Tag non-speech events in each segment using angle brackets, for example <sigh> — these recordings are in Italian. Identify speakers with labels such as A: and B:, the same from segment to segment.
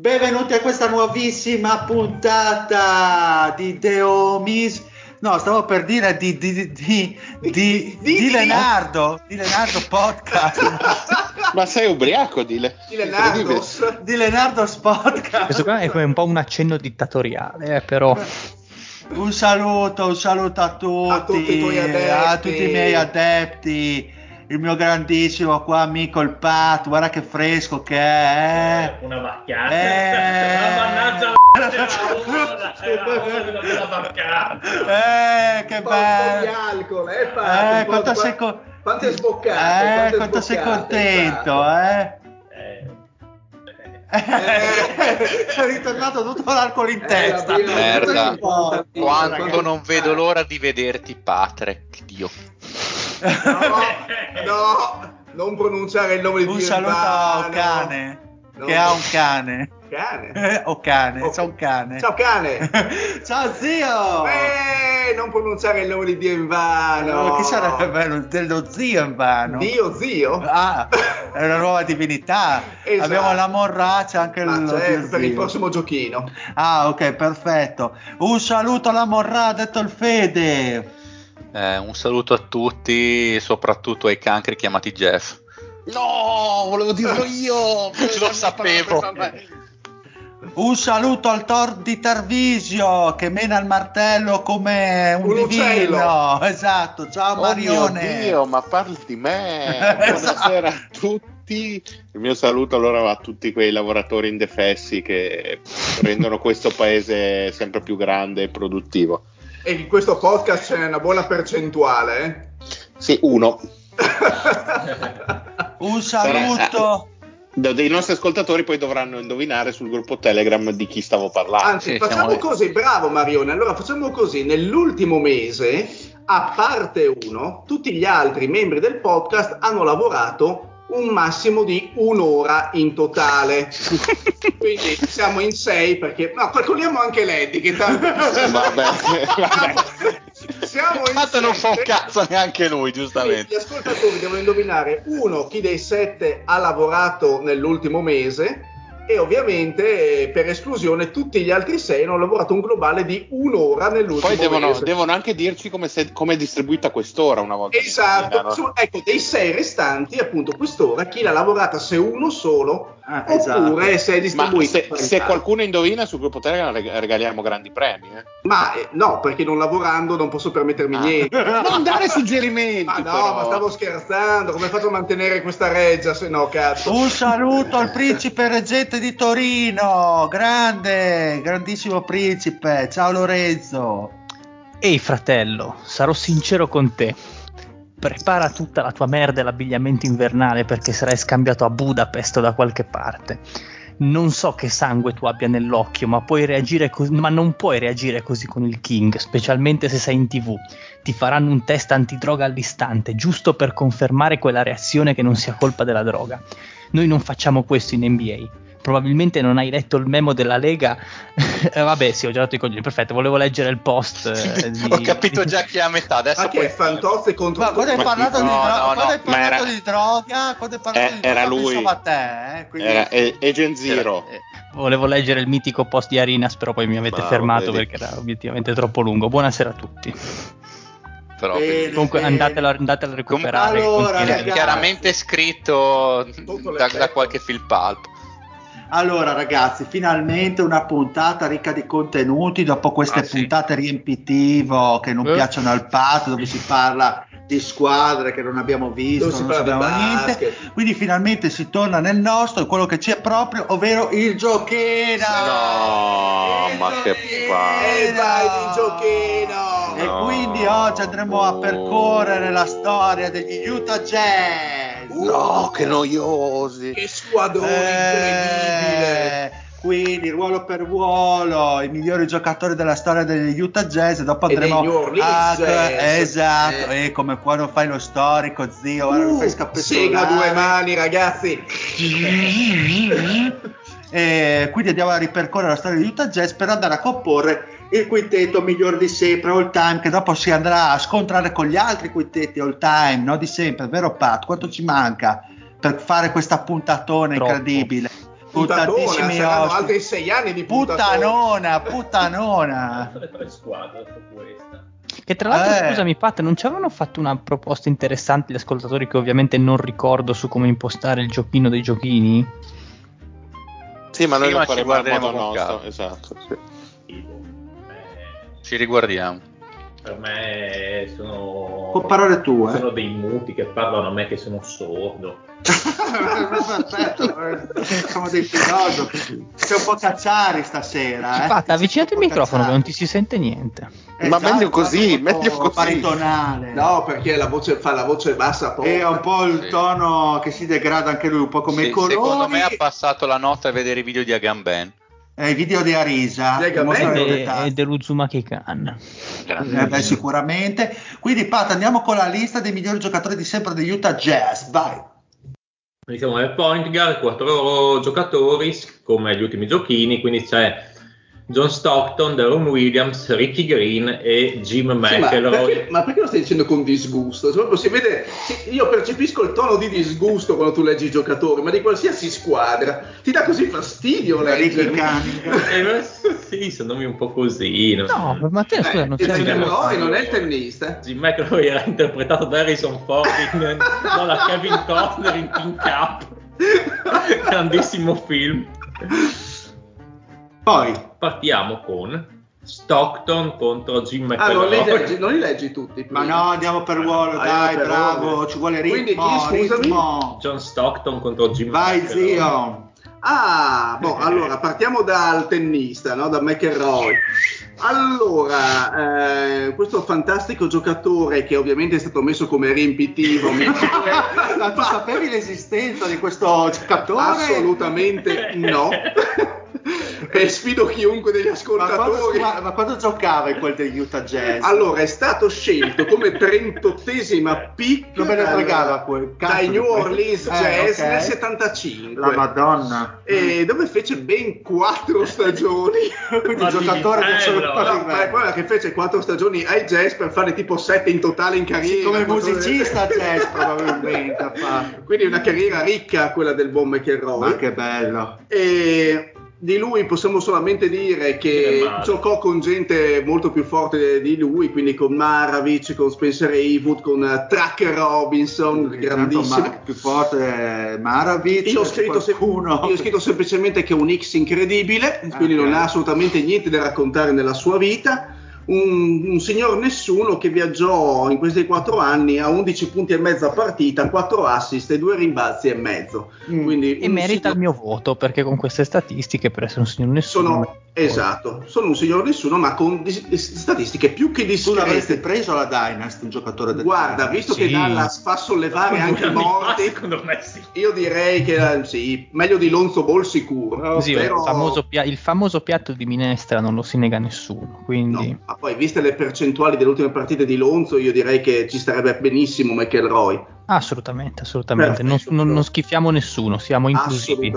A: Benvenuti a questa nuovissima puntata di The Homies. No, stavo per dire di, di, di, di, di, di Leonardo, di Leonardo Podcast. <laughs>
B: Ma sei ubriaco, Dile?
C: Di Leonardo.
A: di Leonardo Podcast.
D: Questo qua è come un po' un accenno dittatoriale, eh, però.
A: Un saluto, un saluto a tutti,
C: A tutti i tuoi adepti.
A: a tutti i miei adepti. Il mio grandissimo qua amico il Pat, guarda che fresco che è. eh.
E: Una macchiata.
A: Eh. <laughs>
E: Ma mannaggia. <laughs>
A: Eh, che
C: di
A: bello.
C: alcol, eh, Pat,
A: Eh, quanto sei, co-
C: quante sboccate,
A: eh, quanto sei contento, eh?
E: Eh, <laughs>
A: è ritornato tutto l'alcol in
C: Eh,
A: testa.
B: Merda. Quanto non vedo l'ora di vederti, Patrick. Dio.
C: No, no, non pronunciare il nome di
A: Un saluto a cane,
C: No.
A: che ha un cane.
C: Cane.
A: Eh, <laughs> o cane, c'è un cane.
C: Ciao cane. <laughs>
A: Ciao zio!
C: Eh, non pronunciare il nome di Dio in vano.
A: Oh, Chi sarebbe bello? Dello zio in vano.
C: Dio zio?
A: Ah, è una nuova divinità. <laughs>
C: Esatto.
A: Abbiamo la morraccia anche
C: Ma
A: lo
C: certo, per il
A: zio.
C: prossimo giochino.
A: Ah, ok, perfetto. Un saluto alla Morra, ha detto il Fede.
B: Eh, un saluto a tutti, soprattutto ai cancri chiamati Jeff. No, volevo dirlo <laughs> io. Lo sapevo.
A: Un saluto al Tor di Tarvisio che mena il martello come un,
C: Un
A: divino.
C: uccello. <laughs>
A: Esatto, ciao
F: Oh
A: Marione.
F: mio Dio, ma parli di me. <laughs>
A: Esatto.
F: Buonasera a tutti. Il mio saluto allora va a tutti quei lavoratori indefessi che rendono questo paese sempre più grande e produttivo.
C: E in questo podcast c'è una buona percentuale. eh.
F: Sì, uno. <laughs>
A: Un saluto.
F: Da- Dei nostri ascoltatori poi dovranno indovinare sul gruppo Telegram di chi stavo parlando.
C: Anzi,
B: sì,
C: facciamo così, bravo Marione. Allora facciamo così: nell'ultimo mese, a parte uno, tutti gli altri membri del podcast hanno lavorato un massimo di un'ora in totale. <laughs> Quindi siamo in sei perché. No, calcoliamo anche Lady. Che tanto.
F: Vabbè, vabbè.
C: Siamo in
B: Tanto non fa un cazzo neanche lui,
C: Quindi
B: giustamente.
C: Gli ascoltatori devono indovinare uno chi dei sette ha lavorato nell'ultimo mese e ovviamente eh, per esclusione tutti gli altri sei hanno lavorato un globale di un'ora nell'ultimo
F: Poi devono, devono anche dirci come, se- come è distribuita quest'ora una volta.
C: Esatto, su- ecco, dei sei restanti, appunto, quest'ora chi l'ha lavorata se uno solo
A: Ah,
C: oppure
A: esatto.
C: se è
F: Ma
C: distribuito.
F: se, se
C: età.
F: qualcuno indovina sul gruppo Telegram reg- regaliamo grandi premi. Eh.
C: Ma eh, no, perché non lavorando non posso permettermi
F: Ah.
C: niente. <laughs>
F: Non dare suggerimenti.
C: Ma no,
F: però.
C: ma stavo scherzando, come faccio a mantenere questa reggia se no, cazzo?
A: Un saluto al principe reggente di Torino, grande, grandissimo principe. Ciao Lorenzo.
D: Ehi fratello, sarò sincero con te. Prepara tutta la tua merda e l'abbigliamento invernale perché sarai scambiato a Budapest o da qualche parte. Non so che sangue tu abbia nell'occhio, ma, cos- ma non puoi reagire così con il King, specialmente se sei in tv. Ti faranno un test antidroga all'istante, giusto per confermare quella reazione che non sia colpa della droga. Noi non facciamo questo in NBA. Probabilmente non hai letto il memo della Lega. <laughs> Eh, vabbè, sì, ho già dato i coglioni, perfetto. Volevo leggere il post. eh, di-
B: Ho capito già chi è a metà. Adesso
C: Ma che
B: poi-
C: è Fantozzi contro
A: Ma quando hai parlato, di,
B: no,
A: dro-
B: no,
A: quando
B: no,
A: hai parlato
F: era-
A: di droga, quando hai parlato
F: Eh,
A: di droga,
F: era lui.
A: a te, eh, quindi-
F: Era E- Agent Zero.
D: Eh, Volevo leggere il mitico post di Arinas, però poi mi avete
F: Ma,
D: fermato
F: vedi.
D: perché era obiettivamente troppo lungo. Buonasera a tutti.
B: Però,
C: Bene.
D: Comunque
C: Bene.
D: andatelo, andatelo a recuperare.
C: Allora, ragazzi.
B: chiaramente scritto da, da qualche film pulp.
A: Allora ragazzi, finalmente una puntata ricca di contenuti dopo queste
B: Ah, sì.
A: puntate riempitivo che non
D: Eh.
A: piacciono al patto, dove si parla di squadre che non abbiamo visto, non
C: di
A: sappiamo niente. Quindi finalmente si torna nel nostro, quello che c'è proprio, ovvero il giochino.
F: No,
A: Il
F: ma che
A: giochino!
C: E vai di giochino!
A: E quindi oggi andremo a percorrere la storia degli Utah Jazz.
F: No, che noiosi.
C: Che squadrone incredibile!
A: Eh, quindi ruolo per ruolo, i migliori giocatori della storia degli Utah Jazz. Dopo
C: E dei
A: andremo a-
C: Jazz.
A: esatto.
C: Eh.
A: E come quando fai lo storico, zio,
C: Uh, sega due mani, ragazzi! <laughs>
A: E quindi andiamo a ripercorrere la storia degli Utah Jazz per andare a comporre il quintetto migliore di sempre, all time, che dopo si andrà a scontrare con gli altri quintetti all time, no? Di sempre, vero Pat? Quanto ci manca per fare questa puntatona
D: Troppo.
A: incredibile?
C: Puntatona,
A: Tantissimi
C: saranno
A: ospiti.
C: altri sei anni di.
A: Puttanona, puttanona. <laughs>
E: le tre squadre dopo questa.
D: Che tra l'altro,
A: Eh.
D: scusami, Pat, non ci avevano fatto una proposta interessante gli ascoltatori che ovviamente non ricordo su come impostare il giochino dei giochini?
F: Sì, ma noi
B: Sì,
F: lo faremo al
B: guarderemo
F: modo nostro. Esatto. sì.
B: Ci riguardiamo.
E: per me sono,
A: Con parole tue.
E: sono dei muti che parlano a me che sono sordo.
A: Perfetto, siamo dei filosofi. Sei un po' cacciari stasera. Eh?
D: Pat, avvicinati il microfono che non ti si sente niente.
F: Ma meglio così,
A: un po'
F: meglio così.
A: Baritonale.
C: No, perché la voce fa la voce bassa poi.
A: È un po' il
B: Sì.
A: tono che si degrada anche lui, un po' come
B: Sì,
A: i colori.
B: secondo me ha passato la notte a vedere i video di Agamben.
A: Eh, I video di Arisa
D: E, e
A: tasse.
D: dell'Uzumaki Khan.
A: Eh beh, sicuramente. Quindi, Pat, andiamo con la lista dei migliori giocatori di sempre degli Utah Jazz. Vai.
E: Iniziamo nel point guard, quattro giocatori come gli ultimi giochini, quindi c'è John Stockton, Deron Williams, Ricky Green e Jim
C: Sì, ma,
E: McElroy.
C: perché, ma perché lo stai dicendo con disgusto? Cioè, si vede, io percepisco il tono di disgusto quando tu leggi i giocatori, ma di qualsiasi squadra. Ti dà così fastidio
A: Ricky
C: leggere.
A: Cunningham. <laughs>
E: Eh, ma sì, sono nomi un po' così. no?
D: No, Matteo, scusa, non
C: Eh,
D: c'è
C: Jim McElroy non è il tennista.
E: Jim McElroy era interpretato da Harrison Ford in, no, <laughs> da Kevin Costner in King Cup. <laughs> Grandissimo film.
A: Poi,
E: Partiamo con Stockton contro Jim
C: Ah, non li, leggi, non li leggi tutti.
A: ma
C: prima.
A: no, andiamo per ruolo,
C: Ah,
A: dai, bravo,
C: ruolo.
A: ci vuole
C: Quindi
A: ritmo,
C: chi, scusami?
A: ritmo.
E: John Stockton contro Jim
A: Vai,
E: McElroy.
A: zio.
C: Ah, boh, allora partiamo dal tennista, no? da McElroy. Allora, eh, questo fantastico giocatore che ovviamente è stato messo come riempitivo, mi- <laughs>
A: Ma tu sapevi l'esistenza di questo giocatore?
C: assolutamente no. <laughs> e sfido chiunque degli
A: Ma quando,
C: ascoltatori.
A: ma- ma quando giocava in quel degli Utah Jazz?
C: Allora, è stato scelto come 38esima pick
A: Non me ne fregava quel
C: dai New
A: quel-
C: Orleans
A: Eh,
C: Jazz
A: ok.
C: nel 75.
A: La Madonna.
C: e dove fece ben quattro stagioni. <laughs>
A: Quindi un giocatore che solo
C: No, ma è quella che fece quattro stagioni ai jazz per fare tipo sette in totale in carriera.
A: come
C: Quattro-
A: musicista <laughs> jazz probabilmente ha fatto.
C: Quindi una carriera ricca quella del buon McElroy.
A: Ma che bello.
C: E di lui possiamo solamente dire
E: Che
C: giocò con gente molto più forte di lui, quindi con Maravich, con Spencer Haywood, con eh, Tracker Robinson,
A: Tanto
C: grandissimo.
A: Ma- più forte Maravic.
C: Io ho, scritto se- io ho scritto semplicemente che è un X incredibile, quindi
A: ok.
C: non ha assolutamente niente da raccontare nella sua vita. Un, un signor nessuno che viaggiò in questi quattro anni a 11 punti e mezzo a partita, 4 assist e 2 rimbalzi e mezzo.
A: Mm.
C: Quindi
D: E merita
C: signor-
D: il mio voto perché con queste statistiche, per essere un signor nessuno.
C: Sono, esatto, sono un signor nessuno, ma con dis- dis- statistiche più che
A: Tu l'avresti
C: discrete.
A: preso la Dynast, un giocatore del
C: Guarda, visto
D: Sì.
C: che Dallas fa sollevare
E: Due
C: anche morti,
E: secondo me sì.
C: io direi che sì, meglio di Lonzo Ball sicuro.
D: Sì,
C: però-
D: il, famoso pia- il famoso piatto di minestra non lo si nega a nessuno. Quindi,
C: No, ma poi viste le percentuali delle ultime partite di Lonzo, io direi che ci starebbe benissimo McElroy.
D: Assolutamente, assolutamente. Non, non, non, schifiamo nessuno, siamo inclusivi.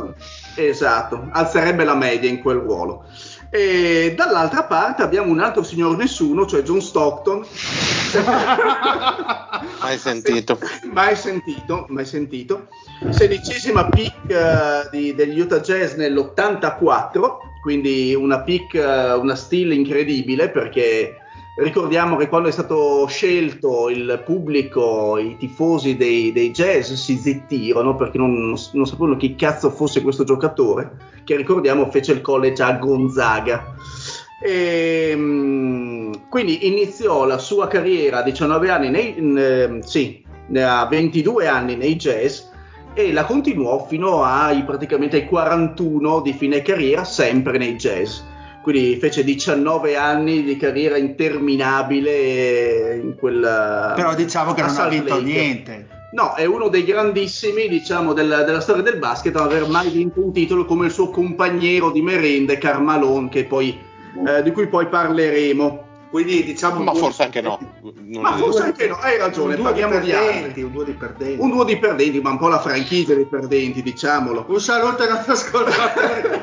C: Esatto, alzerebbe la media in quel ruolo. E dall'altra parte abbiamo un altro signor nessuno, cioè John Stockton. <laughs>
F: mai sentito.
C: mai sentito, mai sentito. Sedicesima pick uh, di, degli Utah Jazz nell'84, quindi una pick, uh, una steal incredibile perché Ricordiamo che quando è stato scelto il pubblico, i tifosi dei, dei jazz si zittirono perché non, non, sapevano chi cazzo fosse questo giocatore, che ricordiamo fece il college a Gonzaga. E, ehm, quindi iniziò la sua carriera a 19 anni, nei, in, sì, a 22 anni nei jazz e la continuò fino ai praticamente ai 41 di fine carriera sempre nei jazz quindi fece 19 anni di carriera interminabile in quel
G: però diciamo che non ha vinto Lake. niente
C: no è uno dei grandissimi diciamo della, della, storia del basket a non aver mai vinto un titolo come il suo compagnero di merende Carmalone poi, eh, di cui poi parleremo
G: quindi diciamo.
F: Ma forse anche no.
C: Non ma forse anche no, hai ragione.
G: Un
C: parliamo
G: di, perdenti, un duo di perdenti.
C: Un duo di perdenti, ma un po' la franchigia dei perdenti, diciamolo.
G: Un saluto ai nostri ascoltatori.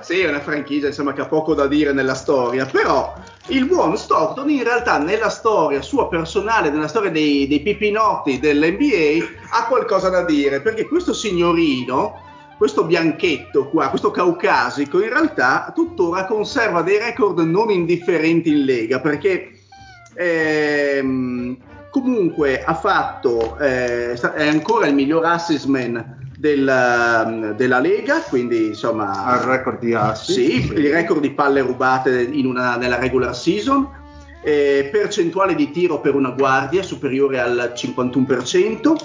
C: sì, è una franchigia insomma, che ha poco da dire nella storia, però il buon Stockton in realtà nella storia sua personale, nella storia dei, dei pipinotti dell'NBA, ha qualcosa da dire, perché questo signorino questo bianchetto qua, questo caucasico, in realtà tuttora conserva dei record non indifferenti in Lega perché ehm, comunque ha fatto, eh, è ancora il miglior assist man del, della Lega, quindi insomma...
G: Ha il record di assist.
C: Sì, il record di palle rubate una, nella regular season, eh, percentuale di tiro per una guardia superiore al 51%,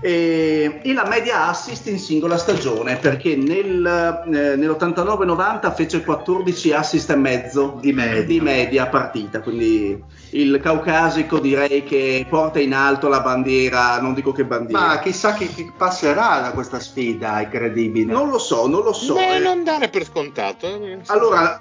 C: e, e, la media assist in singola stagione perché nel, eh, nell'89-90 fece 14 assist e mezzo
G: di media.
C: di media partita quindi il caucasico direi che porta in alto la bandiera non dico che bandiera
G: ma chissà chi, chi passerà da questa sfida incredibile
C: non lo so non lo so
F: Beh, eh. non dare per scontato
C: allora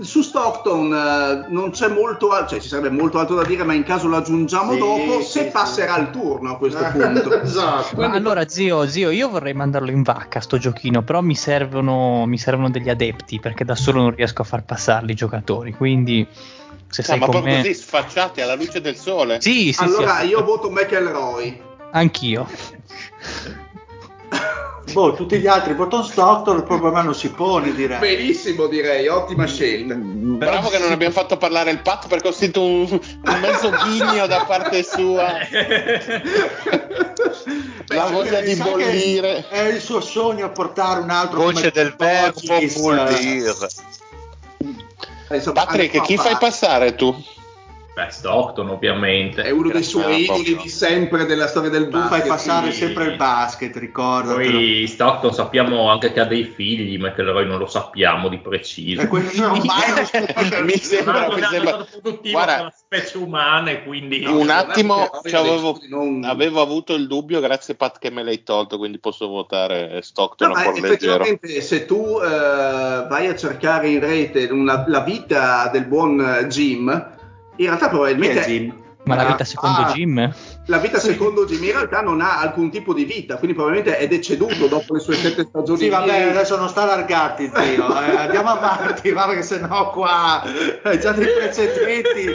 C: su Stockton eh, non c'è molto cioè ci sarebbe molto altro da dire ma in caso lo aggiungiamo sì, dopo sì, se sì. passerà il turno a questo punto <laughs>
D: esatto. Ma allora, zio, zio, io vorrei mandarlo in vacca sto giochino, però mi servono, mi servono degli adepti perché da solo non riesco a far passarli i giocatori. Quindi, se sei
F: ma
D: con
F: proprio
D: me...
F: così sfacciati alla luce del sole.
D: Sì, sì.
C: Allora,
D: sì,
C: io voto McElroy.
D: Anch'io. <laughs>
G: boh, tutti gli altri Botton Stockton il problema non si pone direi
C: benissimo direi ottima scelta
F: bravo che non abbiamo fatto parlare il Pat perché ho sentito un, un mezzo ghigno da parte sua <laughs> la voglia di bollire
G: è il suo sogno portare un altro
B: voce del verbo vuol dire
F: Patrick chi fai passare tu?
E: Beh, Stockton ovviamente.
C: È uno dei suoi idoli di sempre della storia del basket.
G: Tu fai passare quindi... sempre il basket, ricorda.
E: Poi Stockton sappiamo anche che ha dei figli, ma che McElroy non lo sappiamo di preciso.
G: E quello non
F: mai <laughs> mi sembra, mi sembra...
E: Guarda, la specie umana e quindi...
F: No, un attimo avevo, non... avevo, avuto il dubbio, grazie Pat che me l'hai tolto, quindi posso votare Stockton no, a cuor leggero.
C: Se tu eh, vai a cercare in rete una, la vita del buon Jim in realtà probabilmente...
D: Jim? Ma la vita secondo ah, Jim?
C: La vita secondo Jim in realtà non ha alcun tipo di vita, quindi probabilmente è deceduto dopo le sue sette stagioni.
G: Sì, vabbè, adesso non sta allargati, zio. <laughs> Eh, andiamo avanti, va, perché sennò qua hai già dei precedenti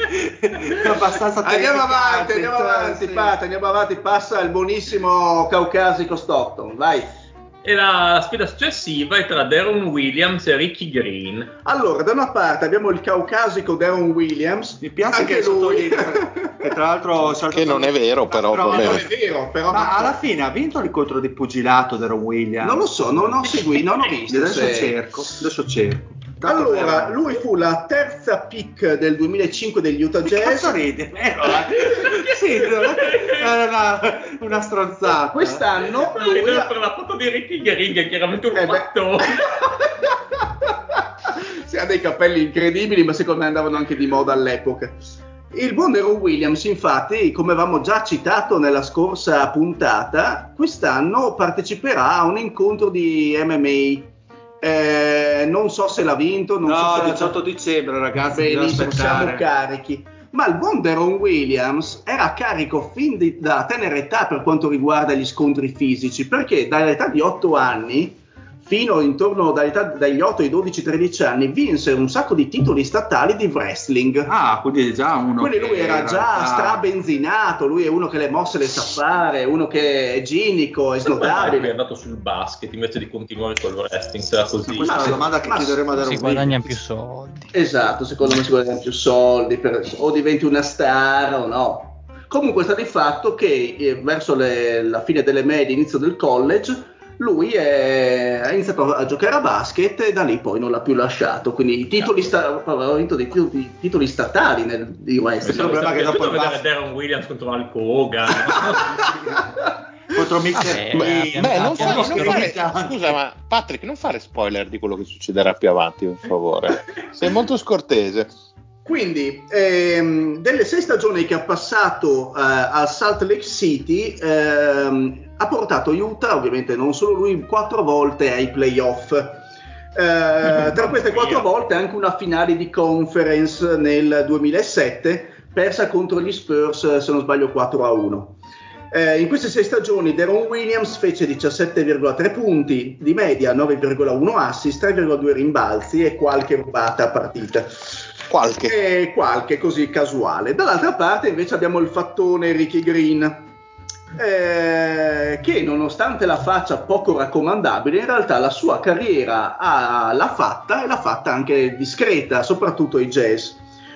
G: abbastanza
C: Andiamo avanti, andiamo avanti, sì. Pat, andiamo avanti, passa il buonissimo caucasico Stockton, vai.
E: E la sfida successiva è tra Darren Williams e Ricky Green.
C: Allora, da una parte abbiamo il caucasico Darren Williams.
G: Mi piace anche che lui. che <laughs> tra l'altro
F: che non è vero, però.
C: però non è vero, però
G: ma alla fine ha vinto l'incontro di pugilato Darren Williams.
C: Non lo so, non ho <laughs> seguito, non ho visto.
G: adesso se... cerco, adesso cerco.
C: Allora, lui fu la terza pick del 2005 degli Utah Jazz.
G: Cazzo ride, vero? Eh? <laughs> sì, era una, una stronzata.
C: Quest'anno
E: lui ha... per la foto di Ricky Gering, che chiaramente un eh mattone. <laughs>
C: si ha dei capelli incredibili, ma secondo me andavano anche di moda all'epoca. Il buon Deron Williams, infatti, come avevamo già citato nella scorsa puntata, quest'anno parteciperà a un incontro di MMA eh, non so se l'ha vinto. Non
G: no,
C: so se
G: 18 dicembre, ragazzi.
C: Benissimo, siamo carichi. ma il buon Deron Williams era carico fin di, da tenera età per quanto riguarda gli scontri fisici, perché dall'età di 8 anni fino intorno dagli 8 ai 12, 13 anni vinse un sacco di titoli statali di wrestling.
G: Ah, quindi è già uno.
C: Quindi lui era, era già strabenzinato, lui è uno che le mosse le sa fare, uno che è ginico, è snodabile.
E: è andato sul basket invece di continuare col wrestling, sarà così.
G: Questa è una domanda che ma chiederemo a Daron
D: Si guadagnano più soldi.
C: Esatto, secondo me si guadagnano più soldi, per, o diventi una star o no. Comunque sta di fatto che eh, verso le, la fine delle medie, inizio del college, lui è, ha iniziato a giocare a basket e da lì poi non l'ha più lasciato. Quindi i titoli, sta, ha vinto dei titoli, titoli statali nel, di wrestling.
E: Il problema è che dopo il vedere Darren Williams contro Hulk Hogan. <laughs>
G: contro Mixer
F: eh, beh, beh, non so, non fare, scusa ma Patrick non fare spoiler di quello che succederà più avanti per favore sei molto scortese
C: quindi, ehm, delle sei stagioni che ha passato eh, al Salt Lake City, ehm, ha portato Utah, ovviamente non solo lui, quattro volte ai playoff. Eh, <laughs> tra queste quattro volte anche una finale di conference nel 2007, persa contro gli Spurs, se non sbaglio, 4 a 1. Eh, in queste sei stagioni Deron Williams fece 17,3 punti di media, 9,1 assist, 3,2 rimbalzi e qualche rubata a partita.
F: Qualche.
C: E qualche così casuale. Dall'altra parte invece abbiamo il fattone Ricky Green, eh, che nonostante la faccia poco raccomandabile, in realtà la sua carriera ha, l'ha fatta e l'ha fatta anche discreta, soprattutto ai jazz.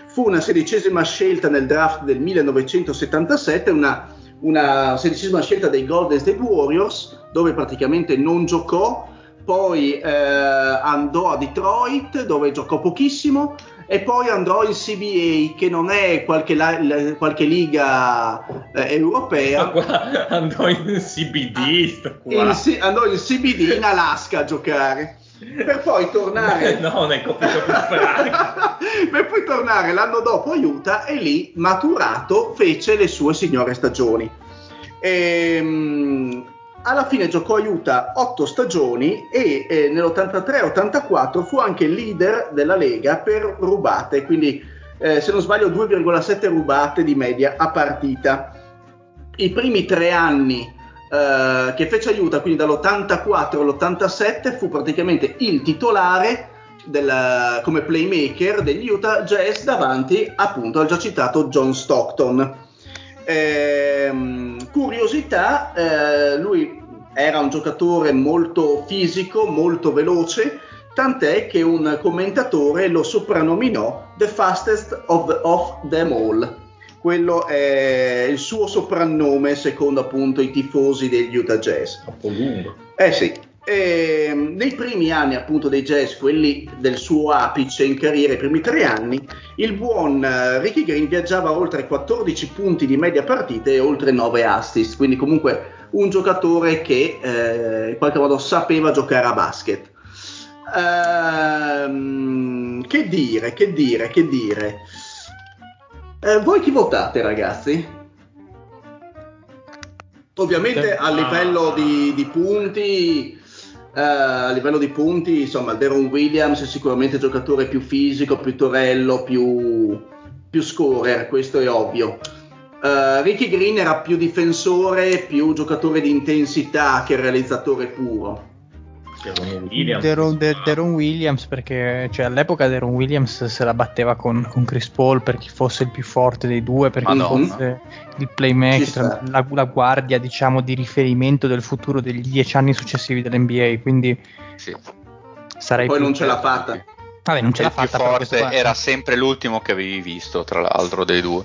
C: Fu una sedicesima scelta nel draft del 1977, una, una sedicesima scelta dei Golden State Warriors, dove praticamente non giocò, poi eh, andò a Detroit, dove giocò pochissimo, e poi andrò in CBA che non è qualche, la, qualche liga eh, europea.
E: Qua, andò in CBD
C: in, andò in CBD in Alaska a giocare. Per poi tornare
E: no, <laughs>
C: per poi tornare l'anno dopo a Utah e lì maturato fece le sue signore stagioni. E, ehm, alla fine giocò a Utah otto stagioni e eh, nell'83-84 fu anche leader della Lega per rubate, quindi eh, se non sbaglio 2,7 rubate di media a partita. I primi tre anni eh, che fece a Utah, quindi dall'84 all'87, fu praticamente il titolare della, come playmaker degli Utah Jazz davanti appunto al già citato John Stockton. Eh, curiosità, eh, lui era un giocatore molto fisico, molto veloce, tant'è che un commentatore lo soprannominò The Fastest of, of Them All. Quello è il suo soprannome secondo appunto i tifosi degli Utah Jazz.
E: Troppo lungo.
C: Eh sì, e, ehm, nei primi anni appunto dei jazz, quelli del suo apice in carriera, i primi tre anni, il buon uh, Ricky Green viaggiava oltre 14 punti di media partita e oltre 9 assist, quindi comunque un giocatore che eh, in qualche modo sapeva giocare a basket. Ehm, che dire, che dire, che dire. Eh, voi chi votate ragazzi? Ovviamente a livello di, di punti Uh, a livello di punti, insomma, Deron Williams è sicuramente il giocatore più fisico, più torello, più, più scorer, questo è ovvio. Uh, Ricky Green era più difensore, più giocatore di intensità che realizzatore puro.
D: Williams, Deron, De, Deron Williams perché cioè, all'epoca Deron Williams se la batteva con, con, Chris Paul per chi fosse il più forte dei due perché
B: Madonna.
D: fosse il playmaker la, la, guardia diciamo di riferimento del futuro degli dieci anni successivi dell'NBA quindi
B: sì.
C: sarei poi non ce l'ha fatta.
D: Vabbè, non ce l'ha fatta
B: forte era sempre l'ultimo che avevi visto tra l'altro dei due.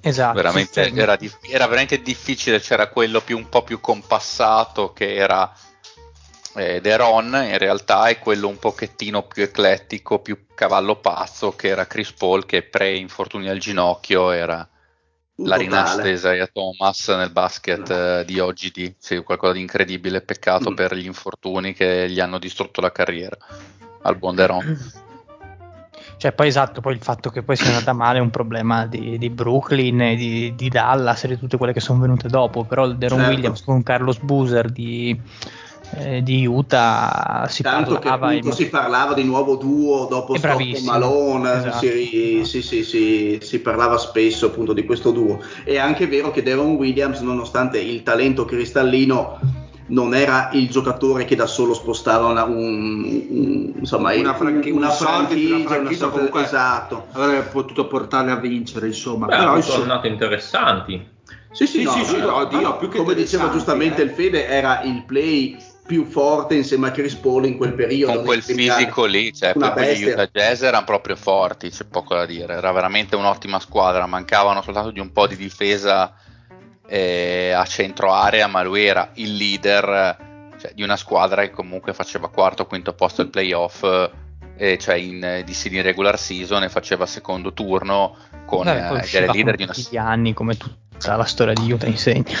D: Esatto.
B: Veramente, sì, era, era veramente difficile c'era quello più, un po' più compassato che era eh, Deron in realtà è quello un pochettino più eclettico, più cavallo pazzo che era Chris Paul che pre-infortuni al ginocchio era la rinascita di Isaiah Thomas nel basket no. eh, di oggi di sì, qualcosa di incredibile, peccato mm. per gli infortuni che gli hanno distrutto la carriera al buon Deron. <clears throat>
D: Cioè, poi esatto, poi il fatto che poi sia andata male è un problema di, di Brooklyn di, di, Dallas e di tutte quelle che sono venute dopo, però il Deron certo. Williams con Carlos Boozer di eh, di Utah si
C: Tanto che
D: parlava,
C: appunto
D: in-
C: si parlava di nuovo duo dopo Stockton Malone,
D: esatto.
C: si, sì, sì, sì, si parlava spesso appunto di questo duo. È anche vero che Deron Williams, nonostante il talento cristallino, non era il giocatore che da solo spostava una, un- un- insomma,
A: Una franchi-
C: una
A: di una
C: franchigia, una
A: franchigia
C: sorta-
A: comunque-
C: esatto.
A: Avrebbe potuto portarle a vincere, insomma.
E: Beh,
A: Però, insomma,
E: tornato interessanti.
C: Sì, sì,
A: Sì,
C: no,
A: sì, sì,
C: no,
A: oddio,
C: no,
A: più che
C: come diceva giustamente
A: eh.
C: il Fede, era il play più forte insieme a Chris Paul in quel periodo.
B: con quel fisico lì, cioè, proprio gli. Utah Jazz erano proprio forti, c'è poco da dire, era veramente un'ottima squadra, mancavano soltanto di un po' di difesa eh, a centro area, ma lui era il leader cioè, di una squadra che comunque faceva quarto o quinto posto al playoff, eh, cioè in eh, DC di regular season e faceva secondo turno con
D: Vabbè,
B: eh, il leader
D: con
B: di una
D: tutti gli anni come tutta la storia di Utah insegna.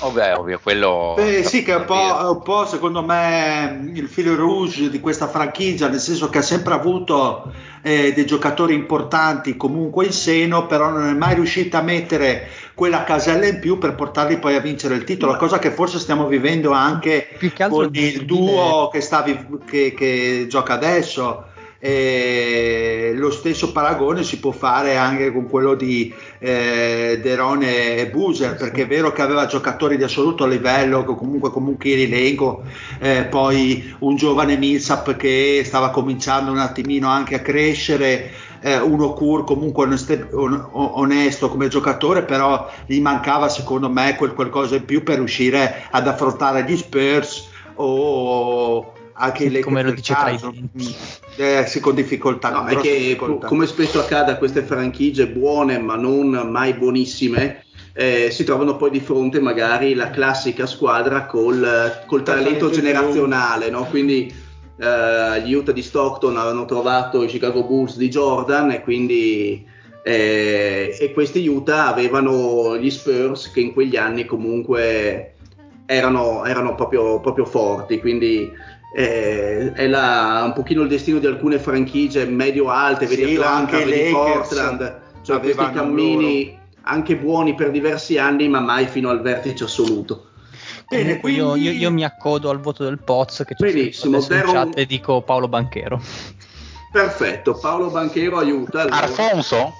B: Ovvio, ovvio, quello
A: Beh, sì, che è un po', un po', secondo me il filo rouge di questa franchigia, nel senso che ha sempre avuto eh, dei giocatori importanti comunque in seno, però non è mai riuscita a mettere quella casella in più per portarli poi a vincere il titolo, cosa che forse stiamo vivendo anche
D: Più che altro
A: con il duo che, sta che- che gioca adesso. E lo stesso paragone si può fare anche con quello di eh, Derone e Buser perché è vero che aveva giocatori di assoluto livello comunque comunque elenco eh, poi un giovane Millsap che stava cominciando un attimino anche a crescere eh, uno Kur comunque oneste- on- onesto come giocatore però gli mancava secondo me quel qualcosa in più per riuscire ad affrontare gli Spurs o anche Lakers
D: come lo dice tra i denti.
A: Eh, sì, con difficoltà.
C: No,
A: con
C: è
A: grosse
C: che
A: difficoltà.
C: co- come spesso accade a queste franchigie buone ma non mai buonissime, eh, si trovano poi di fronte magari la classica squadra col, col talento generazionale, no? quindi eh, gli Utah di Stockton avevano trovato i Chicago Bulls di Jordan e quindi eh, e questi Utah avevano gli Spurs che in quegli anni comunque erano, erano proprio, proprio forti, quindi eh, è la- un pochino il destino di alcune franchigie medio-alte, vedi
A: Sì,
C: Atlanta,
A: anche i
C: vedi
A: Lakers
C: Portland, cioè questi cammini anche buoni per diversi anni ma mai fino al vertice assoluto.
A: Bene,
D: io,
A: quindi-
D: io- io mi accodo al voto del Poz che in
C: Deron-
D: chat e dico Paolo Banchero.
C: Perfetto, Paolo Banchero aiuta. allora.
B: Alfonso?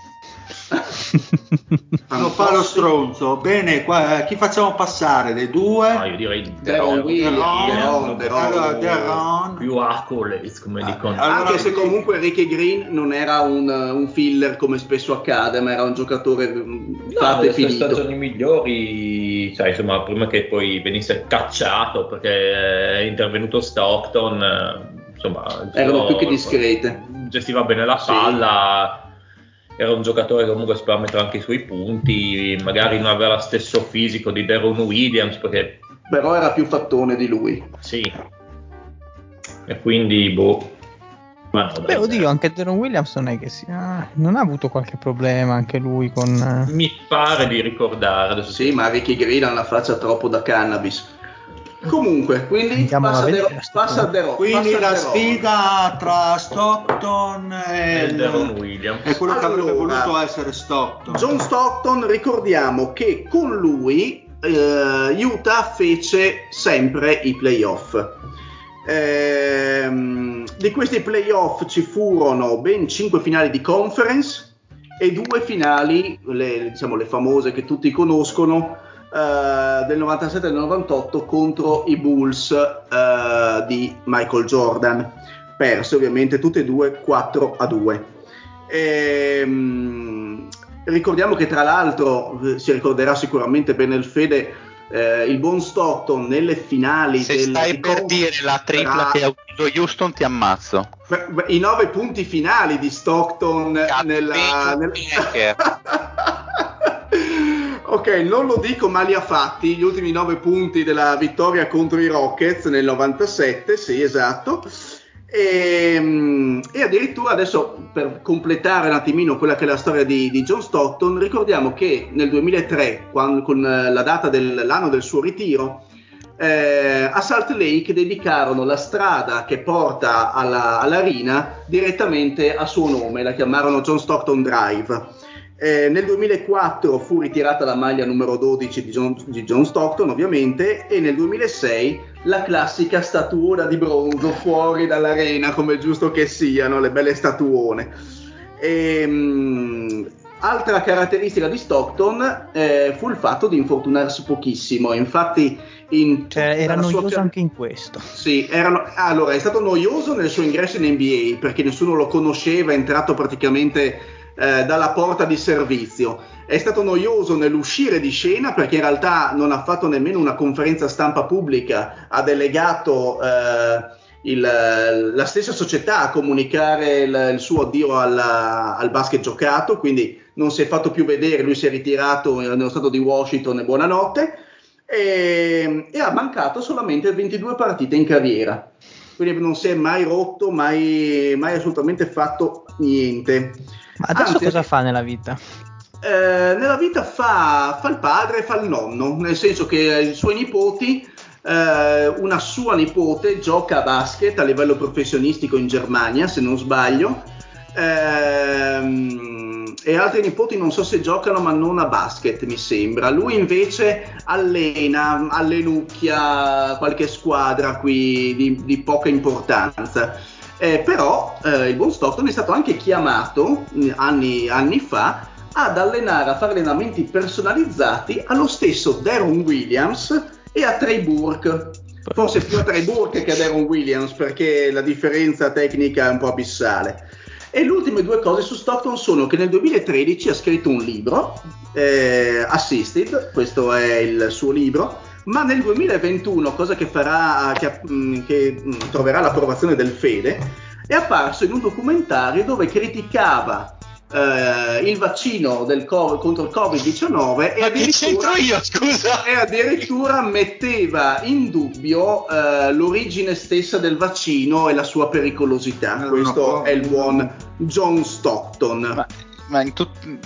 B: <laughs>
A: Non fa lo stronzo. Bene, qua, eh, chi facciamo passare? Dei due?
E: No, io direi
C: Deron Williams,
A: Deron,
C: Deron,
E: più accolades come dicono.
A: allora-
C: Anche se comunque Ricky Green non era un, un filler come spesso accade, ma era un giocatore mm,
E: No,
C: fatto e finito.
E: stagioni migliori, cioè, insomma, prima che poi venisse cacciato perché è intervenuto Stockton, eh, insomma,
C: Erano
E: no,
C: più che discrete.
E: Gestiva bene la
C: Sì.
E: Era un giocatore che comunque sapeva mettere anche i suoi punti, magari non aveva lo stesso fisico di Deron Williams, perché
C: Però era più fattone di lui.
E: sì. E quindi, boh. Ma no,
D: Beh,
E: dai,
D: oddio, anche Deron Williams non è che sia. Non ha avuto qualche problema anche lui con. eh,
E: Mi pare di ricordare. Adesso
C: Sì, ma Ricky Green ha una faccia troppo da cannabis. Comunque, quindi
D: Andiamo
C: passa, De, passa. De Ro-
A: Quindi
C: passa
A: la sfida tra Stockton e,
E: E
A: il-
E: Deron Williams.
A: e quello che avrebbe
C: Allora,
A: voluto essere Stockton.
C: John Stockton, ricordiamo che con lui eh, Utah fece sempre i playoff. Ehm, di questi playoff ci furono ben 5 finali di conference e due finali, le, diciamo le famose che tutti conoscono, eh, del 97 e del 98 contro i Bulls eh, di Michael Jordan. Perse ovviamente tutte e due 4 a 2. Ehm, ricordiamo che tra l'altro eh, si ricorderà sicuramente bene il Fede eh, il buon Stockton nelle finali
B: Se
C: del,
B: stai per dire la tripla
C: tra-
B: che ha ucciso Houston ti ammazzo.
C: Beh, beh, i nove punti finali di Stockton nella,
B: Becker. <laughs>
C: ok, non lo dico ma li ha fatti gli ultimi nove punti della vittoria contro i Rockets nel 97, sì esatto. E, mm, e addirittura adesso per completare un attimino quella che è la storia di, di John Stockton, ricordiamo che nel 2003, quando- con eh, la data dell'anno del suo ritiro, eh, a Salt Lake dedicarono la strada che porta alla, all'arena direttamente a suo nome, la chiamarono John Stockton Drive. Eh, nel 2004 fu ritirata la maglia numero 12 di John, di John, Stockton, ovviamente, e nel 2006 la classica statuona di bronzo fuori dall'arena, come è giusto che siano, le belle statuone. E, mh, altra caratteristica di Stockton eh, fu il fatto di infortunarsi pochissimo, infatti in
D: cioè, era noioso sua... anche in questo.
C: Sì, erano... allora è stato noioso nel suo ingresso in NBA perché nessuno lo conosceva, è entrato praticamente eh, dalla porta di servizio. È stato noioso nell'uscire di scena perché in realtà non ha fatto nemmeno una conferenza stampa pubblica, ha delegato eh, il, la stessa società a comunicare il, il suo addio alla, al basket giocato, quindi non si è fatto più vedere, lui si è ritirato nello stato di Washington e buonanotte e, e ha mancato solamente 22 partite in carriera quindi non si è mai rotto, mai, mai assolutamente fatto niente.
D: Ma adesso Anzi, cosa fa nella vita?
C: Eh, nella vita fa, fa, il padre e fa il nonno, nel senso che i suoi nipoti, eh, una sua nipote gioca a basket a livello professionistico in Germania, se non sbaglio, ehm, e altri nipoti non so se giocano ma non a basket mi sembra. Lui invece allena, allenucchia qualche squadra qui di, di poca importanza. Eh, però eh, il buon Stockton è stato anche chiamato anni, anni fa ad allenare, a fare allenamenti personalizzati allo stesso Daron Williams e a Trey Burke. Forse più a Trey Burke che a Daron Williams perché la differenza tecnica è un po' abissale. E le ultime due cose su Stockton sono che nel 2013 ha scritto un libro, eh, Assisted, questo è il suo libro, ma nel 2021, cosa che, farà, che, mm, che mm, troverà l'approvazione del Fede, è apparso in un documentario dove criticava Uh, il vaccino del co- contro il Covid-19 e addirittura,
B: io, scusa?
C: e addirittura metteva in dubbio uh, l'origine stessa del vaccino e la sua pericolosità. No, Questo no, è il buon John Stockton.
B: Ma, ma tut-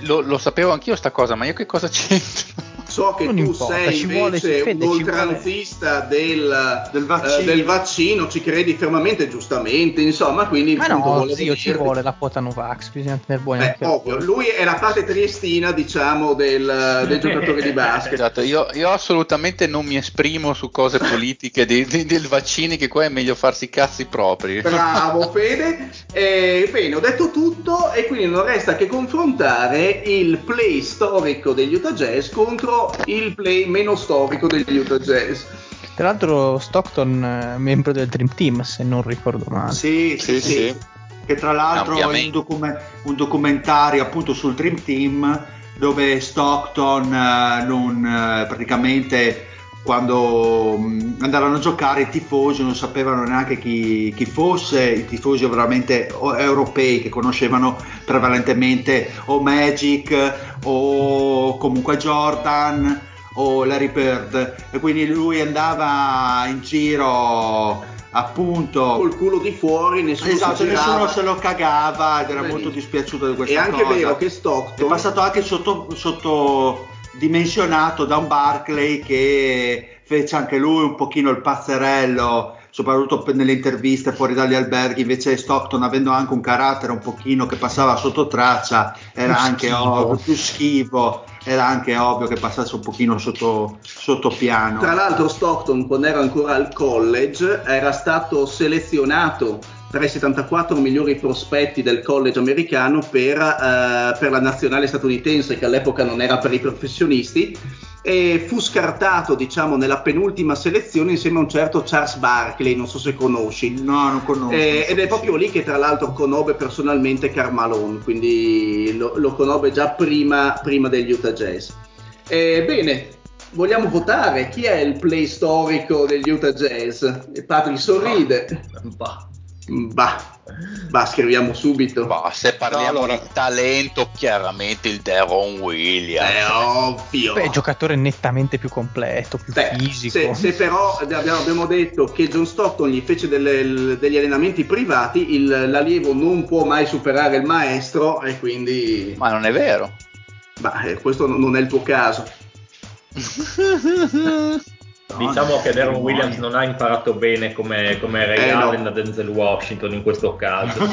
B: lo, lo, sapevo anch'io sta cosa, ma io che cosa c'entro?
C: So che non tu importa, sei invece vuole, un oltranzista del, del, vaccino. Uh, del, vaccino. ci credi fermamente, giustamente, insomma, quindi...
D: Ma no, zio, ci vuole la quota Novax, bisogna tenere buoni
C: eh, ovvio, Lui è la parte triestina, diciamo, del, del giocatore di basket.
B: Esatto, io, io, assolutamente non mi esprimo su cose politiche dei, dei, del vaccini, che qua è meglio farsi i cazzi propri.
C: Bravo, <laughs> Fede. Eh, bene, ho detto tutto e quindi non resta che confrontare il play storico degli Utah Jazz contro il play meno storico degli Utah Jazz.
D: Tra l'altro Stockton è membro del Dream Team, se non ricordo male.
A: Sì, sì, sì. sì. Che tra l'altro è un, document- un, documentario appunto sul Dream Team dove Stockton eh, non, eh, praticamente quando mh, andavano a giocare i tifosi non sapevano neanche chi, chi, fosse, i tifosi veramente europei che conoscevano prevalentemente o Magic o comunque Jordan o Larry Bird e quindi lui andava in giro appunto
C: col culo di fuori nessuno,
A: esatto, nessuno se lo cagava ed era Benissimo. molto dispiaciuto di questa
C: cosa è anche cosa. vero che Stockton
A: è passato anche sotto, sotto dimensionato da un Barclay che fece anche lui un pochino il pazzerello soprattutto nelle interviste fuori dagli alberghi, invece Stockton avendo anche un carattere un pochino che passava sotto traccia, era più anche schifo. ovvio, più schivo, era anche ovvio che passasse un pochino sotto, sotto piano.
C: Tra l'altro Stockton quando era ancora al college era stato selezionato tra i 74 migliori prospetti del college americano per, uh, per, la nazionale statunitense, che all'epoca non era per i professionisti, e fu scartato, diciamo, nella penultima selezione insieme a un certo Charles Barkley, non so se conosci.
A: No, non conosco.
C: Eh, ed è proprio lì che tra l'altro conobbe personalmente Carmalone, quindi lo, lo conobbe già prima, prima degli Utah Jazz. Eh, bene, vogliamo votare chi è il play storico degli Utah Jazz? E Patrick sorride. Bah. Bah, bah, scriviamo subito.
B: Bah, se parliamo no, allora... di talento, chiaramente il Deron Williams.
C: È ovvio.
D: Beh, giocatore nettamente più completo, più Beh, fisico.
C: Se, se però abbiamo, abbiamo, detto che John Stockton gli fece delle, degli allenamenti privati, il, l'allievo non può mai superare il maestro e quindi...
B: Ma non è vero.
C: Bah, eh, questo non è il tuo caso. <laughs>
E: Diciamo che Darren Williams non ha imparato bene come, come Ray eh, Allen no. da Denzel Washington in questo caso. <laughs>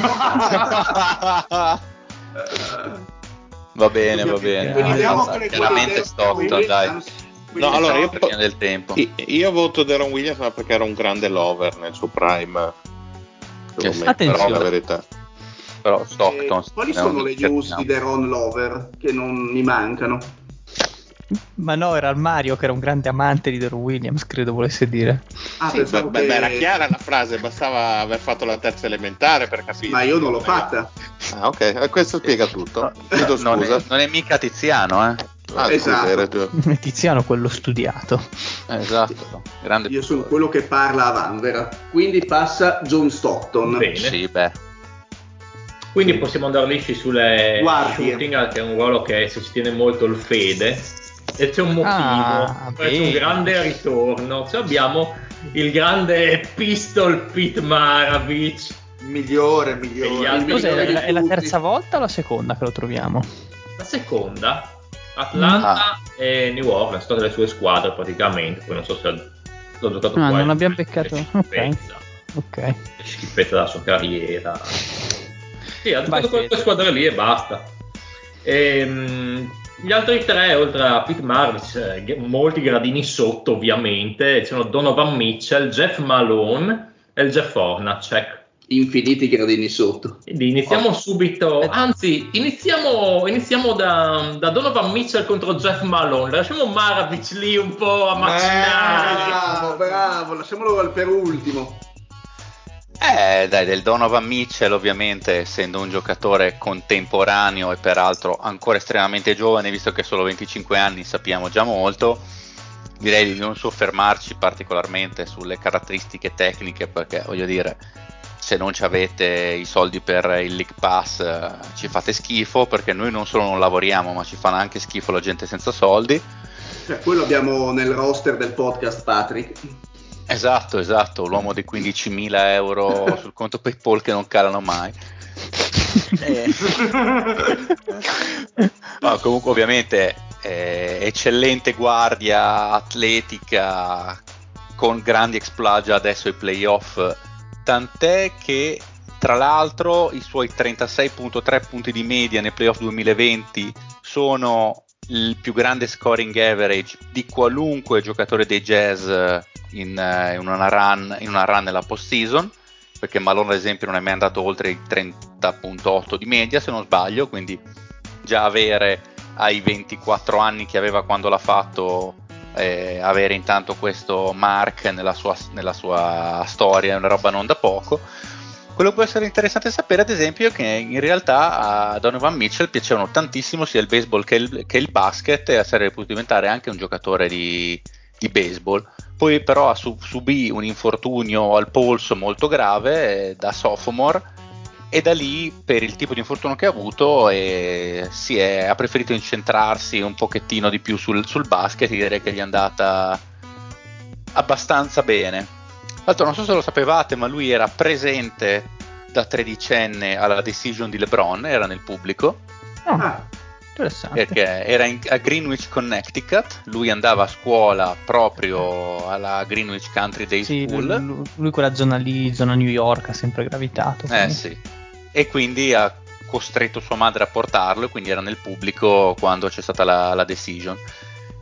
B: Va bene, va bene.
C: Quindi
B: chiaramente Stockton, dai.
F: No, allora io,
B: fine del tempo.
F: io- io voto Deron Williams ma perché era un grande lover nel suo prime. Secondo me,
D: attenzione.
F: però la verità.
B: Però
C: Eh,
B: Stockton...
C: quali
B: è
C: sono le news di The Ron Lover che non mi mancano?
D: Ma no, era il Mario che era un grande amante di Deron Williams, credo volesse dire.
C: Ah,
F: Sì, beh,
C: che-
F: beh, era chiara la frase, bastava aver fatto la terza elementare per capire.
C: Ma io non l'ho fatta.
F: Ah, ok, eh, questo spiega tutto. Chiedo
B: Non
F: scusa.
B: è, non è mica Tiziano, eh?
F: Ah,
C: Esatto.
F: scusa, tu. <laughs>
D: Tiziano quello studiato.
B: Esatto. Grande
C: Io sono quello che parla a Vanvera. Quindi passa John Stockton.
E: Bene.
B: Sì, beh.
E: Quindi possiamo andare lisci sulle
C: Guardie.
E: shooting, che è un ruolo che si tiene molto il fede. E c'è un motivo,
D: Ah,
E: c'è un grande ritorno. Cioè abbiamo il grande Pistol Pete Maravich.
G: Migliore,
E: gli
G: migliore.
E: altri-
D: Cos'è,
C: migliore
D: è, la, è la
C: tutti.
D: terza volta o la seconda che lo troviamo?
E: La seconda, Atlanta
B: Ah.
E: e New Orleans, sono state le sue squadre praticamente. Poi non so se l'ho giocato qua.
D: non abbiamo beccato-. Ok.
E: È schifezza della sua carriera. Sì, ha giocato con quelle squadre lì e basta. Ehm, gli altri tre, oltre a Pete Marvis, eh, molti gradini sotto ovviamente, ci sono Donovan Mitchell, Jeff Malone e il Jeff Hornacek.
C: Infiniti gradini sotto.
E: Quindi iniziamo subito,
D: Eh.
E: anzi iniziamo, iniziamo da, da Donovan Mitchell contro Jeff Malone, lasciamo Maravich lì un po' a macinare.
C: Bravo, bravo, lasciamolo per ultimo.
B: Eh, dai, del Donovan Mitchell, ovviamente, essendo un giocatore contemporaneo e peraltro ancora estremamente giovane, visto che ha solo 25 anni, sappiamo già molto. Direi di non soffermarci particolarmente sulle caratteristiche tecniche, perché voglio dire, se non ci avete i soldi per il League Pass, eh, ci fate schifo, perché noi non solo non lavoriamo, ma ci fanno anche schifo la gente senza soldi.
C: Cioè, quello abbiamo nel roster del podcast, Patrick.
B: Esatto, esatto, l'uomo dei 15.000 euro <laughs> sul conto PayPal che non calano mai. Eh. No, comunque ovviamente eh, eccellente guardia atletica con grandi exploit adesso ai playoff, tant'è che tra l'altro i suoi 36.3 punti di media nei playoff 2020 sono il più grande scoring average di qualunque giocatore dei Jazz in, eh, in una, run, in una run nella postseason perché Malone ad esempio non è mai andato oltre i 30.8 di media se non sbaglio quindi già avere ai 24 anni che aveva quando l'ha fatto eh, avere intanto questo mark nella sua, nella sua storia è una roba non da poco quello che può essere interessante sapere, ad esempio, è che in realtà a Donovan Mitchell piacevano tantissimo sia il baseball che il, che il basket e sarebbe potuto diventare anche un giocatore di, di baseball. Poi, però, su- subì un infortunio al polso molto grave eh, da sophomore e da lì, per il tipo di infortunio che ha avuto, eh, si è- ha preferito incentrarsi un pochettino di più sul, sul basket. e Direi che gli è andata abbastanza bene. Tra l'altro, non so se lo sapevate, ma lui era presente da tredicenne alla decision di LeBron, era nel pubblico,
D: Oh,
C: Ah,
D: interessante.
B: perché era in- a Greenwich, Connecticut. Lui andava a scuola proprio alla Greenwich Country Day
D: Sì,
B: School.
D: lui, lui quella zona lì, zona New York, ha sempre gravitato.
B: Eh
D: quindi.
B: sì. E quindi ha costretto sua madre a portarlo, e quindi era nel pubblico quando c'è stata la, la decision.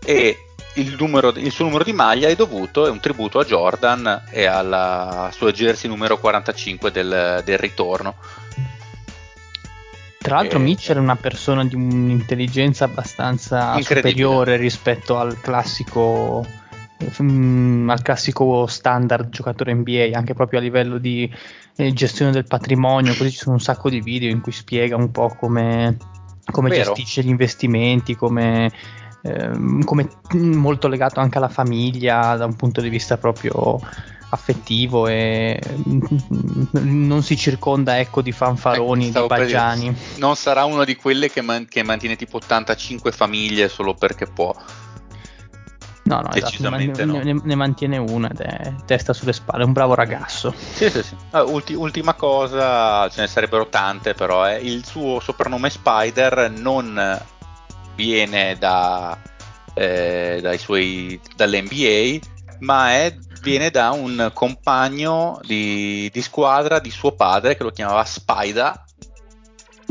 B: E il, numero- il suo numero di maglia è dovuto, è un tributo a Jordan e alla sua jersey numero 45 del, del ritorno.
D: Tra l'altro
B: Eh,
D: Mitchell è una persona di un'intelligenza abbastanza superiore rispetto al classico mm, al classico standard giocatore NBA, anche proprio a livello di eh, gestione del patrimonio, così ci sono un sacco di video in cui spiega un po' come, come gestisce gli investimenti, come, ehm, come mm, molto legato anche alla famiglia da un punto di vista proprio affettivo e non si circonda ecco di fanfaroni,
B: stavo
D: di
B: per
D: baggiani.
B: Non sarà una di quelle che, man- che mantiene tipo 85 famiglie solo perché può.
D: No, no, esatto, ne,
B: Decisamente
D: ne- ne- ne mantiene una ed è testa sulle spalle, è un bravo ragazzo.
B: Sì, sì, sì. Ah, ulti- ultima cosa, ce ne sarebbero tante, però eh, il suo soprannome Spider non viene da, eh, dai suoi, dall'NBA, ma è- viene da un compagno di, di squadra di suo padre che lo chiamava Spider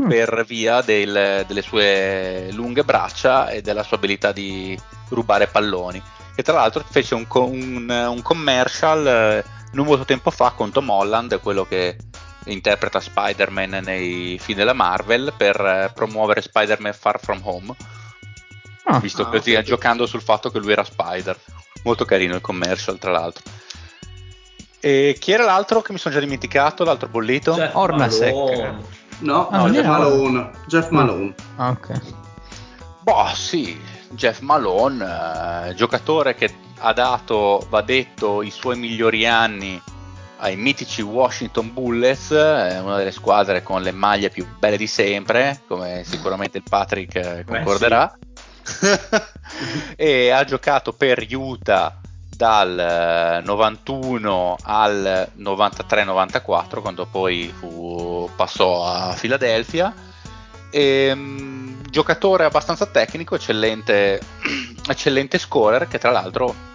D: Mm.
B: per via del- delle sue lunghe braccia e della sua abilità di rubare palloni. E tra l'altro fece un, un- un commercial eh, non molto tempo fa con Tom Holland, quello che interpreta Spider-Man nei film della Marvel, per eh, promuovere Spider-Man Far From Home,
D: Ah,
B: visto
C: Ah,
B: che
C: ok.
B: stia giocando sul fatto che lui era Spider. Molto carino il commercial, tra l'altro. E chi era l'altro che mi sono già dimenticato? L'altro bollito?
E: Jeff
D: Hornacek.
E: Malone.
C: No,
D: Ah,
C: no, Jeff Malone. Jeff Malone.
D: ah, ok.
B: Boh, sì, Jeff Malone, eh, giocatore che ha dato, va detto, i suoi migliori anni ai mitici Washington Bullets, eh, una delle squadre con le maglie più belle di sempre, come sicuramente il Patrick eh, concorderà. <laughs> e ha giocato per Utah dal eh, 91 al 93-94, quando poi fu- passò a Philadelphia. Ehm, giocatore abbastanza tecnico, eccellente, <clears throat> eccellente scorer che tra l'altro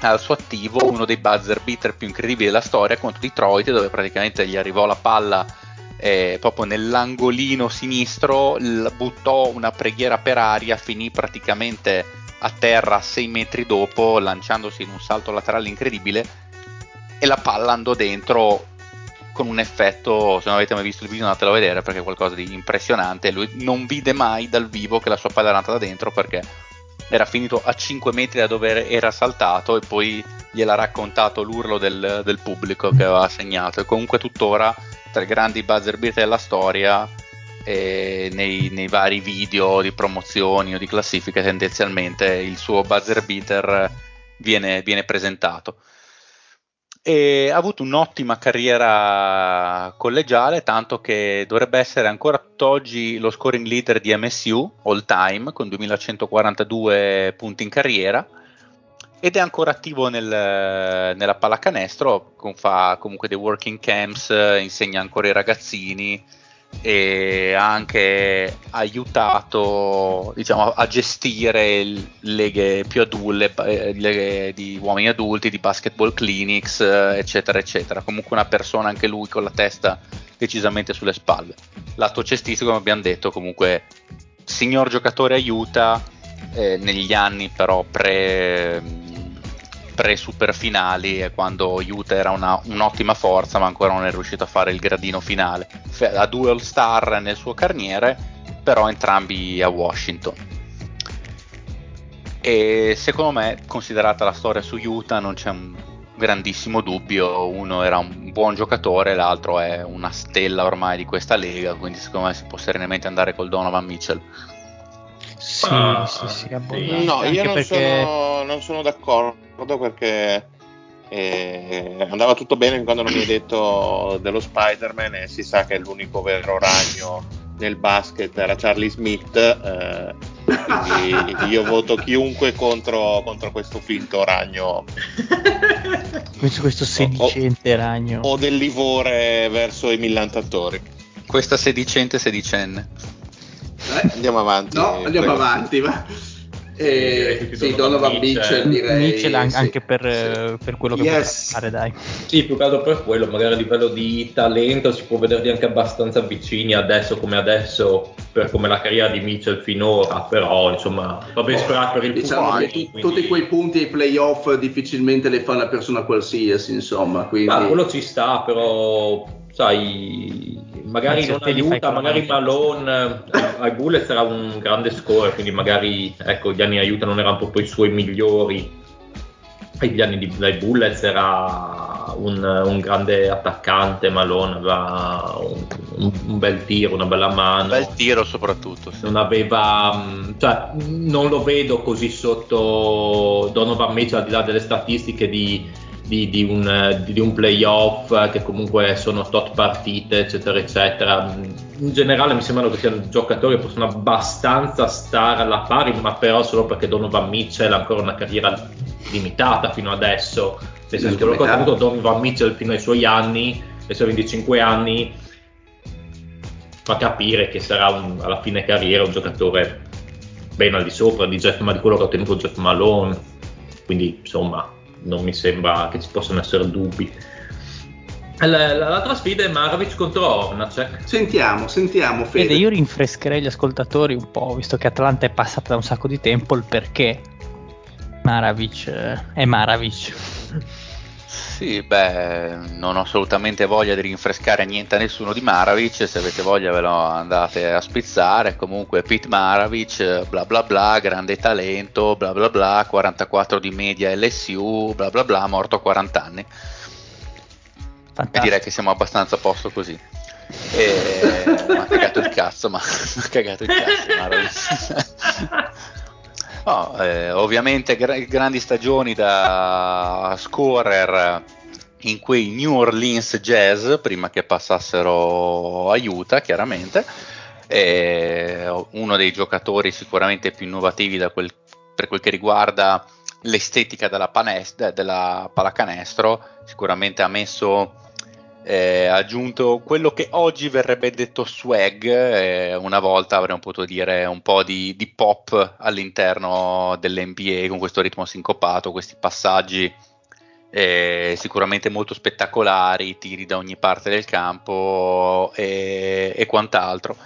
B: ha al suo attivo uno dei buzzer beater più incredibili della storia contro Detroit dove praticamente gli arrivò la palla eh, proprio nell'angolino sinistro, buttò una preghiera per aria, finì praticamente a terra 6 metri dopo lanciandosi in un salto laterale incredibile e la palla andò dentro con un effetto, se non avete mai visto il video andatelo a vedere perché è qualcosa di impressionante. Lui non vide mai dal vivo che la sua palla era andata dentro perché era finito a 5 metri da dove era saltato e poi gliel'ha raccontato l'urlo del, del pubblico che aveva segnato. E comunque tuttora tra i grandi buzzer beater della storia e nei, nei vari video di promozioni o di classifiche tendenzialmente il suo buzzer beater viene, viene presentato. E ha avuto un'ottima carriera collegiale, tanto che dovrebbe essere ancora tutt'oggi lo scoring leader di MSU all time con 2142 punti in carriera ed è ancora attivo nel- nella pallacanestro, fa comunque dei working camps, insegna ancora ai ragazzini e ha anche aiutato diciamo, a gestire leghe più adulte, eh, leghe di uomini adulti, di basketball clinics, eh, eccetera, eccetera. Comunque una persona anche lui con la testa decisamente sulle spalle. Lato cestistico, come abbiamo detto, comunque signor giocatore aiuta eh, negli anni però pre, pre super finali quando Utah era una- un'ottima forza ma ancora non è riuscito a fare il gradino finale. Ha due all star nel suo carniere però entrambi a Washington. E secondo me considerata la storia su Utah non c'è un grandissimo dubbio uno era un buon giocatore l'altro è una stella ormai di questa lega quindi secondo me si può serenamente andare col Donovan Mitchell
D: Sì,
E: Ah,
D: sì, sì,
E: sì.
D: abbondante.
F: No, io non,
D: perché
F: sono, non sono d'accordo perché eh, andava tutto bene quando non mi hai detto dello Spider-Man e si sa che l'unico vero ragno nel basket era Charlie Smith, eh, quindi io voto chiunque contro, contro questo finto ragno
D: questo, questo sedicente ragno.
F: o del livore verso i millantatori.
B: questa sedicente sedicenne
C: Eh,
F: Andiamo avanti.
C: No, andiamo
F: prego.
C: avanti, va.
E: direi
C: Eh, sì,
E: Donovan Mitchell.
C: Mitchell direi.
D: Mitchell an-
C: sì.
D: anche per,
C: Sì.
D: eh, per quello che
C: Yes.
D: può fare, dai.
E: Sì, più che altro per quello, magari a livello di talento si può vederli anche abbastanza vicini adesso come adesso, per come la carriera di Mitchell finora, però insomma va ben sperato per il
C: Diciamo che tu-
E: quindi-
C: tutti quei punti ai playoff difficilmente le fa una persona qualsiasi, insomma. Quindi...
E: Ah, quello ci sta, però sai, magari non aiuta,
D: la
E: magari. Malone eh, ai Bullets era un grande score, quindi magari ecco, gli anni aiuta non erano proprio i suoi migliori. Agli anni di, dai Bullets era un, un grande attaccante, Malone aveva un, un- un bel tiro, una bella mano
B: bel tiro soprattutto sì.
E: non aveva mh, cioè non lo vedo così sotto Donovan Mitchell al di là delle statistiche di, di- di un, di un playoff che comunque sono tot partite eccetera eccetera. In generale mi sembrano che siano giocatori che possono abbastanza stare alla pari ma però solo perché Donovan Mitchell ha ancora una carriera limitata fino adesso. Nel senso che quello che ha avuto Donovan Mitchell fino ai suoi anni ai suoi 25 anni fa capire che sarà un- alla fine carriera un giocatore ben al di sopra di, Jeff, Ma- di quello che ha ottenuto Jeff Malone. Quindi insomma non mi sembra che ci possano essere dubbi L'altra sfida è Marovic contro Ornacek.
C: Sentiamo, sentiamo Fede.
D: Fede, io rinfrescherei gli ascoltatori un po', visto che Atlanta è passata da un sacco di tempo, il perché Maravic eh, è Maravic.
B: Sì, beh, non ho assolutamente voglia di rinfrescare niente a nessuno di Maravic, se avete voglia ve lo andate a spizzare, comunque Pete Maravic, bla bla bla, grande talento, bla bla bla, 44 di media LSU, bla bla bla, morto a 40 anni. Fantastico. E direi che siamo abbastanza a posto così. E... mi ha cagato il cazzo, ma <laughs> ha cagato il cazzo, Maravic. <laughs> Oh, eh, ovviamente gra- grandi stagioni da scorer in quei New Orleans Jazz prima che passassero a Utah, chiaramente. E uno dei giocatori sicuramente più innovativi quel, per quel che riguarda l'estetica della, panest- della pallacanestro, sicuramente ha messo eh, aggiunto quello che oggi verrebbe detto swag, eh, una volta avremmo potuto dire un po' di, di, pop all'interno dell'NBA con questo ritmo sincopato, questi passaggi eh, sicuramente molto spettacolari, tiri da ogni parte del campo e, e quant'altro.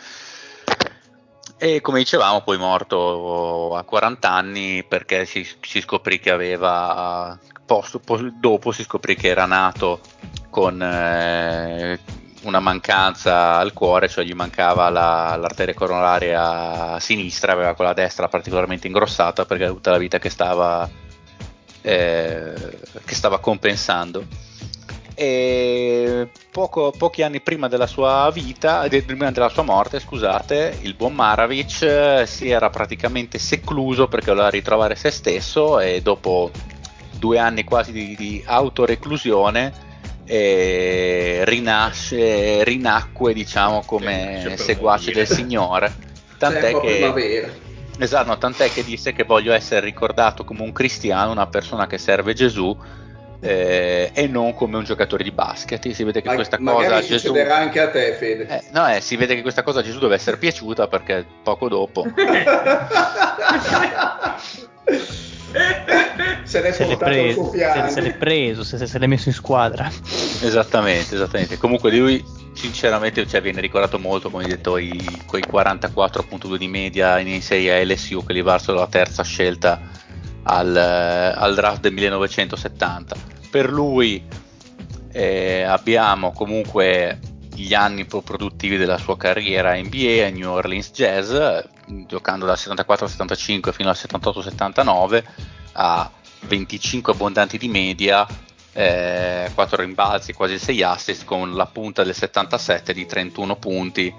B: E come dicevamo, poi morto a 40 anni perché si, si scoprì che aveva, post, post, dopo si scoprì che era nato con eh, una mancanza al cuore, cioè gli mancava la, l'arteria coronaria sinistra, aveva quella destra particolarmente ingrossata perché tutta la vita che stava, eh, che stava compensando. E poco, pochi anni prima della sua vita, prima della sua morte, scusate, il buon Maravic eh, si era praticamente secluso perché voleva ritrovare se stesso e dopo due anni quasi di, di autoreclusione e rinasce, rinacque diciamo come seguace del Signore. Tant'è che, esatto, tant'è che disse che voglio essere ricordato come un cristiano, una persona che serve Gesù eh, e non come un giocatore di basket. Si vede che Ma, questa cosa
C: Gesù anche a te, Fede.
B: Eh, no, eh, si vede che questa cosa a Gesù deve essere piaciuta perché poco dopo <laughs> <laughs>
C: se l'è se portato
D: preso, Se, se l'è preso, se, se l'è messo in squadra.
B: Esattamente, esattamente. Comunque di lui sinceramente cioè, viene ricordato molto, come hai detto, i, quei 44.2 di media in 6 a LSU che li varsero la terza scelta al, al, draft del 1970. Per lui eh, abbiamo comunque gli anni produttivi della sua carriera NBA a New Orleans Jazz, giocando dal 74 al 75 fino al 78 79 a 25 abbondanti di media, eh, 4 rimbalzi, quasi 6 assist, con la punta del 77 di 31 punti,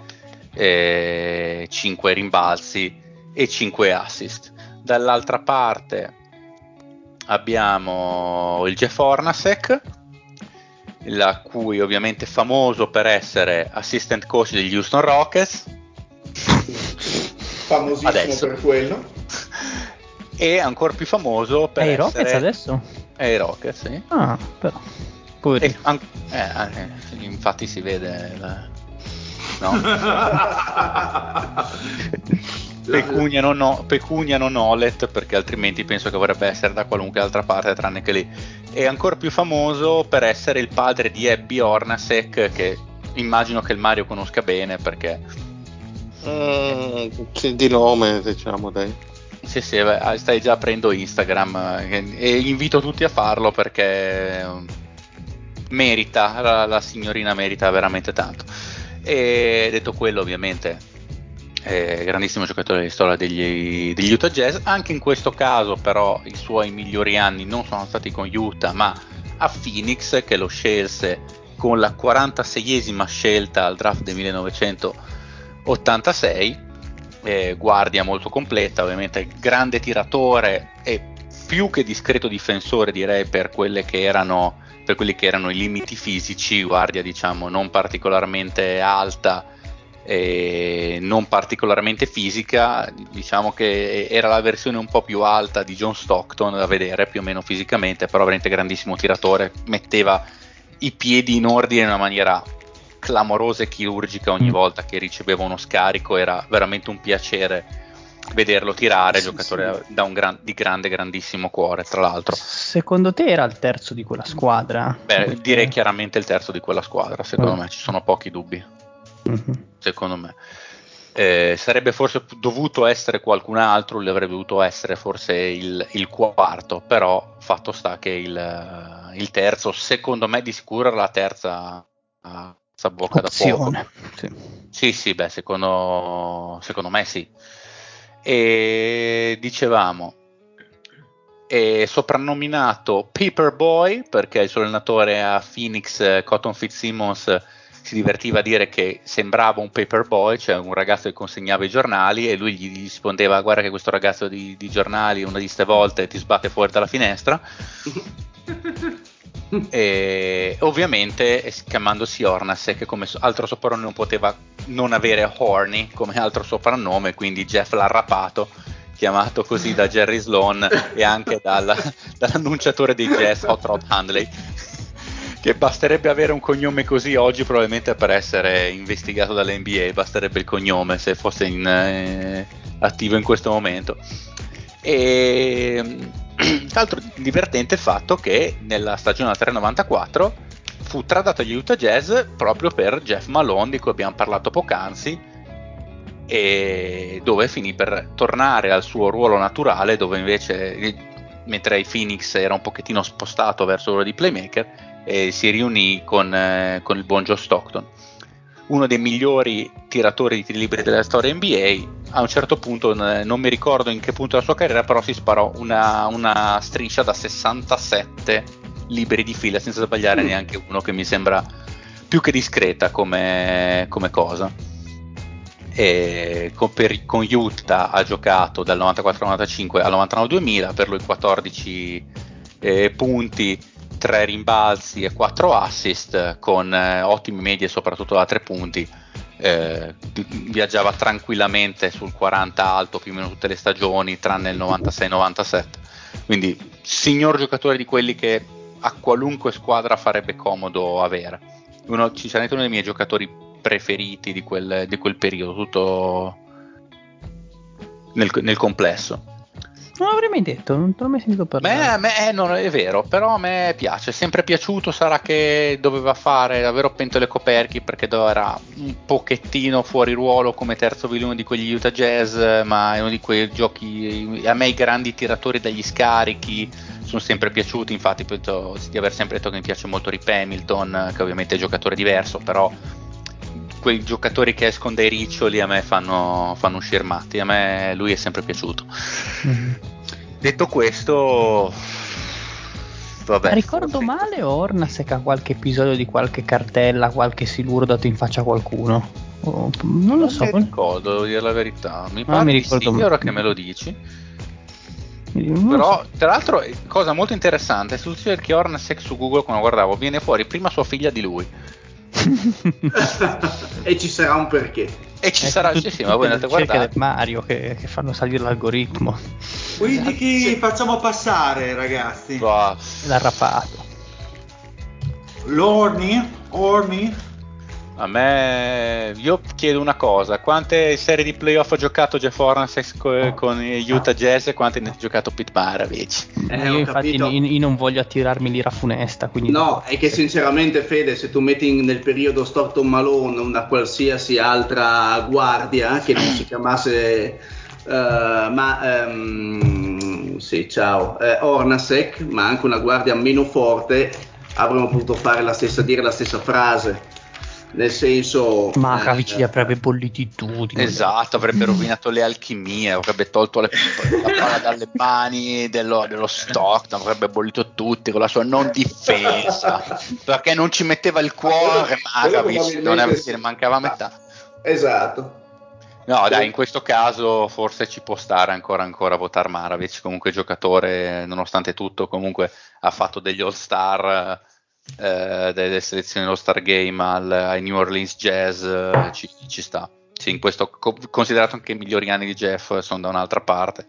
B: eh, 5 rimbalzi e 5 assist. Dall'altra parte abbiamo il Jeff Hornacek, la cui ovviamente famoso per essere assistant coach degli Houston Rockets.
C: Famosissimo Adesso. per quello. <laughs>
B: e ancora più famoso per
D: È i
B: essere...
D: Rockets adesso?
B: È i Rockets, sì.
D: Ah, però.
B: E, an- eh, eh, infatti si vede... La... No? <laughs> Pecunia non, ho, Pecunia non Olet perché altrimenti penso che dovrebbe essere da qualunque altra parte tranne che lì. È ancora più famoso per essere il padre di Abby Ornasek che immagino che il Mario conosca bene perché...
F: Mm, di nome diciamo dai.
B: Sì, sì, beh, stai già aprendo Instagram eh, e invito tutti a farlo perché mm, merita, la, la signorina merita veramente tanto. E detto quello, ovviamente, eh, grandissimo giocatore di storia degli, degli, Utah Jazz. Anche in questo caso, però, i suoi migliori anni non sono stati con Utah, ma a Phoenix, che lo scelse con la 46esima scelta al draft del 1986 eh, guardia molto completa, ovviamente grande tiratore e più che discreto difensore direi per, erano, per quelli che erano i limiti fisici, guardia diciamo non particolarmente alta non particolarmente fisica, diciamo che era la versione un po' più alta di John Stockton da vedere più o meno fisicamente, però veramente grandissimo tiratore, metteva i piedi in ordine in una maniera clamorosa e chirurgica ogni mm. volta che riceveva uno scarico, era veramente un piacere vederlo tirare,
G: Sì,
B: giocatore
G: sì.
B: da un gran- di grande, grandissimo cuore, tra l'altro.
D: Secondo te era il terzo di quella squadra?
B: Beh,
D: Perché-
B: direi chiaramente il terzo di quella squadra, secondo
D: Mm.
B: me, ci sono pochi dubbi,
D: Mhm.
B: secondo me. Eh, sarebbe forse dovuto essere qualcun altro, lui avrebbe dovuto essere forse il, il quarto, però fatto sta che il, il terzo, secondo me di sicuro era la terza, bocca da.
D: Opzione. Sì.
B: Sì, sì, beh, secondo, secondo me sì. E dicevamo, è soprannominato Paperboy perché il suo allenatore a Phoenix, Cotton Fitzsimmons, si divertiva a dire che sembrava un paperboy, cioè un ragazzo che consegnava i giornali e lui gli rispondeva guarda che questo ragazzo di, di giornali una di queste volte ti sbatte fuori dalla finestra <laughs> e ovviamente eh, chiamandosi Ornasek come altro soprannome non poteva non avere Horny come altro soprannome quindi Jeff l'ha rapato chiamato così da Jerry Sloan e anche <laughs> dal- dall'annunciatore dei Jazz Hot Rod Handley. <laughs> Che basterebbe avere un cognome così oggi probabilmente per essere investigato dall'NBA basterebbe il cognome se fosse in, eh, attivo in questo momento. E l'altro divertente fatto che nella stagione 394 fu tradato agli Utah Jazz proprio per Jeff Malone di cui abbiamo parlato poc'anzi e dove finì per tornare al suo ruolo naturale dove invece mentre Phoenix era un pochettino spostato verso ruolo di playmaker e si riunì con, eh, con il buon Joe Stockton uno dei migliori tiratori di tiri liberi della storia NBA a. Un certo punto non mi ricordo in che punto della sua carriera però si sparò una, una striscia da 67 liberi di fila senza sbagliare
C: Mm.
B: neanche uno che mi sembra più che discreta come, come cosa. E con, per- con Utah ha giocato dal 94-95 al 99-2000 per lui 14 eh, punti 3 rimbalzi e 4 assist con eh, ottime medie soprattutto da 3 punti eh, viaggiava tranquillamente sul 40 alto più o meno tutte le stagioni tranne il 96-97 quindi signor giocatore di quelli che a qualunque squadra farebbe comodo avere. Uno, sinceramente uno dei miei giocatori preferiti di quel, di quel periodo tutto nel, nel complesso
D: Non l'avrei mai detto, non te l'ho mai sentito
B: Beh,
D: parlare.
B: a me, eh, non è vero, però a me piace, è sempre piaciuto, sarà che doveva fare davvero pentole coperchi perché era un pochettino fuori ruolo come terzo violino di quegli Utah Jazz, ma è uno di quei giochi, a me i grandi tiratori dagli scarichi sono sempre piaciuti, infatti penso di aver sempre detto che mi piace molto Rip Hamilton, che ovviamente è giocatore diverso, però quei giocatori che escono dai riccioli a me fanno, fanno uscire matti, a me lui è sempre piaciuto.
D: Mhm.
B: Detto questo, vabbè,
D: ricordo male o Ornasek ha qualche episodio di qualche cartella, qualche siluro dato in faccia a qualcuno? O- non lo
B: Non
D: so.
B: mi
D: qual-
B: ricordo, devo dire la verità. Mi
D: Ah,
B: pare
D: mi
B: di
D: ricordo
B: sì, ora che me lo dici.
D: non
B: Però,
D: so.
B: tra l'altro, cosa molto interessante, sul cerchio Hornacek su Google quando guardavo, viene fuori prima sua figlia di lui.
C: E ci sarà un perché.
B: E ci
D: Eh,
B: sarà,
D: tut-
B: sì, sì, ma voi andate a guardare.
D: Mario che, che fanno salire l'algoritmo.
G: Quindi chi
C: Sì.
G: facciamo passare, ragazzi?
B: Bah,
D: L'ha rapato.
G: L'Orni? Orni?
B: A me, io chiedo una cosa: quante serie di playoff ha giocato Jeff Hornacek co- con Utah Jazz e quante ne ha giocato Pete Maravich?
C: Eh,
D: io infatti
C: capito.
D: io- non voglio attirarmi l'ira funesta. Quindi
C: No, è che sinceramente Fede, se tu metti in- nel periodo Stockton Malone una qualsiasi altra guardia che non si chiamasse eh, ma ehm, sì, ciao, eh, Ornasek, ma anche una guardia meno forte, avremmo potuto fare la stessa, dire la stessa frase. Nel senso,
D: Makavic
C: eh,
D: gli avrebbe bolliti tutti.
B: Esatto, avrebbe rovinato le alchimie, avrebbe tolto le- la palla dalle mani dello, dello Stockton, avrebbe bollito tutti con la sua non difesa, perché non ci metteva il cuore Makavic, non è, ne mancava metà.
C: Esatto.
B: No, dai, in questo caso forse ci può stare ancora ancora a votare Maravic, comunque giocatore, nonostante tutto, comunque ha fatto degli all-star, eh, delle selezioni all-star game al- ai New Orleans Jazz, eh, ci, ci sta. Sì, in questo, co- considerato che i migliori anni di Jeff sono da un'altra parte.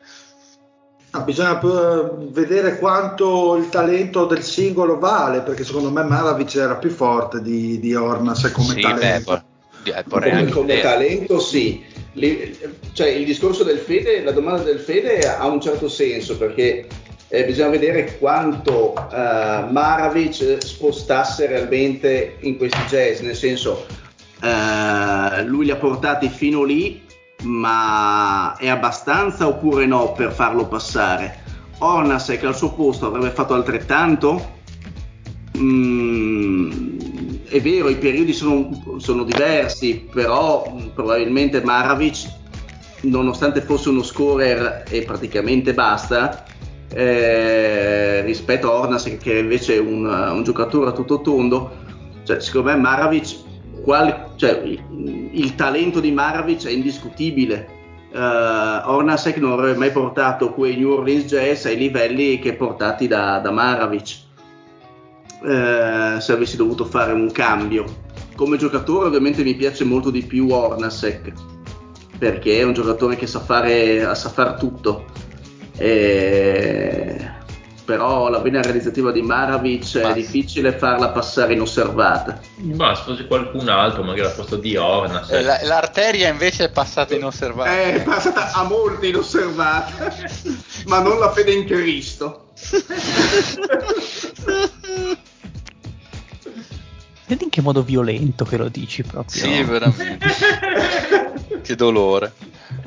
A: Ah, bisogna eh, vedere quanto il talento del singolo vale, perché secondo me Maravic era più forte di, di Ornas come
B: sì, beh,
A: talento.
B: eh, vorrei
C: Come,
B: anche
C: come talento sì, li- cioè, il discorso del Fede, la domanda del Fede ha un certo senso perché eh, bisogna vedere quanto eh, Maravic spostasse realmente in questi jazz, nel senso eh, lui li ha portati fino lì, ma è abbastanza oppure no per farlo passare? Ornasek al suo posto avrebbe fatto altrettanto? Mm, è vero, i periodi sono, sono diversi, però mh, probabilmente Maravic, nonostante fosse uno scorer e praticamente basta, eh, rispetto a Ornasek che invece è un, un giocatore a tutto tondo, cioè, secondo me Maravic, qual- cioè, il, il talento di Maravic è indiscutibile. Eh, Ornasek non avrebbe mai portato quei New Orleans Jazz ai livelli che portati da, da Maravic eh, se avessi dovuto fare un cambio. Come giocatore ovviamente mi piace molto di più Ornasek perché è un giocatore che sa fare, sa fare tutto. Eh, però la vena realizzativa di Maravic è
B: Ma-
C: difficile farla passare inosservata.
E: Ma se qualcun altro, magari al posto di Orna.
B: Eh, la- l'arteria invece è passata inosservata.
C: È passata a molti inosservata, ma non la fede in Cristo.
D: Vedi in che modo violento che lo dici proprio.
B: Sì, veramente. che dolore.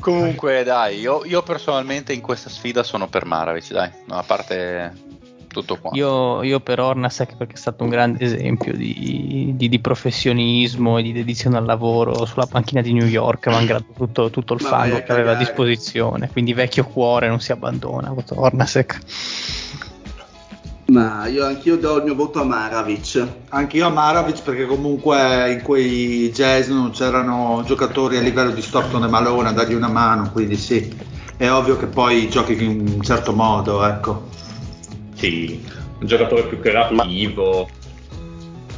B: Comunque, dai, io, io personalmente in questa sfida sono per Maravic, dai. A parte tutto qua.
D: Io, io per Ornasek perché è stato un grande esempio di, di- di professionismo e di dedizione al lavoro sulla panchina di New York, malgrado <laughs> tutto, tutto il
C: Ma
D: fango che aveva a disposizione. Quindi vecchio cuore non si abbandona. Ornasek.
C: Ma io anch'io do il mio voto a Maravic.
A: Anch'io a Maravic perché comunque in quei jazz non c'erano giocatori a livello di Stockton e Malone a dargli una mano, quindi sì, è ovvio che poi giochi in un certo modo, ecco.
E: Sì, un giocatore più creativo.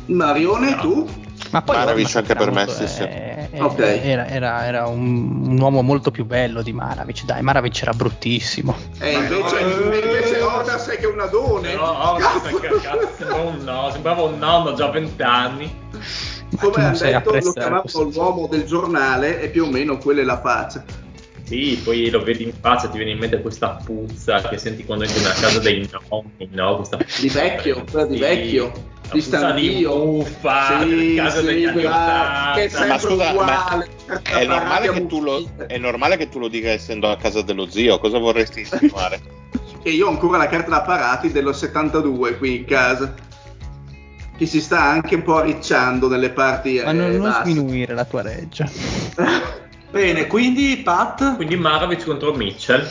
C: Marione,
E: No.
C: tu?
D: Ma poi
F: Maravic anche
D: era
F: per me, sì, sì.
D: eh, eh,
C: Ok.
D: Era, era- era un, un uomo molto più bello di Maravic. Dai, Maravic era bruttissimo.
C: E invece, e invece Orda sei che è un adone.
E: No, Orna, che cazzo, no, sembrava un nonno già vent'anni.
C: Come
D: sai
C: detto, lo chiamavano l'uomo del giornale e più o meno quella è la faccia.
E: Sì, poi lo vedi in faccia, ti viene in mente questa puzza che senti quando entri nella casa dei nonni, no? Questa
C: Di vecchio, quella di vecchio,
E: la
C: di
E: puzza di
C: stanchio.
E: muffa,
C: Sì,
E: case
C: sì,
E: degli anni
C: che è
E: 80.
C: sempre
F: Ma scusa,
C: uguale.
F: È normale, che tu lo, è normale che tu lo dica essendo a casa dello zio, cosa vorresti insinuare?
C: E io ho ancora la carta da parati dello 72 qui in casa. Che si sta anche un po' arricciando nelle parti
D: Ma non,
C: eh,
D: non sminuire la tua reggia. <laughs>
A: Bene, quindi Pat?
E: Quindi Maravic contro Mitchell.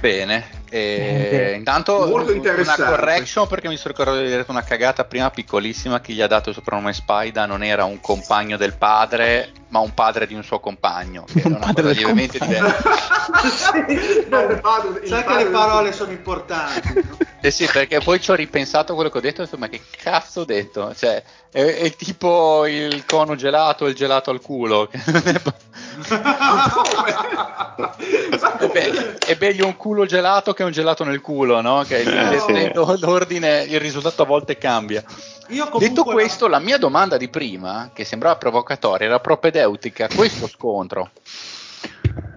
B: Bene. E intanto
C: Molto
B: una correction perché mi sono ricordato di aver detto una cagata prima piccolissima chi gli ha dato il soprannome Spida non era un compagno del padre ma un padre di un suo compagno che <laughs>
D: Un
B: era una
D: padre
B: cosa
D: del
B: lievemente
D: compagno.
B: diversa <laughs> <laughs>
C: No, padre-
A: Sai che le parole sono importanti. no?
B: Eh sì, perché poi ci ho ripensato a quello che ho detto e ho detto, ma che cazzo ho detto? Cioè, è, è tipo il cono gelato e il gelato al culo. è, be- è meglio un culo gelato che un gelato nel culo, no? Che essendo l'ordine, il risultato a volte cambia.
A: Io comunque
B: Detto questo, la mia domanda di prima, che sembrava provocatoria, era propedeutica a questo scontro.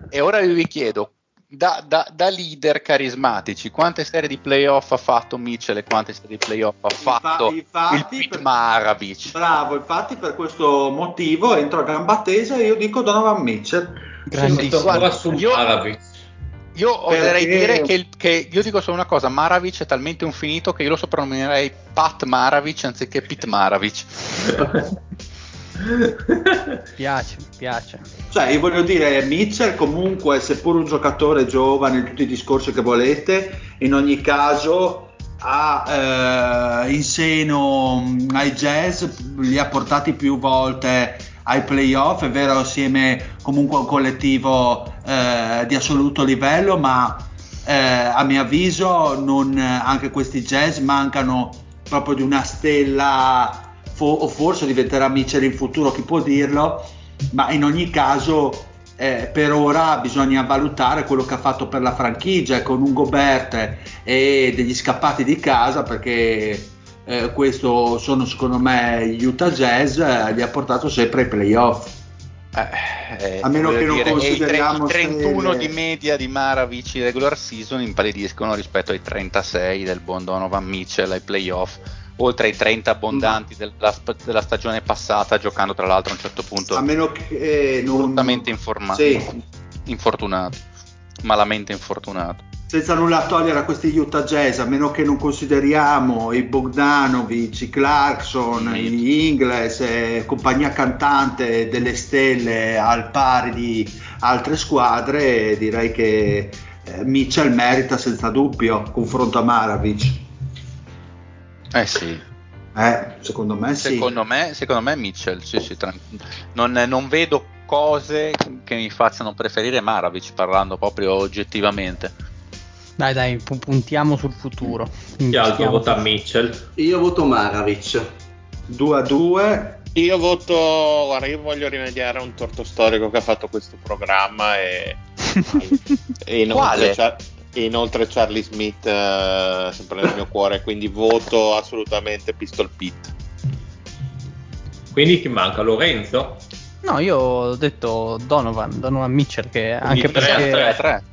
B: E ora io vi chiedo, da, da- da leader carismatici, quante serie di playoff ha fatto Mitchell e quante serie di playoff ha fatto
A: infatti,
B: il Pete
A: per-
B: Maravich?
A: Bravo, infatti per questo motivo entro a gamba tesa e io dico Donovan Mitchell.
D: Grandissimo.
B: Guarda, io-. Io oserei
A: Perché-
B: dire che, il- che- io dico solo una cosa, Maravich è talmente un finito che io lo soprannominerei Pat Maravich anziché Pete Maravich. <laughs>
D: piace, mi piace.
A: Cioè, io voglio dire, Mitchell comunque, seppur un giocatore giovane, tutti i discorsi che volete, in ogni caso ha eh, in seno ai jazz, li ha portati più volte ai playoff, è vero, assieme comunque a un collettivo eh, di assoluto livello, ma eh, a mio avviso non, anche questi jazz mancano proprio di una stella, fo- o forse diventerà Mitchell in futuro, chi può dirlo, ma in ogni caso eh, per ora bisogna valutare quello che ha fatto per la franchigia con un Gobert e degli scappati di casa perché eh, questo sono secondo me gli Utah Jazz eh, li ha portato sempre ai playoff
B: Eh,
A: A meno che non
B: dire,
A: consideriamo
B: i 31
A: se-
B: di media di Maravic in regular season impallidiscono rispetto ai 36 del buon Donovan Mitchell ai playoff, oltre ai 30 abbondanti della, della stagione passata, giocando tra l'altro a un certo punto
A: A meno che eh, non...
B: informato,
A: Sì,
B: infortunato, malamente infortunato.
A: Senza nulla togliere a questi Utah Jazz, a meno che non consideriamo i Bogdanovic, i Clarkson, i Ingles e compagnia cantante delle stelle al pari di altre squadre, direi che eh, Mitchell merita senza dubbio confronto a Maravic.
B: Eh sì,
A: Eh, secondo me sì.
B: secondo, me, secondo me Mitchell, sì, sì, tran- non, non vedo cose che mi facciano preferire Maravic parlando proprio oggettivamente.
D: Dai, dai, pu- puntiamo sul futuro.
E: Chi altro vota Mitchell?
C: Io voto Maravic.
A: 2 a 2.
F: Io voto, guarda, io voglio rimediare a un torto storico che ha fatto questo programma e, <laughs> e inoltre, Char- inoltre Charlie Smith eh, sempre nel mio cuore, quindi voto assolutamente Pistol Pit.
E: Quindi chi manca? Lorenzo?
D: No, io ho detto Donovan, Donovan Mitchell, che
E: Quindi
D: anche
E: tre a
D: perché,
B: tre a tre.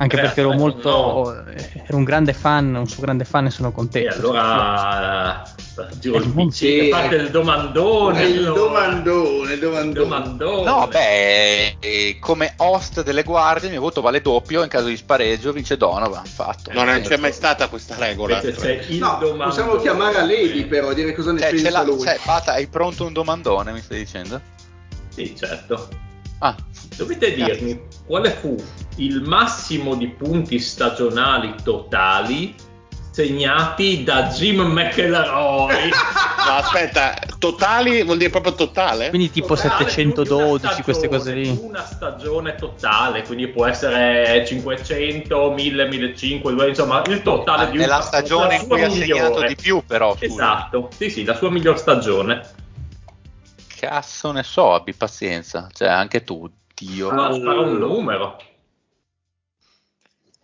D: Anche
E: a
D: perché ero molto. ero un grande fan, un suo grande fan e sono
E: E
D: contento.
E: allora eh, giro il
D: Eh,
C: sì,
E: fate il domandone.
C: il
E: allora.
C: domandone, domandone.
E: domandone.
B: No, beh, eh, come host delle guardie il mio voto vale doppio, in caso di spareggio vince Donovan, fatto.
F: Non
B: Eh,
F: c'è mai stata questa regola.
E: Il
C: No,
E: domandone.
C: possiamo chiamare a Lady però, dire cosa ne
B: Cioè,
C: pensa lui.
B: cioè, Bata, hai pronto un domandone, mi stai dicendo?
E: Sì, certo.
B: Ah,
E: Dovete dirmi quale fu il massimo di punti stagionali totali segnati da Jim McElroy. <laughs>
F: No, aspetta, totali vuol dire proprio totale?
D: Quindi tipo
E: Totale,
D: 712,
E: una
D: queste cose
E: stagione,
D: lì.
E: Una stagione totale, quindi può essere 500, 1000, 1500, 2000, insomma il totale di
B: nella
E: una
B: stagione in
E: la
B: cui
E: sua
B: ha segnato di più, però. scusa.
E: Esatto, sì, sì, la sua miglior stagione.
B: Cazzo ne so, abbi pazienza. Cioè, anche tu, Dio.
E: No, spara un numero.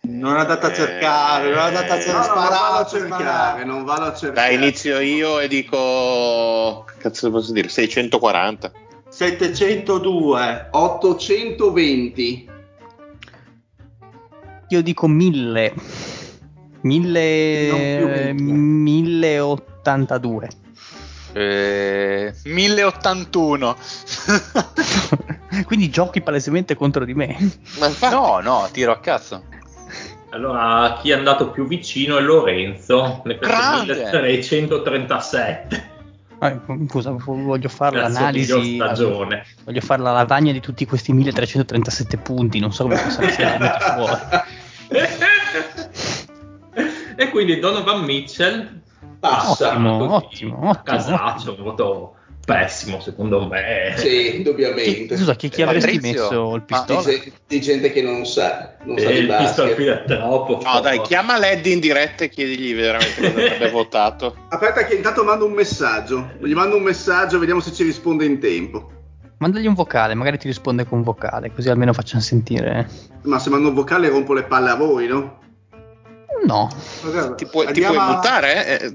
A: Non andate a cercare, non andate a
C: No,
A: cercare.
C: no, non vado a cercare, non vado a cercare.
F: Dai, inizio io e dico. Cazzo posso dire? 640.
A: 702.
C: 820.
D: Io dico 1000. 1000.
A: Non più mille.
D: 1082.
B: Eh, 1081. <laughs>
D: Quindi giochi palesemente contro di me.
B: No, no, tiro a cazzo.
E: Allora, chi è andato più vicino è Lorenzo, ne prende
B: Grande!
E: 1337.
D: Ah, Scusa, voglio fare
E: sua
D: l'analisi.
E: stagione.
D: Voglio fare la lavagna di tutti questi 1337 punti. Non so come possano essere fuori. <laughs>
E: e quindi Donovan Mitchell
C: Passa.
D: Ottimo,
E: così,
D: ottimo, ottimo,
E: casaccio, un voto pessimo secondo me.
C: Sì,
D: Chi,
C: indubbiamente.
D: scusa, chi, chi avresti
B: Patrizio?
D: messo il
C: Di,
D: pistola?
C: ge- di gente che non sa, non sa
E: E
C: di
E: il
C: basket.
E: fila è troppo.
F: No, dai, chiama Leddy in diretta e chiedigli veramente cosa avrebbe <laughs> votato.
C: Aspetta che intanto mando un messaggio. Gli mando un messaggio, vediamo se ci risponde in tempo.
D: Mandagli un vocale, magari ti risponde con un vocale, così almeno facciamo sentire.
C: Ma se mando un vocale rompo le palle a voi, no?
D: No,
F: Ti puoi, ti puoi
A: a-
F: mutare? Eh,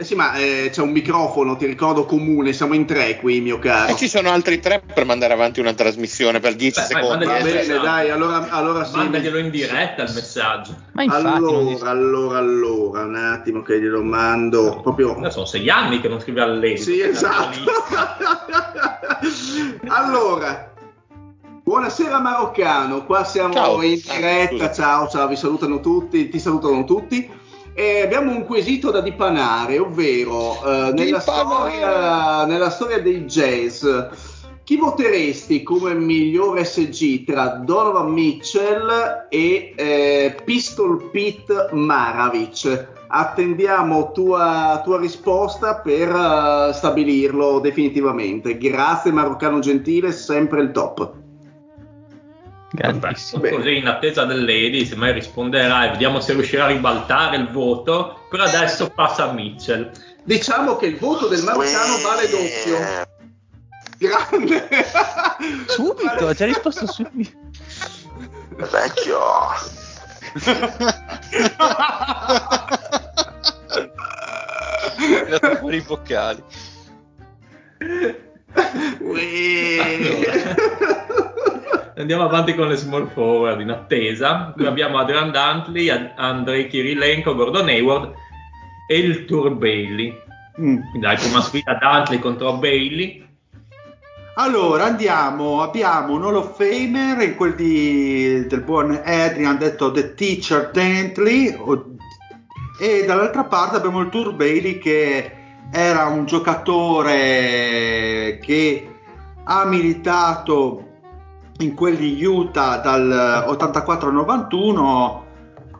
C: Eh sì, ma eh, c'è un microfono, ti ricordo comune, siamo in tre qui, mio caro.
F: E ci sono altri tre per mandare avanti una trasmissione per 10
E: Beh, vai,
F: secondi.
C: Va
F: eh.
C: bene, dai, allora, allora sì.
E: Mandaglielo in diretta il messaggio.
D: ma infatti non dis-
C: Allora, allora, allora, un attimo che glielo mando. Proprio
E: Ora sono sei anni che non scrive all'epoca.
C: Sì, esatto. <laughs> allora, buonasera Maroccano, qua siamo
F: Ciao.
C: in diretta, ciao, ciao, vi salutano tutti, ti salutano tutti. E abbiamo un quesito da dipanare, ovvero eh, nella, storia, nella storia dei jazz, chi voteresti come miglior SG tra Donovan Mitchell e eh, Pistol Pete Maravic? Attendiamo tua, tua risposta per eh, stabilirlo definitivamente. Grazie Maroccano Gentile, sempre il top.
D: Grandissimo.
C: Bene.
E: Così in attesa del Lady, se mai risponderà e vediamo se riuscirà a ribaltare il voto. Per adesso passa a Mitchell.
C: Diciamo che il voto del Maroccano vale doppio. Grande!
D: Subito, ha già risposto subito.
F: Vecchio. <laughs>
B: Tirato fuori i vocali.
E: Andiamo avanti con le small forward in attesa. Qui abbiamo Adrian Dantley, Andrei Kirilenko, Gordon Hayward e il Tour Bailey. Mm. Quindi la prima sfida Dantley contro Bailey.
A: Allora andiamo, abbiamo un Hall of Famer in quel di, del buon Adrian detto The Teacher Dantley e dall'altra parte abbiamo il Tour Bailey che era un giocatore che ha militato in quelli Utah dal 84 al 91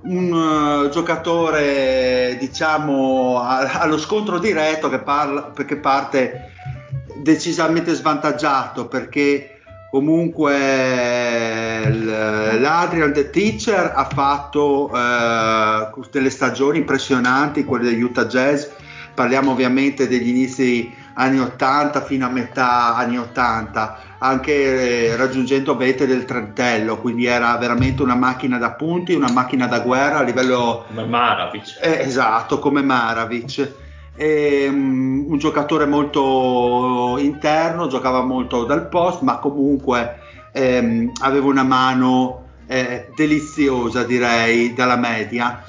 A: un uh, giocatore diciamo allo scontro diretto che, parla, che parte decisamente svantaggiato perché comunque l'Adrian The Teacher ha fatto uh, delle stagioni impressionanti quelle degli Utah Jazz. Parliamo ovviamente degli inizi anni 80 fino a metà anni 80, anche eh, raggiungendo vete del trentello, quindi era veramente una macchina da punti, una macchina da guerra a livello...
E: Come Maravic.
A: Eh, esatto, come Maravic. E, um, un giocatore molto interno, giocava molto dal post, ma comunque ehm, aveva una mano eh, deliziosa, direi, dalla media.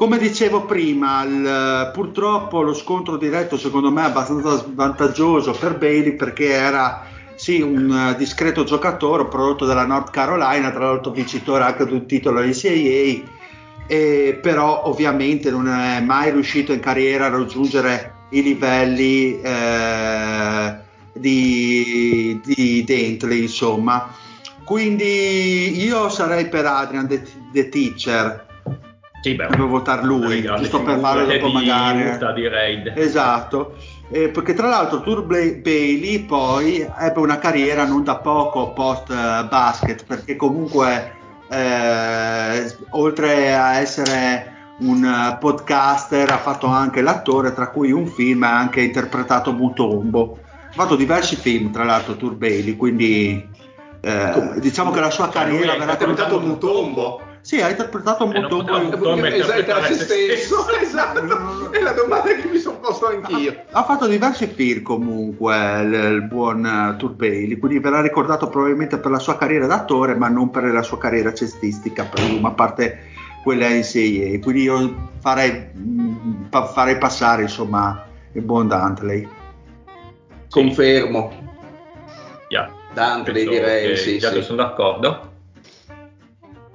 A: Come dicevo prima, il, purtroppo lo scontro diretto secondo me è abbastanza vantaggioso per Bailey perché era sì, un discreto giocatore prodotto dalla North Carolina, tra l'altro vincitore anche di un titolo NCAA, e però ovviamente non è mai riuscito in carriera a raggiungere i livelli eh, di, di Dentley, insomma. Quindi io sarei per Adrian The, the Teacher
E: sì, beh,
A: devo votare lui, giusto per farlo dopo
E: di
A: magari.
E: Utah, di raid.
A: Esatto. Eh, perché tra l'altro Tour Bailey poi ebbe una carriera non da poco post uh, basket, perché comunque eh, oltre a essere un uh, podcaster ha fatto anche l'attore, tra cui un film ha anche interpretato Mutombo. Ha fatto diversi film, tra l'altro Tour Bailey, quindi eh, diciamo che la sua carriera
C: verrà interpretato Mutombo.
A: Sì, ha interpretato un
E: molto
C: bene. Esatto, se stesso. <laughs> esatto. È la domanda che mi sono posto anch'io.
A: Ha, ha fatto diversi film comunque il, il buon uh, Tour Bailey, quindi verrà ricordato probabilmente per la sua carriera d'attore, ma non per la sua carriera cestistica, lui, a parte quella NCAA. Quindi io farei, mh, mm, farei passare insomma il buon Dantley.
C: Confermo.
E: Yeah.
C: Dantley direi, sì,
E: sì. sono d'accordo.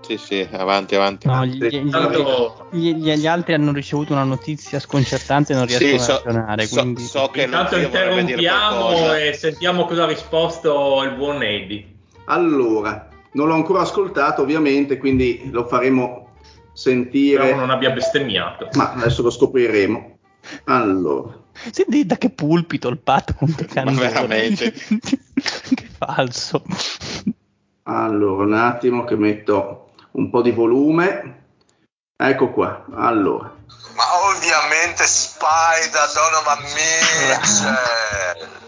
F: Sì, sì, avanti, avanti.
D: No, gli, gli, gli, gli, altri hanno ricevuto una notizia sconcertante e non riescono sì, so, a ragionare.
F: So,
D: quindi...
F: so che
E: Intanto interrompiamo e sentiamo cosa ha risposto il buon Eddie.
C: Allora, non l'ho ancora ascoltato ovviamente, quindi lo faremo sentire.
E: Spero non abbia bestemmiato.
C: Ma adesso lo scopriremo. Allora.
D: Senti da che pulpito il Pat Monte <laughs>
F: Ma veramente. <laughs>
D: che falso.
C: Allora, un attimo che metto un po' di volume. Ecco qua, allora.
H: Ma ovviamente Spider Donovan Mitchell.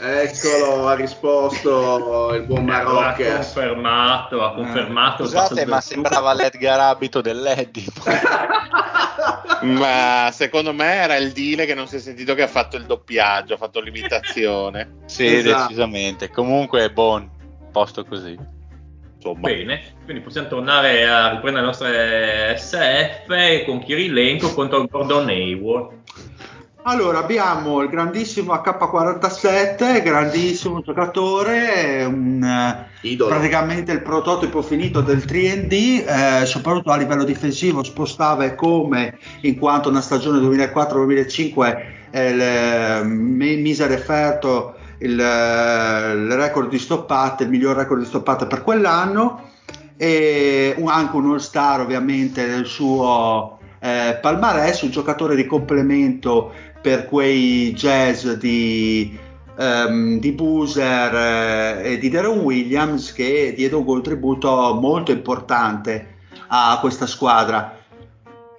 C: Eccolo, ha risposto il buon Marocco.
E: Ha confermato, ha confermato.
B: Scusate, ma sembrava l'Edgar Abito dell'Eddie. <laughs>
F: ma secondo me era il deal che non si è sentito che ha fatto il doppiaggio, ha fatto l'imitazione.
B: sì, esatto. decisamente. Comunque, buon posto così.
E: Insomma. Bene, quindi possiamo tornare a riprendere le nostre SF con Kirilenko contro Gordon Hayward.
A: Allora abbiamo il grandissimo AK-47, grandissimo giocatore, un, praticamente il prototipo finito del 3D, eh, soprattutto a livello difensivo spostava e come in quanto una stagione 2004-2005 eh, le, mise a referto il, il record di stoppate, il miglior record di stoppate per quell'anno e anche un all star ovviamente del suo eh, palmarès, un giocatore di complemento per quei jazz di, um, di Boozer eh, e di Darren Williams che diede un contributo molto importante a questa squadra.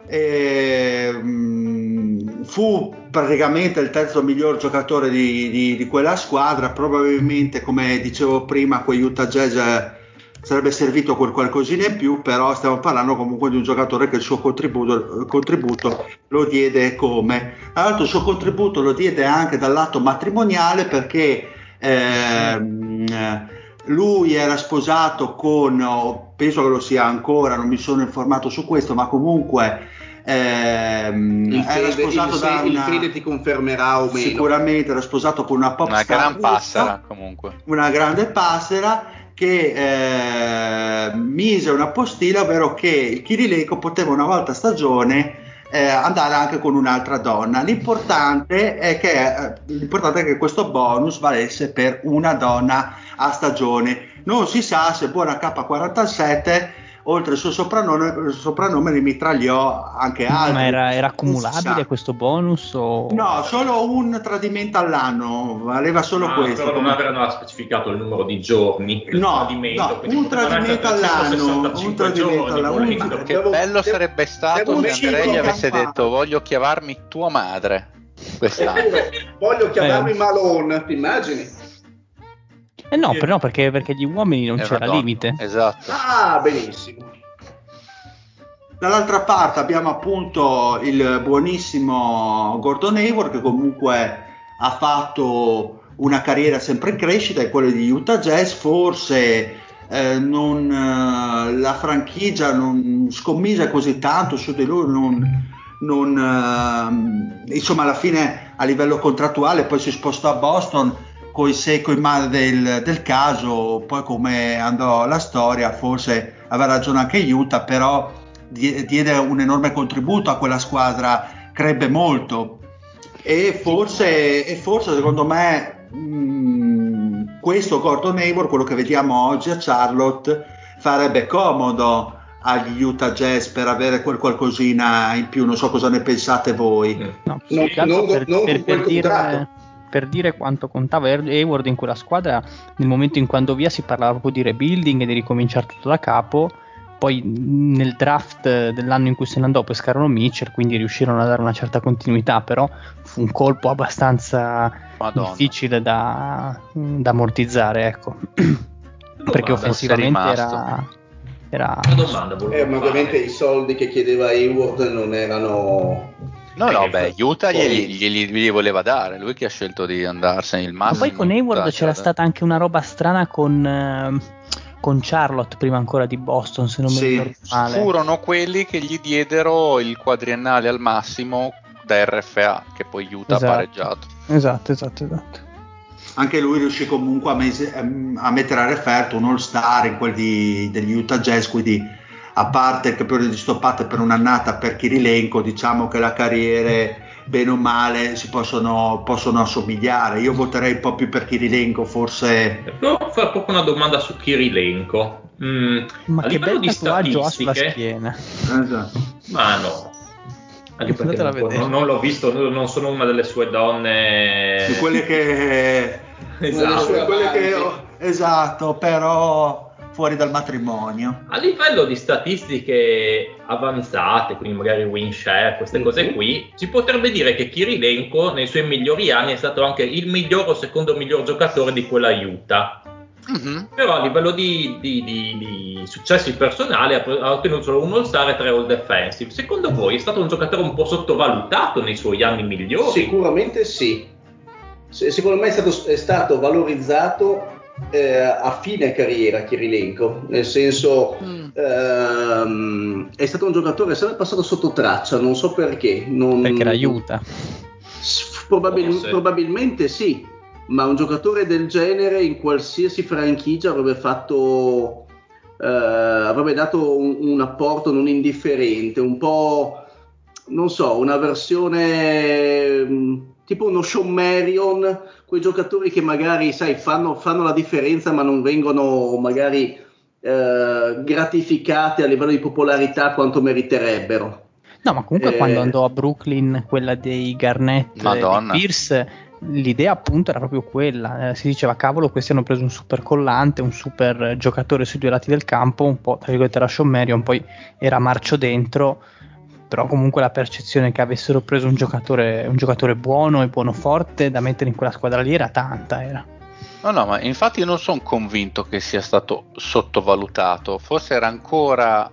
A: E, um, fu praticamente il terzo miglior giocatore di, di, di, quella squadra, probabilmente come dicevo prima quei Utah Jazz eh, sarebbe servito quel qualcosina in più, però stiamo parlando comunque di un giocatore che il suo contributo, contributo lo diede come. Tra l'altro il suo contributo lo diede anche dal lato matrimoniale perché Ehm, lui era sposato con, o penso che lo sia ancora, non mi sono informato su questo, ma comunque ehm,
C: Il
A: era
C: Fede,
A: sposato
C: il,
A: da una,
C: Fede ti confermerà o meno.
A: sicuramente era sposato con una pop
B: Una
A: star
B: gran
A: russa,
B: passera comunque.
A: una grande passera che eh, mise una postilla, ovvero che il Kirilenko poteva una volta a stagione eh, andare anche con un'altra donna. L'importante è, che, eh, l'importante è che questo bonus valesse per una donna a stagione. Non si sa se buona K47 oltre il suo soprannome, soprannome ne mitragliò anche altri.
D: Ma era, era
A: Non
D: accumulabile questo bonus? O...
A: No, solo un tradimento all'anno, valeva solo
E: Ah,
A: questo.
E: però non
A: come-
E: avevano specificato il numero di giorni del
A: No,
E: tradimento,
A: no, un tradimento all'anno,
E: 365
A: un tradimento all'anno,
E: volendo.
B: Che
C: Devo-
B: bello
C: devo-
B: sarebbe stato se Andrea gli avesse detto voglio chiamarmi tua madre quest'anno.
C: Voglio chiamarmi
D: Eh.
C: Malone, ti immagini?
D: Eh no, però no, perché, perché gli uomini non c'era
B: donna.
D: limite.
B: Esatto.
C: Ah, benissimo.
A: Dall'altra parte abbiamo appunto il buonissimo Gordon Hayward che comunque ha fatto una carriera sempre in crescita, è quello di Utah Jazz, forse eh, non, eh, la franchigia non scommise così tanto su di lui, non, non, eh, insomma alla fine a livello contrattuale poi si spostò a Boston coi se coi ma del, del caso, poi come andò la storia, forse aveva ragione anche Utah, però die- diede un enorme contributo a quella squadra, crebbe molto e forse, e forse secondo me mh, questo Gordon Hayward, quello che vediamo oggi a Charlotte, farebbe comodo agli Utah Jazz per avere quel qualcosina in più, non so cosa ne pensate voi.
E: Mm.
D: No,
C: Non- non-
D: per,
C: non
D: per-
C: quel
D: per dire,
C: contratto.
D: Per dire quanto contava Hayward in quella squadra, nel momento in cui andò via si parlava proprio di rebuilding e di ricominciare tutto da capo. Poi nel draft dell'anno in cui se ne andò pescarono Mitchell, quindi riuscirono a dare una certa continuità, però fu un colpo abbastanza
B: Madonna.
D: difficile da, da ammortizzare, ecco. <clears throat> perché
E: Domanda,
D: offensivamente
B: sei
D: era, era
E: Una domanda
C: Eh, ovviamente i soldi che chiedeva Hayward non erano...
B: No, no,
E: Eh,
B: beh, Utah
C: poi-
B: glieli, glieli- voleva dare, lui che ha scelto di andarsene il
D: Ma
B: massimo.
D: poi con Hayward c'era
B: cioè,
D: stata anche una roba strana con, ehm, con Charlotte prima ancora di Boston, se non mi
A: Sì,
D: ricordo male.
B: Furono quelli che gli diedero il quadriennale al massimo da RFA, che poi Utah
D: Esatto.
B: ha pareggiato.
D: Esatto, esatto, esatto.
A: Anche lui riuscì comunque a, mese- ehm, a mettere a referto un all-star in quelli degli Utah Jazz, quindi a parte il campione di stoppate per un'annata per Kirilenko, diciamo che la carriere bene o male si possono, possono assomigliare. Io voterei un po' più per Kirilenko, forse
E: Devo fare proprio una domanda su Kirilenko. Mm,
D: Ma
E: a
D: che bel
E: di
D: tatuaggio ha sulla
E: statistiche-
D: schiena.
A: esatto.
E: Ma no. Anche perché non,
D: vedere.
E: non l'ho visto, non sono una delle sue donne.
A: Di quelle che <laughs>
E: Esatto.
C: sue-
A: quelle che-
C: amanti.
A: esatto, però fuori dal matrimonio.
E: A livello di statistiche avanzate, quindi magari win share, queste
C: Mhm.
E: cose qui, si potrebbe dire che Kirilenko nei suoi migliori anni è stato anche il miglior o secondo miglior giocatore di quella Utah.
B: Mhm.
E: Però a livello di, di- di- di successi personali ha, ha ottenuto solo un All-Star e tre All Defensive. Secondo voi è stato un giocatore un po' sottovalutato nei suoi anni migliori?
C: Sicuramente sì. Se- Secondo me è stato, è stato valorizzato eh, a fine carriera Kirilenko, nel senso ehm, è stato un giocatore sempre passato sotto traccia, non so perché. Non,
D: Perché la aiuta.
C: S- probabil- probabilmente sì, ma un giocatore del genere in qualsiasi franchigia avrebbe fatto eh, avrebbe dato un, un apporto non indifferente, un po' non so, una versione mh, tipo uno Sean Marion, quei giocatori che magari sai fanno, fanno la differenza ma non vengono magari eh, gratificati a livello di popolarità quanto meriterebbero.
D: No, ma comunque
C: Eh.
D: quando andò a Brooklyn, quella dei Garnett
B: Madonna.
D: e di Pierce, l'idea appunto era proprio quella. Eh, si diceva, cavolo, questi hanno preso un super collante, un super giocatore sui due lati del campo, un po' tra virgolette era Sean Marion, poi era marcio dentro, però comunque la percezione che avessero preso un giocatore, un giocatore buono e buono forte da mettere in quella squadra lì era tanta, era.
B: No, no, ma infatti io non sono convinto che sia stato sottovalutato, forse era ancora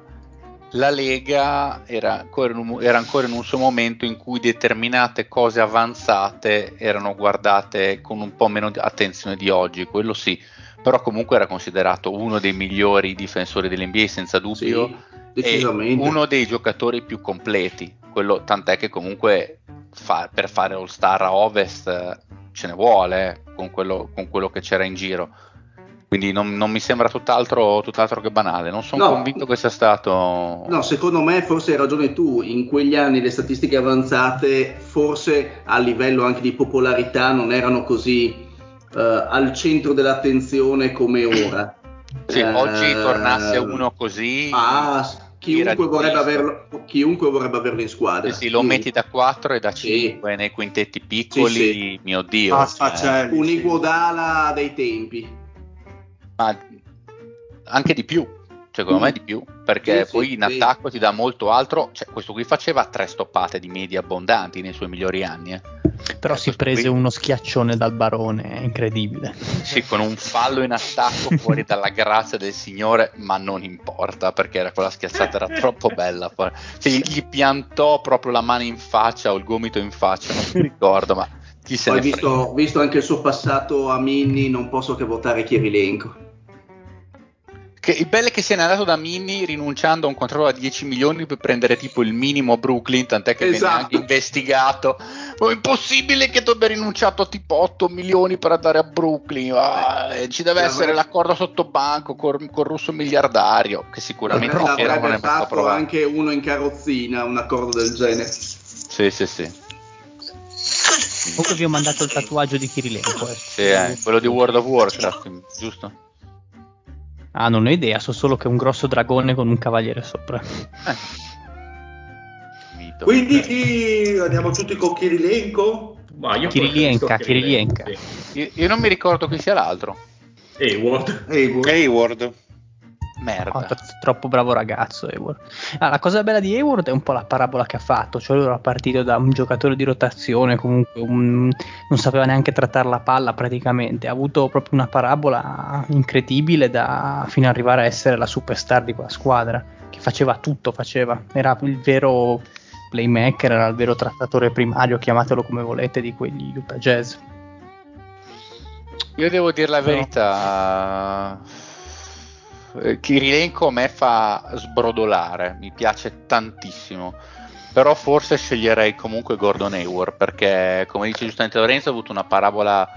B: la Lega era ancora, in un, era ancora in un suo momento in cui determinate cose avanzate erano guardate con un po' meno di attenzione di oggi, quello sì, però comunque era considerato uno dei migliori difensori dell'NBA senza dubbio.
C: Sì, decisamente.
B: uno dei giocatori più completi, quello, tant'è che comunque fa- per fare All Star a Ovest eh, ce ne vuole eh, con, quello, con quello che c'era in giro. Quindi non, non mi sembra tutt'altro, tutt'altro che banale. Non sono
C: No.
B: convinto che sia stato.
C: No, secondo me forse hai ragione tu, in quegli anni le statistiche avanzate forse a livello anche di popolarità non erano così eh, al centro dell'attenzione come ora.
B: Sì,
C: Eh,
B: oggi tornasse uno così.
C: Ah, chiunque vorrebbe, averlo, chiunque vorrebbe averlo in squadra.
B: Sì, sì, lo metti da 4 e da
C: Sì.
B: 5 nei quintetti piccoli,
C: Sì, sì.
B: mio Dio.
A: Ah,
B: cioè,
C: Un
A: sì.
C: Iguodala dei tempi.
B: ma anche di più, secondo
C: Mm.
B: me di più, perché
C: Sì,
B: poi
C: sì,
B: in
C: sì.
B: attacco ti dà molto altro. Cioè, questo qui faceva tre stoppate di media abbondanti nei suoi migliori anni. eh.
D: Però
B: Eh,
D: si prese
B: qui-
D: uno schiaccione dal barone, è incredibile.
B: Sì, con un fallo in attacco fuori dalla grazia del Signore, ma non importa perché era quella schiacciata era troppo bella. Cioè, gli, gli piantò proprio la mano in faccia o il gomito in faccia, non mi ricordo, ma chi se
C: Poi
B: ne frega.
C: visto, visto anche il suo passato a Minni, non posso che votare Kirilenko.
B: Che il bello è che se n'è andato da Mini rinunciando a un contratto da 10 milioni per prendere tipo il minimo a Brooklyn, tant'è che viene
C: Esatto.
B: anche investigato. Ma è impossibile che tu abbia rinunciato a tipo 8 milioni per andare a Brooklyn. Ah, eh, ci deve
C: L'avrebbe-
B: essere l'accordo sotto banco col, col russo miliardario, che sicuramente non è mai stato
C: fatto anche uno in carrozzina, un accordo del genere.
B: Sì, sì, sì.
D: Comunque vi ho mandato il tatuaggio di Kirilenko. eh.
B: Sì, eh, quello di World of Warcraft, giusto?
D: Ah, non ho idea, so solo che è un grosso dragone con un cavaliere sopra.
B: Eh.
A: Quindi chi- andiamo tutti con Kirilenko?
E: Ma io
D: Kirilienka,
E: preferisco
D: Kirilienka.
E: Sì.
B: Io, io non mi ricordo chi sia l'altro.
E: Hayward.
A: Hayward.
F: Hayward.
B: Merda.
D: Oh, tro- troppo bravo ragazzo Hayward. Ah, la cosa bella di Hayward è un po' la parabola che ha fatto, cioè lui era partito da un giocatore di rotazione, comunque un- non sapeva neanche trattare la palla praticamente, ha avuto proprio una parabola incredibile da, fino ad arrivare a essere la superstar di quella squadra, che faceva tutto, faceva, era il vero playmaker, era il vero trattatore primario, chiamatelo come volete, di quegli Utah Jazz.
B: Io devo dire la
D: Però-
B: verità. Eh, Kirilenko a me fa sbrodolare, mi piace tantissimo. Però forse sceglierei comunque Gordon Hayward perché, come dice giustamente Lorenzo, ha avuto una parabola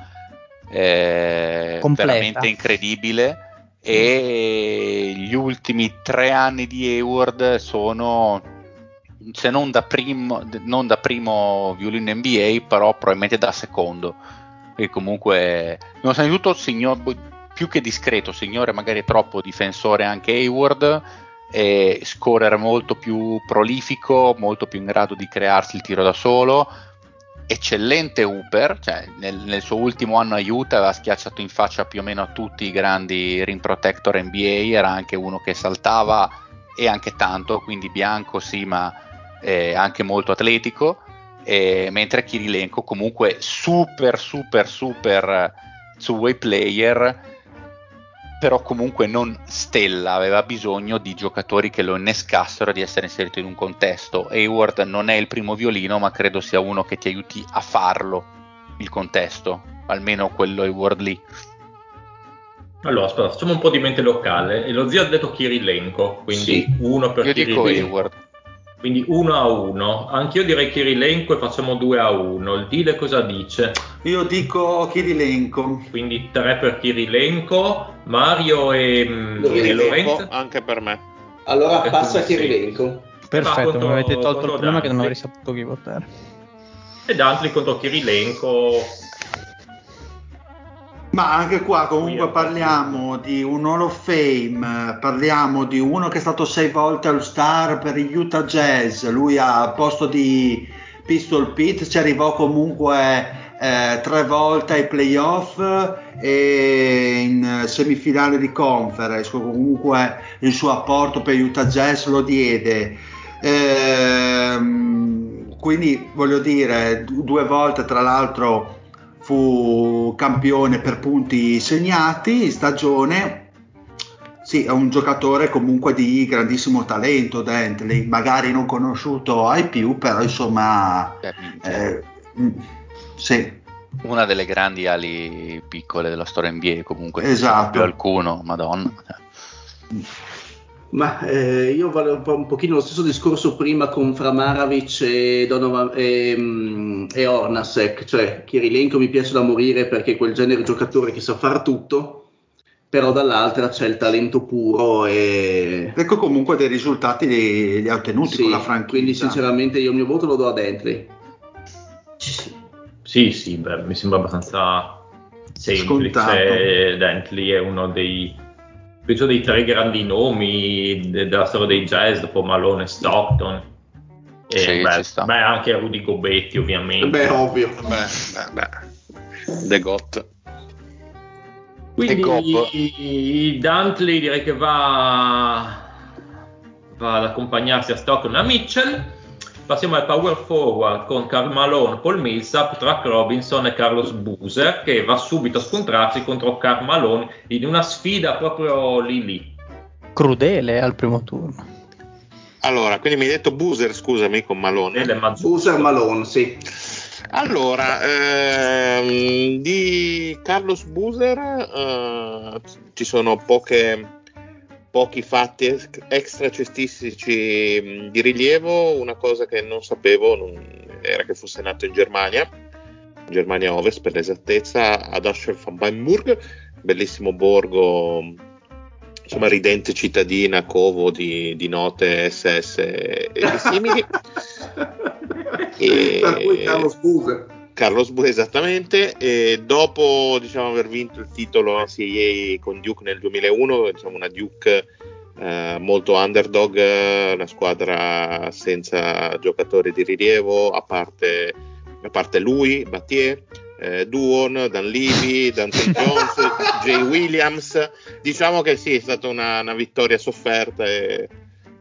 B: eh, veramente incredibile. E gli ultimi tre anni di Hayward sono, se non da primo, non da primo violino NBA, però probabilmente da secondo e comunque nonostante tutto signor, più che discreto signore magari troppo difensore anche Hayward e scorer molto più prolifico molto più in grado di crearsi il tiro da solo. Eccellente Hooper cioè nel, nel suo ultimo anno a Utah aveva schiacciato in faccia più o meno a tutti i grandi rim protector NBA era anche uno che saltava e anche tanto quindi bianco sì ma eh, anche molto atletico. E mentre Kirilenko comunque super super super two-way player però comunque non stella aveva bisogno di giocatori che lo innescassero di essere inserito in un contesto Hayward non è il primo violino ma credo sia uno che ti aiuti a farlo il contesto almeno quello Hayward lì
E: Allora, aspetta, facciamo un po' di mente locale. E lo zio ha detto Kirilenko, quindi
C: Sì.
E: uno per
B: io dico
E: Kirilenko.
B: Hayward
E: Quindi 1 a 1. Anch'io direi Kirilenko e facciamo 2 a 1. Il Dile cosa dice?
A: Io dico Kirilenko.
E: Quindi 3 per Kirilenko, Mario e, mm, e
F: Kirilenko
E: Lorenzo.
F: anche per me.
C: Allora
E: Eh,
C: passa. Kirilenko.
D: Perfetto,
E: contro-
D: mi avete tolto il problema che non avrei saputo chi votare.
E: E Dantli contro Kirilenko.
A: Ma anche qua comunque parliamo di un Hall of Fame, parliamo di uno che è stato sei volte All Star per gli Utah Jazz, lui al posto di Pistol Pete ci arrivò comunque eh, tre volte ai playoff e in semifinale di conference, comunque il suo apporto per Utah Jazz lo diede. Ehm, quindi voglio dire, du- due volte tra l'altro fu campione per punti segnati in stagione. sì, è un giocatore comunque di grandissimo talento, Dentley, magari non conosciuto ai più, però insomma... Eh, mm, sì.
B: Una delle grandi ali piccole della storia NBA comunque.
A: Esatto.
B: Più alcuno, madonna.
C: Ma eh, io volevo un, po', un pochino lo stesso discorso prima con Framaravic e, Donovan, e, mm, e Ornasek, cioè Kirilenko mi piace da morire perché è quel genere di giocatore che sa far tutto, però dall'altra c'è il talento puro e...
A: Ecco comunque dei risultati li, li ha ottenuti
C: Sì,
A: con la franchigia.
C: quindi sinceramente io il mio voto lo do a Dentley.
E: Sì, sì, beh, mi sembra abbastanza semplice.
A: Scontato.
E: Dentley è uno dei, penso dei tre grandi nomi de- della storia dei jazz dopo Malone e Stockton. E
B: Sì,
E: beh, beh, anche Rudy Gobetti ovviamente.
C: Beh, ovvio.
F: Beh, beh, beh. The Got.
E: Quindi. Dantley direi che va, va ad accompagnarsi a Stockton a Mitchell. Passiamo al power forward con Karl Malone, Paul Millsap, Track Robinson e Carlos Boozer che va subito a scontrarsi contro Karl Malone in una sfida proprio lì lì.
D: Crudele al primo turno.
F: Allora, quindi mi hai detto Boozer, scusami, con Malone.
C: Boozer Malone, sì.
F: Allora, ehm, di Carlos Boozer eh, ci sono poche, pochi fatti ex- extra cestistici mh, di rilievo. Una cosa che non sapevo non- era che fosse nato in Germania, Germania Ovest per l'esattezza, ad Ascher von Weinburg, bellissimo borgo, insomma ridente cittadina, covo di, di note SS e, e simili. E- <laughs>
C: Per cui Carlos Boozer.
F: Carlos Bue esattamente e dopo diciamo, aver vinto il titolo NCAA con Duke nel 2001 diciamo una Duke eh, molto underdog una squadra senza giocatori di rilievo a parte, a parte lui, Battier eh, Duon, Dan Levy, Dante <laughs> Jones Jay Williams diciamo che sì è stata una, una vittoria sofferta e,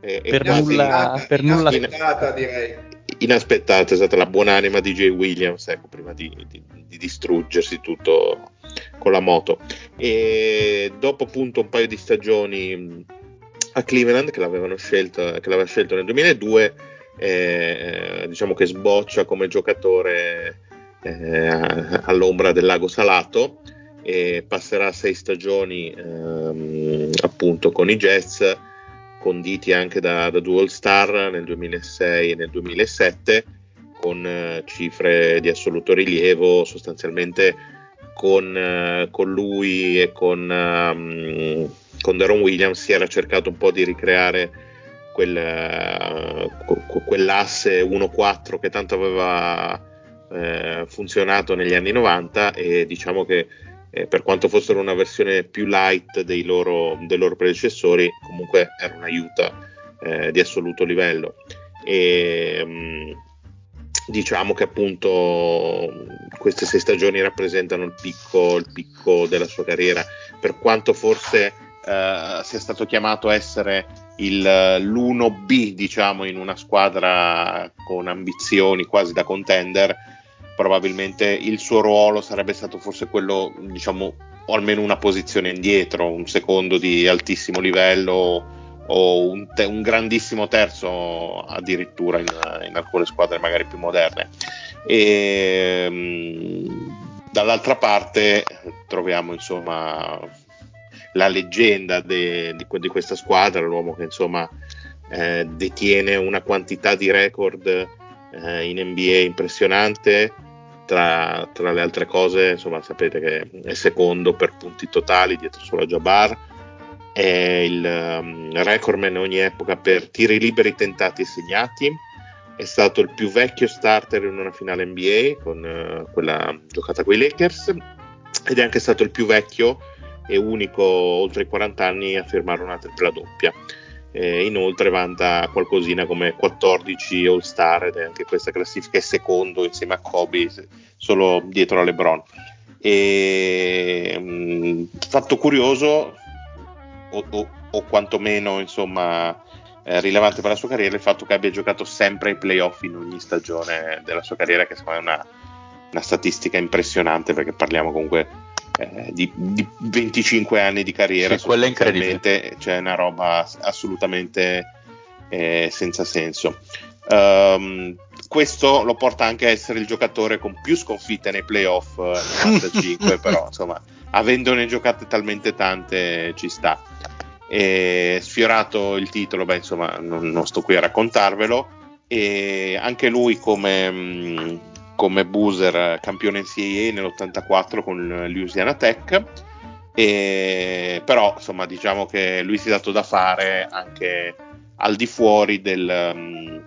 F: e- e
D: Per
F: quasi-
D: nulla- per nulla-
C: Inaspettata, direi.
F: Inaspettata, è stata la buonanima di Jay Williams, ecco, prima di, di- di distruggersi tutto con la moto. E dopo appunto un paio di stagioni a Cleveland, che l'avevano scelto, che l'aveva scelto nel 2002, eh, diciamo che sboccia come giocatore eh, all'ombra del lago Salato e passerà sei stagioni ehm, appunto con i Jets conditi anche da, da Dual Star nel 2006 e nel 2007 con eh, cifre di assoluto rilievo sostanzialmente con, eh, con lui e con, ehm, con Daron Williams si era cercato un po' di ricreare quel, que- quell'asse 1-4 che tanto aveva eh, funzionato negli anni 90 e diciamo che eh, per quanto fossero una versione più light dei loro, dei loro predecessori, comunque era un aiuto eh, di assoluto livello. E, mh, diciamo che appunto queste sei stagioni rappresentano il picco, il picco della sua carriera, per quanto forse eh, sia stato chiamato a essere il, l'1B, diciamo, in una squadra con ambizioni quasi da contender probabilmente il suo ruolo sarebbe stato forse quello, diciamo, o almeno una posizione indietro, un secondo di altissimo livello o un, te- un grandissimo terzo addirittura in, in alcune squadre magari più moderne. E, mh, dall'altra parte troviamo insomma la leggenda de- di, que- di questa squadra, l'uomo che insomma eh, detiene una quantità di record eh, in NBA impressionante. Tra, tra le altre cose, insomma, sapete che è secondo per punti totali dietro solo a Jabbar. È il um, recordman in ogni epoca per tiri liberi tentati e segnati. È stato il più vecchio starter in una finale NBA con eh, quella giocata con i Lakers ed è anche stato il più vecchio e unico oltre i 40 anni a firmare una tripla doppia. Eh, inoltre vanta qualcosina come 14 All-Star ed è anche questa classifica è secondo insieme a Kobe solo dietro a LeBron. E, mh, fatto curioso o, o- o quantomeno insomma eh, rilevante per la sua carriera il fatto che abbia giocato sempre ai playoff in ogni stagione della sua carriera che secondo me è una, una statistica impressionante perché parliamo comunque eh, di, di 25 anni di carriera.
B: Sì, quello è incredibile.
F: Cioè, una roba assolutamente eh, senza senso. Ehm, questo lo porta anche a essere il giocatore con più sconfitte nei playoff eh, 95, <laughs> però insomma, avendone giocate talmente tante ci sta. E sfiorato il titolo, beh, insomma, non, non sto qui a raccontarvelo. E anche lui, come, mh, come Boozer, campione NCAA nell'84 con Louisiana Tech. E, però, insomma, diciamo che lui si è dato da fare anche al di fuori del, mh,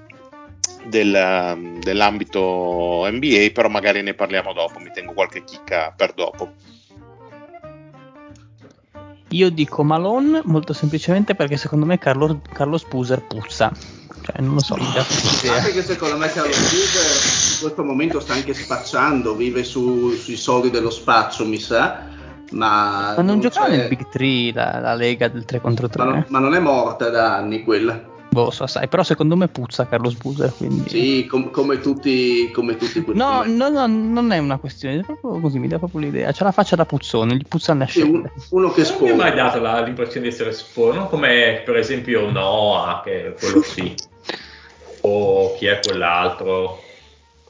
F: del, mh, dell'ambito NBA, però magari ne parliamo dopo, mi tengo qualche chicca per dopo.
D: Io dico Malone molto semplicemente perché secondo me Carlo, Carlos Puser puzza. Cioè, non lo so, mi dà quest'idea.
C: Anche che secondo me Carlo Buser in questo momento sta anche spacciando, vive su- sui soldi dello spaccio, mi sa. Ma,
D: Ma non giocava
C: c'è-
D: nel Big 3 la, la lega del 3 contro 3?
C: ma non, ma non è morta da anni quella.
D: Boh, so, sai, però secondo me puzza Carlos Puser, quindi...
C: Sì, com- come tutti, come tutti quelli.
D: No, no, no, non è una questione, è proprio così, mi dà proprio l'idea. C'ha la faccia da puzzone, gli puzzano le
C: Sì, un- uno che
E: Non mi è mai dato la- l'impressione di essere sfono, come per esempio Noah, che è quello <laughs> sì. O chi è quell'altro?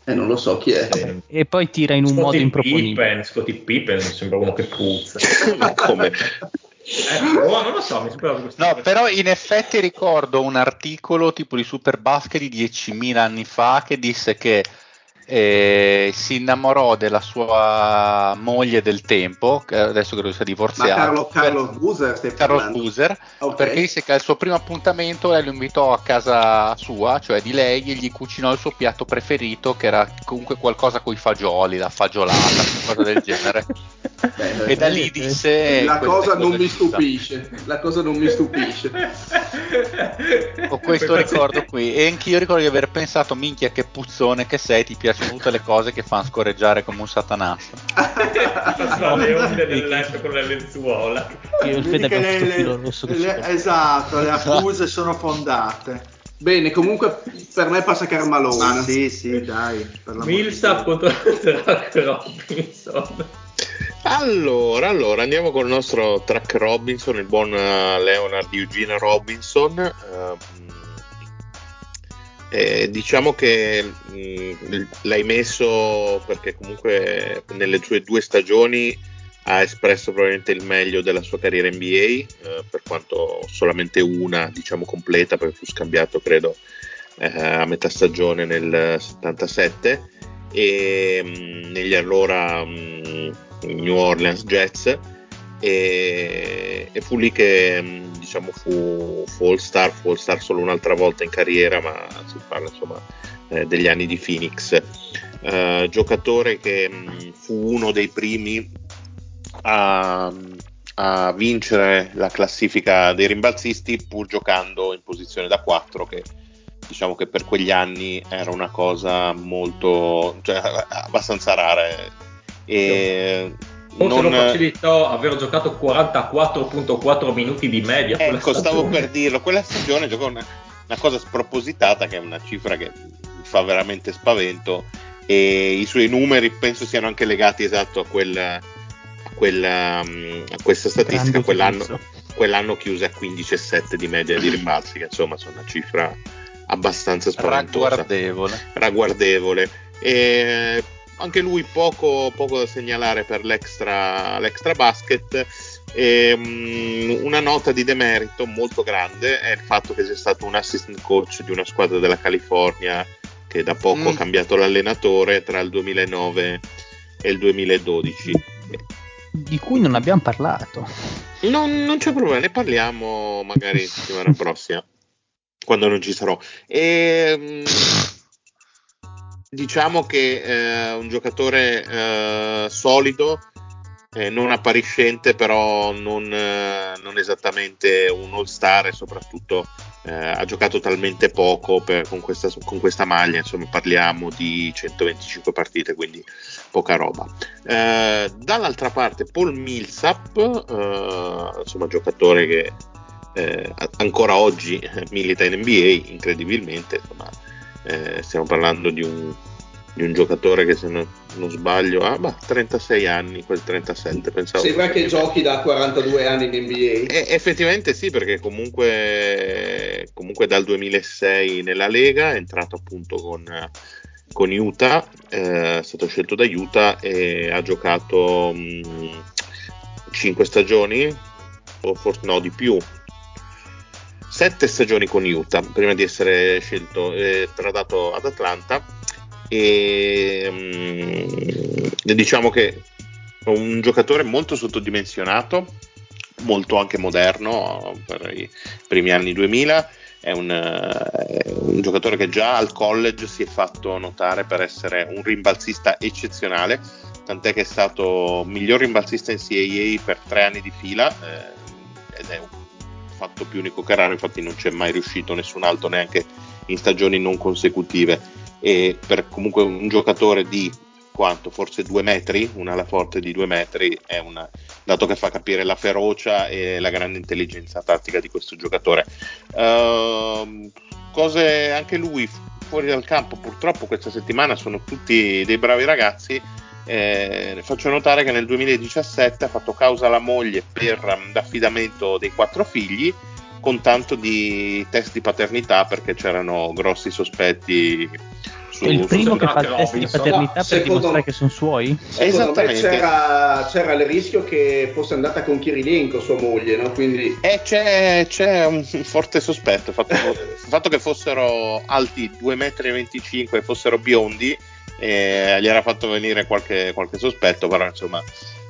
C: Eh, non lo so chi è.
E: Eh,
D: E poi tira in un modo
E: Scottie
D: improponibile.
E: Pippen, Scottie Pippen sembra uno che puzza. <laughs>
F: come?
E: Eh, oh, non lo so, mi sembra questo.
B: No, però in effetti ricordo un articolo tipo di Superbasket di 10.000 anni fa che disse che eh, si innamorò della sua moglie del tempo, che adesso credo sia
C: Ma
B: divorziato.
C: Carlo,
B: per-
C: Carlo Buser stai
B: Carlos
C: parlando?
B: Buser,
C: Ok.
B: perché disse che al suo primo appuntamento lei lo invitò a casa sua, cioè di lei, e gli cucinò il suo piatto preferito, che era comunque qualcosa con i fagioli, la fagiolata, qualcosa del genere. <laughs>
C: Beh,
B: E da lì disse...
C: la
B: queste
C: cosa non mi stupisce. La cosa non mi stupisce.
B: Ho questo ricordo qui e anch'io ricordo di aver pensato minchia che puzzone che sei, ti piacciono tutte le cose che fanno scorreggiare come un satanasso.
E: Fa le onde del letto con le lenzuola.
D: Io il Fede
A: che
D: abbiamo
A: le-
D: filo rosso ci
A: le- esatto, le accuse sono fondate.
C: Bene, comunque per me passa Carmalone.
A: Ma sì, sì, dai.
E: contro <laughs> Track Robinson.
F: Allora, allora, andiamo con il nostro track Robinson, il buon eh, Leonard Eugene Robinson. Ehm, eh, diciamo che mh, l'hai messo perché comunque nelle sue due stagioni ha espresso probabilmente il meglio della sua carriera NBA, eh, per quanto solamente una, diciamo, completa, perché fu scambiato, credo, eh, a metà stagione nel 77 e mh, negli allora mh, New Orleans Jets e, e fu lì che mh, diciamo fu, fu All Star, fu All Star solo un'altra volta in carriera, ma si parla insomma eh, degli anni di Phoenix. Eh, giocatore che mh, fu uno dei primi a, a vincere la classifica dei rimbalzisti pur giocando in posizione da 4 che diciamo che per quegli anni era una cosa molto cioè, abbastanza rara e
E: Forse
F: non-
E: lo facilitò aver giocato 44.4 minuti di media.
F: Ecco, stavo per dirlo, quella stagione giocò una, una cosa spropositata che è una cifra che fa veramente spavento e i suoi numeri penso siano anche legati esatto a, quel, a, quella, mm, a questa statistica, quell'anno, quell'anno chiuse a 15,7 di media di rimbalzi, che insomma sono una cifra abbastanza spaventosa
B: Ragguardevole.
F: ragguardevole. E anche lui poco, poco da segnalare per l'extra, l'extra basket. E, mm, una nota di demerito molto grande è il fatto che sia stato un assistant coach di una squadra della California che da poco
B: Mm.
F: ha cambiato l'allenatore tra il 2009 e il 2012.
D: Di cui non abbiamo parlato.
F: Non, non c'è problema, ne parliamo magari settimana prossima, quando non ci sarò. E, mm, diciamo che è un giocatore eh, solido, eh, non appariscente, però non, eh, non esattamente un all-star e soprattutto eh, ha giocato talmente poco per- con, questa, con questa maglia, insomma parliamo di 125 partite, quindi poca roba. Eh, dall'altra parte Paul Millsap, eh, insomma giocatore che eh, ancora oggi milita in NBA, incredibilmente, insomma, eh, stiamo parlando di un di un giocatore che se non, non sbaglio ha bah, 36 anni, quel 37 pensavo.
C: Sembra che giochi da 42 anni in NBA.
F: E, effettivamente sì, perché comunque, comunque dal 2006 nella Lega è entrato appunto con, con Utah, eh, è stato scelto da Utah e ha giocato mh, 5 stagioni, o forse no di più, sette stagioni con Utah prima di essere scelto, eh, tradato ad Atlanta e mh, diciamo che è un giocatore molto sottodimensionato, molto anche moderno per i primi anni 2000. È un, è un, giocatore che già al college si è fatto notare per essere un rimbalzista eccezionale, tant'è che è stato miglior rimbalzista in CAA per tre anni di fila eh, ed è un fatto più unico che raro, infatti non c'è mai riuscito nessun altro neanche in stagioni non consecutive e per comunque un giocatore di quanto forse due metri, una ala forte di due metri, è un dato che fa capire la ferocia e la grande intelligenza tattica di questo giocatore. Uh, cose anche lui fuori dal campo, purtroppo questa settimana sono tutti dei bravi ragazzi. Eh, faccio notare che nel 2017 ha fatto causa alla moglie per l'affidamento dei quattro figli con tanto di test di paternità perché c'erano grossi sospetti
D: su, è il primo che fa il test di paternità no, per dimostrare me, che sono suoi?
C: Esattamente. C'era, c'era, il rischio che fosse andata con Kirilenko, sua moglie, no? Quindi...
F: Eh, c'è, c'è, un forte sospetto. Il fatto, <laughs> fatto che fossero alti 2,25 m e fossero biondi eh, gli era fatto venire qualche, qualche sospetto, però insomma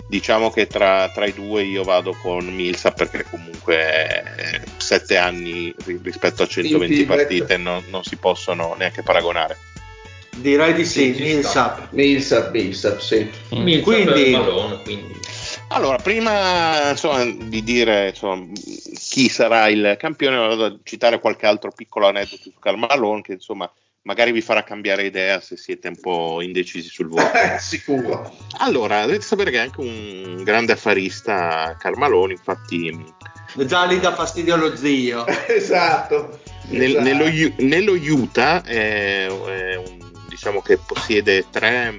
F: diciamo che tra, tra, i due io vado con Milsa perché comunque eh, sette anni rispetto a 120 partite non, non, si possono neanche paragonare.
A: Direi di sì, sì Millsap.
C: Millsap, Millsap, sì.
E: Millsap quindi, Malone, quindi.
F: Allora, prima insomma, di dire insomma, chi sarà il campione, vado a citare qualche altro piccolo aneddoto su Carmalone che insomma magari vi farà cambiare idea se siete un po' indecisi sul voto. <laughs>
C: Sicuro.
F: Allora, dovete sapere che è anche un grande affarista Carmalone, infatti...
A: Già lì dà fastidio allo zio. <laughs>
C: esatto.
F: Nel, esatto. Nello, nello, Utah è, è un diciamo che possiede tre,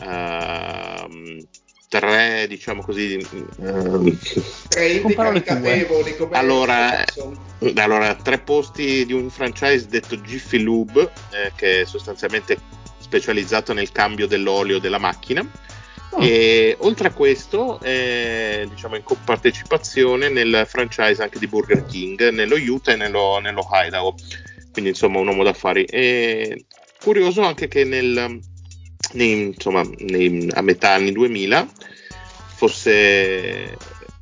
F: uh, tre diciamo così, uh,
C: tre indicatevoli
F: allora, allora, tre posti di un franchise detto Jiffy Lube, eh, che è sostanzialmente specializzato nel cambio dell'olio della macchina. Oh. E oltre a questo, eh, diciamo in compartecipazione nel franchise anche di Burger King, nello Utah e nello, nello Idaho. Quindi, insomma, un uomo d'affari. E curioso anche che nel, nei, insomma, nei, a metà anni 2000 fosse,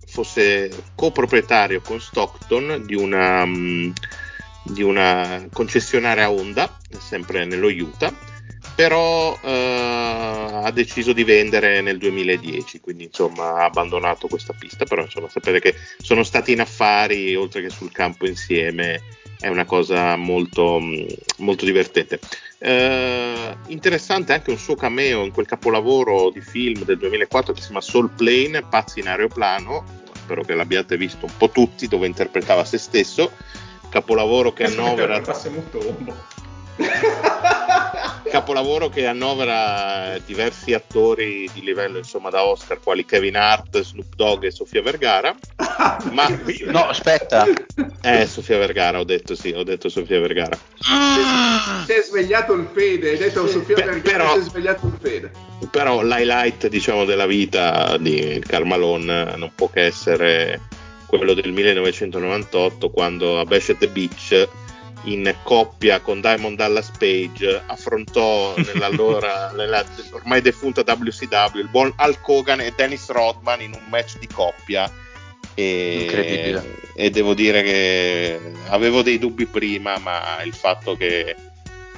F: fosse coproprietario con Stockton di una, um, di una concessionaria Honda, sempre nello Utah, però uh, ha deciso di vendere nel 2010, quindi insomma ha abbandonato questa pista, però insomma sapete che sono stati in affari oltre che sul campo insieme è una cosa molto, molto divertente. Eh, interessante anche un suo cameo in quel capolavoro di film del 2004 che si chiama Soul Plane, Pazzi in aeroplano, spero che l'abbiate visto un po' tutti, dove interpretava se stesso, capolavoro che annovera... <laughs> capolavoro che annovera diversi attori di livello insomma da Oscar quali Kevin Hart, Snoop Dogg e Sofia Vergara. <laughs>
B: Ma no aspetta.
F: Eh Sofia Vergara ho detto sì ho detto Sofia Vergara.
C: Si è svegliato il fede hai detto Sofia Beh, Vergara però, si è svegliato il fede.
F: Però l'highlight diciamo della vita di Carmalone non può che essere quello del 1998 quando a Bash at the Beach in coppia con Diamond Dallas Page affrontò <laughs> nell'allora nella ormai defunta WCW il buon Hulk Hogan e Dennis Rodman in un match di coppia. E, e devo dire che avevo dei dubbi prima ma il fatto che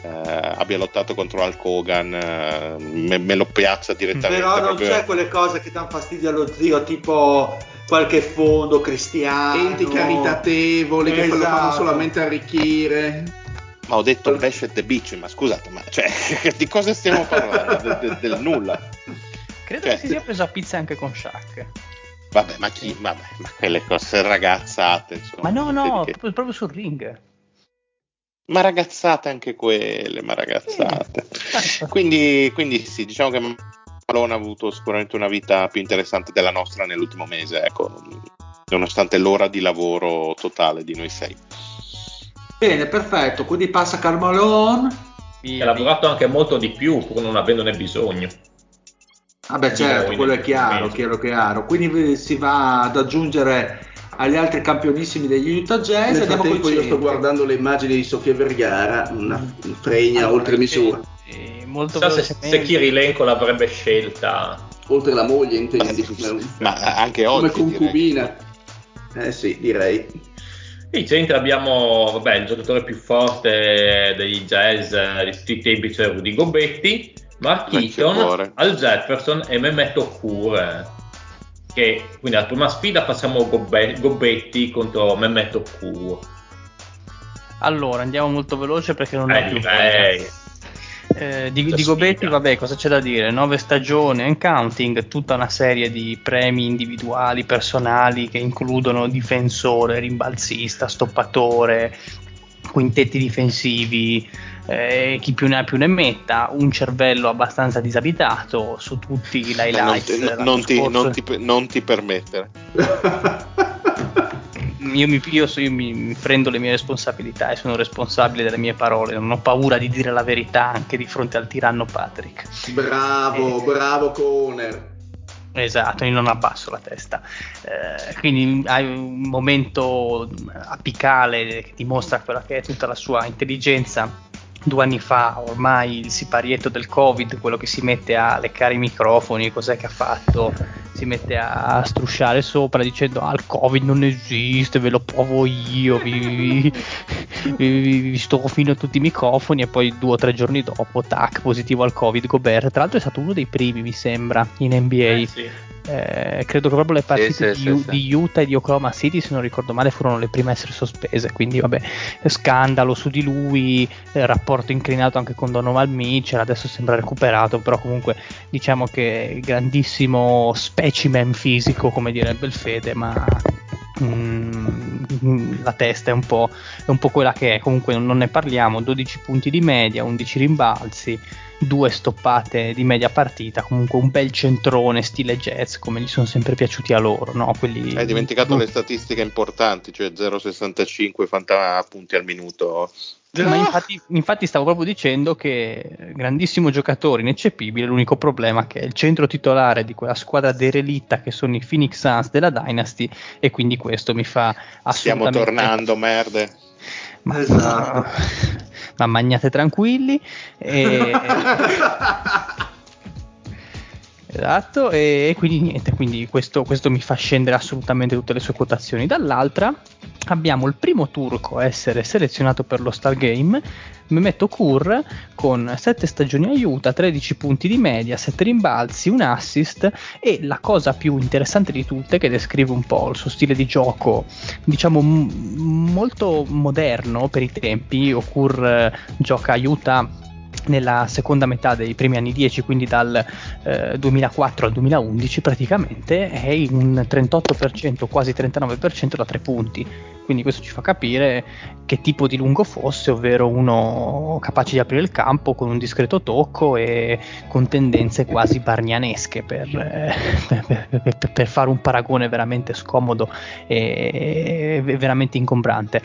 F: eh, abbia lottato contro Hulk Hogan eh, me, me, lo piazza direttamente
A: però non
F: proprio...
A: c'è quelle cose che danno fastidio allo zio tipo qualche fondo cristiano.
C: Enti caritatevoli esatto. che lo fanno solamente arricchire.
F: Ma ho detto Bash at the Beach ma scusate ma cioè, <laughs> di cosa stiamo parlando? Del, del, del nulla.
D: Credo cioè, che si sia preso a pizza anche con Shaq.
F: Vabbè ma chi vabbè ma quelle cose ragazzate insomma
D: ma no no proprio sul ring
F: Ma ragazzate anche quelle, ma ragazzate. quindi, quindi sì, diciamo che Malone ha avuto sicuramente una vita più interessante della nostra nell'ultimo mese, ecco, nonostante l'ora di lavoro totale di noi sei.
A: Bene, perfetto, quindi passa Carmalone.
E: Ha lavorato anche molto di più pur non avendone bisogno.
A: Vabbè, certo, quello è chiaro, chiaro, chiaro. Quindi si va ad aggiungere agli altri campionissimi degli Utah Jazz.
C: Nel frattempo io sto guardando le immagini di Sofia Vergara, una fregna
D: Allora,
C: oltre misura.
D: eh, molto
E: Chissà se, se Kirilenko l'avrebbe scelta.
C: Oltre la moglie, intendi? come,
F: Ma anche
C: come
F: oggi. direi.
C: concubina. Eh sì, direi.
E: In centro abbiamo vabbè, il giocatore più forte dei jazz eh, di tutti i tempi, cioè Rudy Gobetti, Mark
F: Lanciatore.
E: Eaton, Al Jefferson e Mehmet Okur. Eh, Che quindi alla prima sfida facciamo Gobbe- Gobetti contro Mehmet Okur.
D: Allora, andiamo molto veloce perché non ho
E: Eh,
D: più voglia. Eh, di,
E: La
D: di Gobetti, vabbè, cosa c'è da dire? Nove stagioni and counting, tutta una serie di premi individuali, personali che includono difensore, rimbalzista, stoppatore, quintetti difensivi, eh, chi più ne ha più ne metta, un cervello abbastanza disabitato su tutti i
F: Eh, non,
D: highlights.
F: ti,
D: dell'anno
F: non ti- non ti- non ti permettere. <laughs>
D: Io, mi, io so- io mi- mi prendo le mie responsabilità e sono responsabile delle mie parole, non ho paura di dire la verità anche di fronte al tiranno Patrick.
C: Bravo, bravo Conner.
D: Esatto, io non abbasso la testa. Eh, quindi hai un momento apicale che dimostra quella che è tutta la sua intelligenza. Due anni fa, ormai il siparietto del Covid, quello che si mette a leccare i microfoni, cos'è che ha fatto? Si mette a strusciare sopra dicendo: Ah, il Covid non esiste, ve lo provo io, vi, vi, vi, vi- vi sto fino a tutti i microfoni. E poi due o tre giorni dopo, tac, positivo al Covid. Gobert, tra l'altro, è stato uno dei primi, mi sembra, in NBA.
E: Eh, sì.
D: Eh, credo che proprio le partite
B: sì,
D: di,
B: sì,
D: di Utah e di Oklahoma City, se non ricordo male, furono le prime a essere sospese. Quindi, vabbè, scandalo su di lui, eh, rapporto incrinato anche con Donovan Mitchell. Adesso sembra recuperato, però comunque diciamo che grandissimo specimen fisico, come direbbe il Fede, ma. mm, la testa è un, po', è un po' quella che è, comunque non ne parliamo, 12 punti di media, 11 rimbalzi, due stoppate di media partita, comunque un bel centrone stile jazz come gli sono sempre piaciuti a loro, no? Quelli,
F: Hai dimenticato
D: due-
F: le statistiche importanti, cioè 0,65 fanta punti al minuto.
D: Ma infatti, infatti stavo proprio dicendo che grandissimo giocatore, ineccepibile, l'unico problema è che è il centro titolare di quella squadra derelitta che sono i Phoenix Suns della Dynasty e quindi questo mi fa
F: Stiamo
D: assolutamente...
F: tornando, merde.
D: Ma,
A: Esatto. <laughs>
D: ma magnate tranquilli. E... <laughs> esatto, e, quindi niente, quindi questo, questo mi fa scendere assolutamente tutte le sue quotazioni. Dall'altra abbiamo il primo turco a essere selezionato per lo Stargame, Mehmet Okur, con 7 stagioni a Utah, 13 punti di media, 7 rimbalzi, un assist e la cosa più interessante di tutte che descrive un po' il suo stile di gioco, diciamo m- molto moderno per i tempi, Okur eh, gioca a Utah nella seconda metà dei primi anni 10, quindi dal eh, 2004 al 2011 praticamente, è un 38%, quasi 39% da tre punti. Quindi questo ci fa capire che tipo di lungo fosse, ovvero uno capace di aprire il campo con un discreto tocco e con tendenze quasi barnianesche per, eh, <laughs> per- per- per fare un paragone veramente scomodo e veramente ingombrante.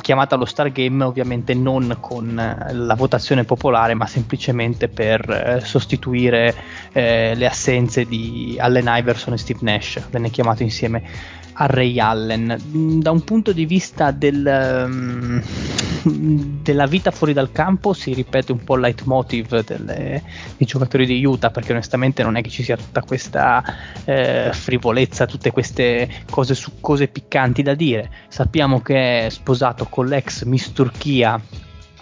D: Chiamata allo Stargame ovviamente non con la votazione popolare, ma semplicemente per eh, sostituire eh, le assenze di Allen Iverson e Steve Nash. Venne chiamato insieme a Ray Allen. Mm, Da un punto di vista del, ehm, della vita fuori dal campo si ripete un po' il leitmotiv delle- dei giocatori di Utah perché onestamente non è che ci sia tutta questa eh, frivolezza, tutte queste cose su cose piccanti da dire. Sappiamo che è sposato con l'ex Miss Turchia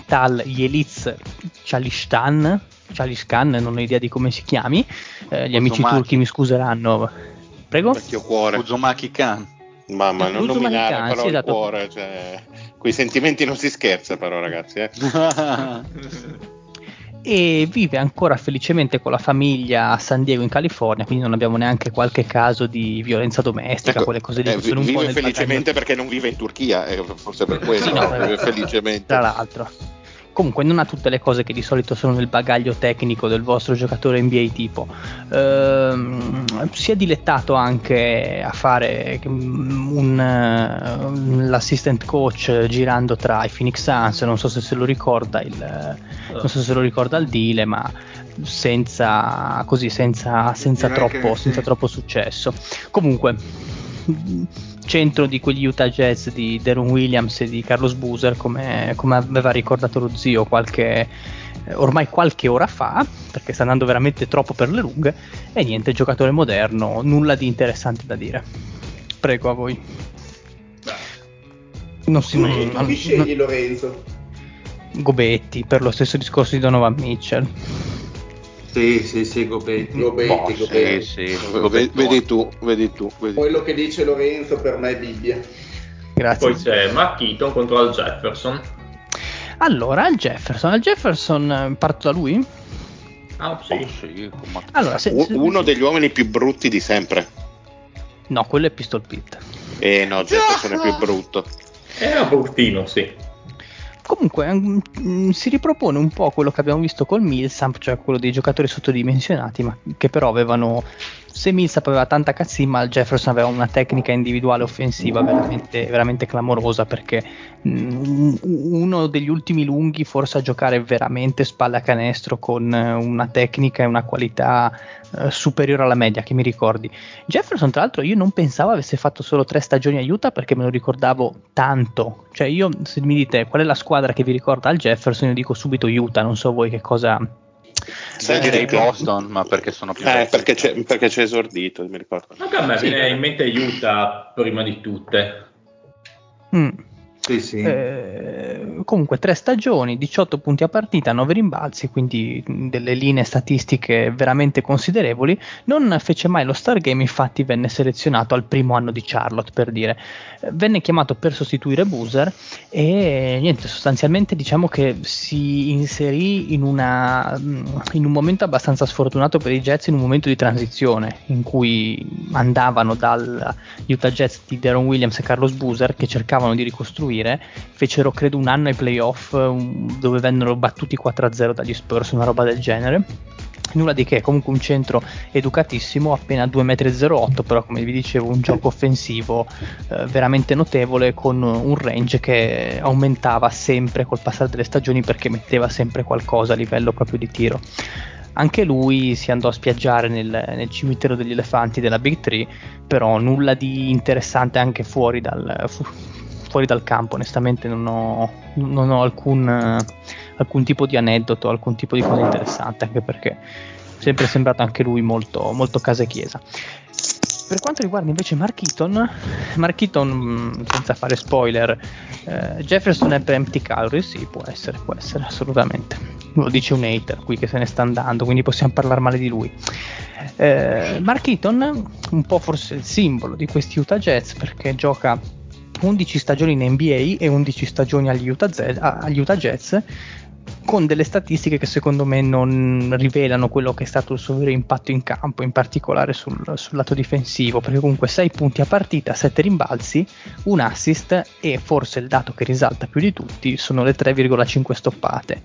D: tal Yeliz Chalistan. Chaliskan, non ho idea di come si chiami. Eh, gli amici turchi mi scuseranno. Prego?
F: Vecchio cuore.
B: Uzumaki Khan.
F: Mamma, non
D: Uzumaki
F: nominare
D: Khan,
F: però
D: sì,
F: il
D: esatto.
F: cuore, cioè, quei sentimenti non si scherza però ragazzi, eh. <laughs>
D: e vive ancora felicemente con la famiglia a San Diego in California, quindi non abbiamo neanche qualche caso di violenza domestica,
F: Ecco,
D: quelle cose lì.
F: eh,
D: po'
F: vive
D: nel
F: felicemente perché non vive in Turchia, eh, forse per questo
D: Sì, no,
F: vive felicemente.
D: Tra l'altro. Comunque non ha tutte le cose che di solito sono nel bagaglio tecnico del vostro giocatore NBA tipo. Ehm, si è dilettato anche a fare mm, un, eh, l'assistant coach girando tra i Phoenix Suns, non so se se lo ricorda il, non so se lo ricorda il Dile, ma senza così senza, senza troppo, senza troppo successo. Comunque centro di quegli Utah Jazz di Deron Williams e di Carlos Boozer come, come aveva ricordato lo zio qualche, eh, ormai qualche ora fa perché sta andando veramente troppo per le lunghe e niente giocatore moderno nulla di interessante da dire. Prego a voi. Non si non- non-
C: chi scegli Lorenzo?
D: Gobetti per lo stesso discorso di Donovan Mitchell
A: Sì, sì, sì, Gobetti.
C: Gobetti,
B: Boh,
C: Gobetti.
B: sì, sì,
F: Ve-
B: Gobettone.
F: Vedi tu, vedi tu. Vedi.
C: Quello che dice Lorenzo per me è Bibbia.
D: grazie
E: Poi c'è Mark Eaton contro il Jefferson.
D: allora al Jefferson al Jefferson eh, parto da lui
E: Ah,
B: Sì,
E: sì.
B: sì,
D: allora se- se-
F: uno degli uomini più brutti di sempre.
D: no quello è Pistol Pit
F: E no, Jefferson è più brutto.
E: Era bruttino, sì.
D: Comunque mm, mm, si ripropone un po' quello che abbiamo visto col Millsap, cioè quello dei giocatori sottodimensionati, ma che però avevano. Se Millsap aveva tanta cazzimma, il Jefferson aveva una tecnica individuale offensiva veramente, veramente clamorosa perché mm, uno degli ultimi lunghi forse a giocare veramente spalle a canestro con eh, una tecnica e una qualità eh, superiore alla media che mi ricordi. Jefferson, tra l'altro, io non pensavo avesse fatto solo tre stagioni a Utah perché me lo ricordavo tanto. Cioè, io se mi dite qual è la squadra che vi ricorda al Jefferson, io dico subito Utah, non so voi che cosa.
F: Sai,
B: direi
F: che-
B: Boston, ma perché sono più
F: Eh, perché c'è, perché c'è esordito, mi ricordo.
E: Anche a me
D: Sì.
E: viene in mente Utah prima di tutte.
D: Mm.
A: Sì, sì.
D: Eh, comunque tre stagioni, 18 punti a partita, 9 rimbalzi, quindi mh, delle linee statistiche veramente considerevoli. Non fece mai lo Star Game, infatti venne selezionato al primo anno di Charlotte, per dire. Eh, Venne chiamato per sostituire Boozer e niente, sostanzialmente diciamo che si inserì in, una, mh, in un momento abbastanza sfortunato per i Jets, in un momento di transizione in cui andavano dal Utah Jets di Deron Williams e Carlos Boozer che cercavano di ricostruire, fecero credo un anno ai playoff um, dove vennero battuti 4-0 dagli Spurs, una roba del genere. Nulla di che, comunque un centro educatissimo, appena 2,08 m, però come vi dicevo un gioco offensivo eh, veramente notevole con un range che aumentava sempre col passare delle stagioni perché metteva sempre qualcosa a livello proprio di tiro. Anche lui si andò a spiaggiare nel, nel cimitero degli elefanti della Big Tree, però nulla di interessante anche fuori dal, fu- fuori dal campo. Onestamente non ho, non ho alcun, eh, alcun tipo di aneddoto, alcun tipo di cosa interessante, anche perché è sempre sembrato anche lui molto, molto casa e chiesa. Per quanto riguarda invece Mark Eaton, Mark Eaton, mh, senza fare spoiler, eh, Jefferson è per empty calories? Sì, può essere, può essere, assolutamente. Lo dice un hater qui che se ne sta andando, quindi possiamo parlare male di lui. Eh, Mark Eaton, un po' forse il simbolo di questi Utah Jets, perché gioca 11 stagioni in NBA e 11 stagioni agli Utah, Z- agli Utah Jets con delle statistiche che secondo me non rivelano quello che è stato il suo vero impatto in campo, in particolare sul, sul lato difensivo, perché comunque 6 punti a partita, 7 rimbalzi, un assist e forse il dato che risalta più di tutti sono le 3,5 stoppate.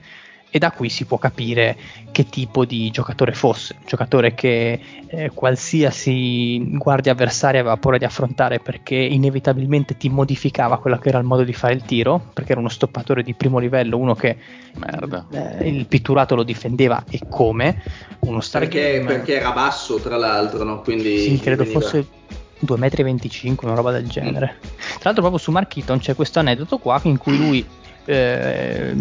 D: E da qui si può capire che tipo di giocatore fosse, un giocatore che eh, qualsiasi guardia avversaria aveva paura di affrontare perché inevitabilmente ti modificava quello che era il modo di fare il tiro, perché era uno stoppatore di primo livello, uno che
B: Merda.
D: eh, il pitturato lo difendeva e come, uno star
C: Perché,
D: game-
C: perché era basso, tra l'altro, no? Quindi
D: sì, credo
C: veniva-
D: fosse 2,25 m, una roba del genere. Tra l'altro, proprio su Mark Eaton c'è questo aneddoto qua in cui lui. Eh,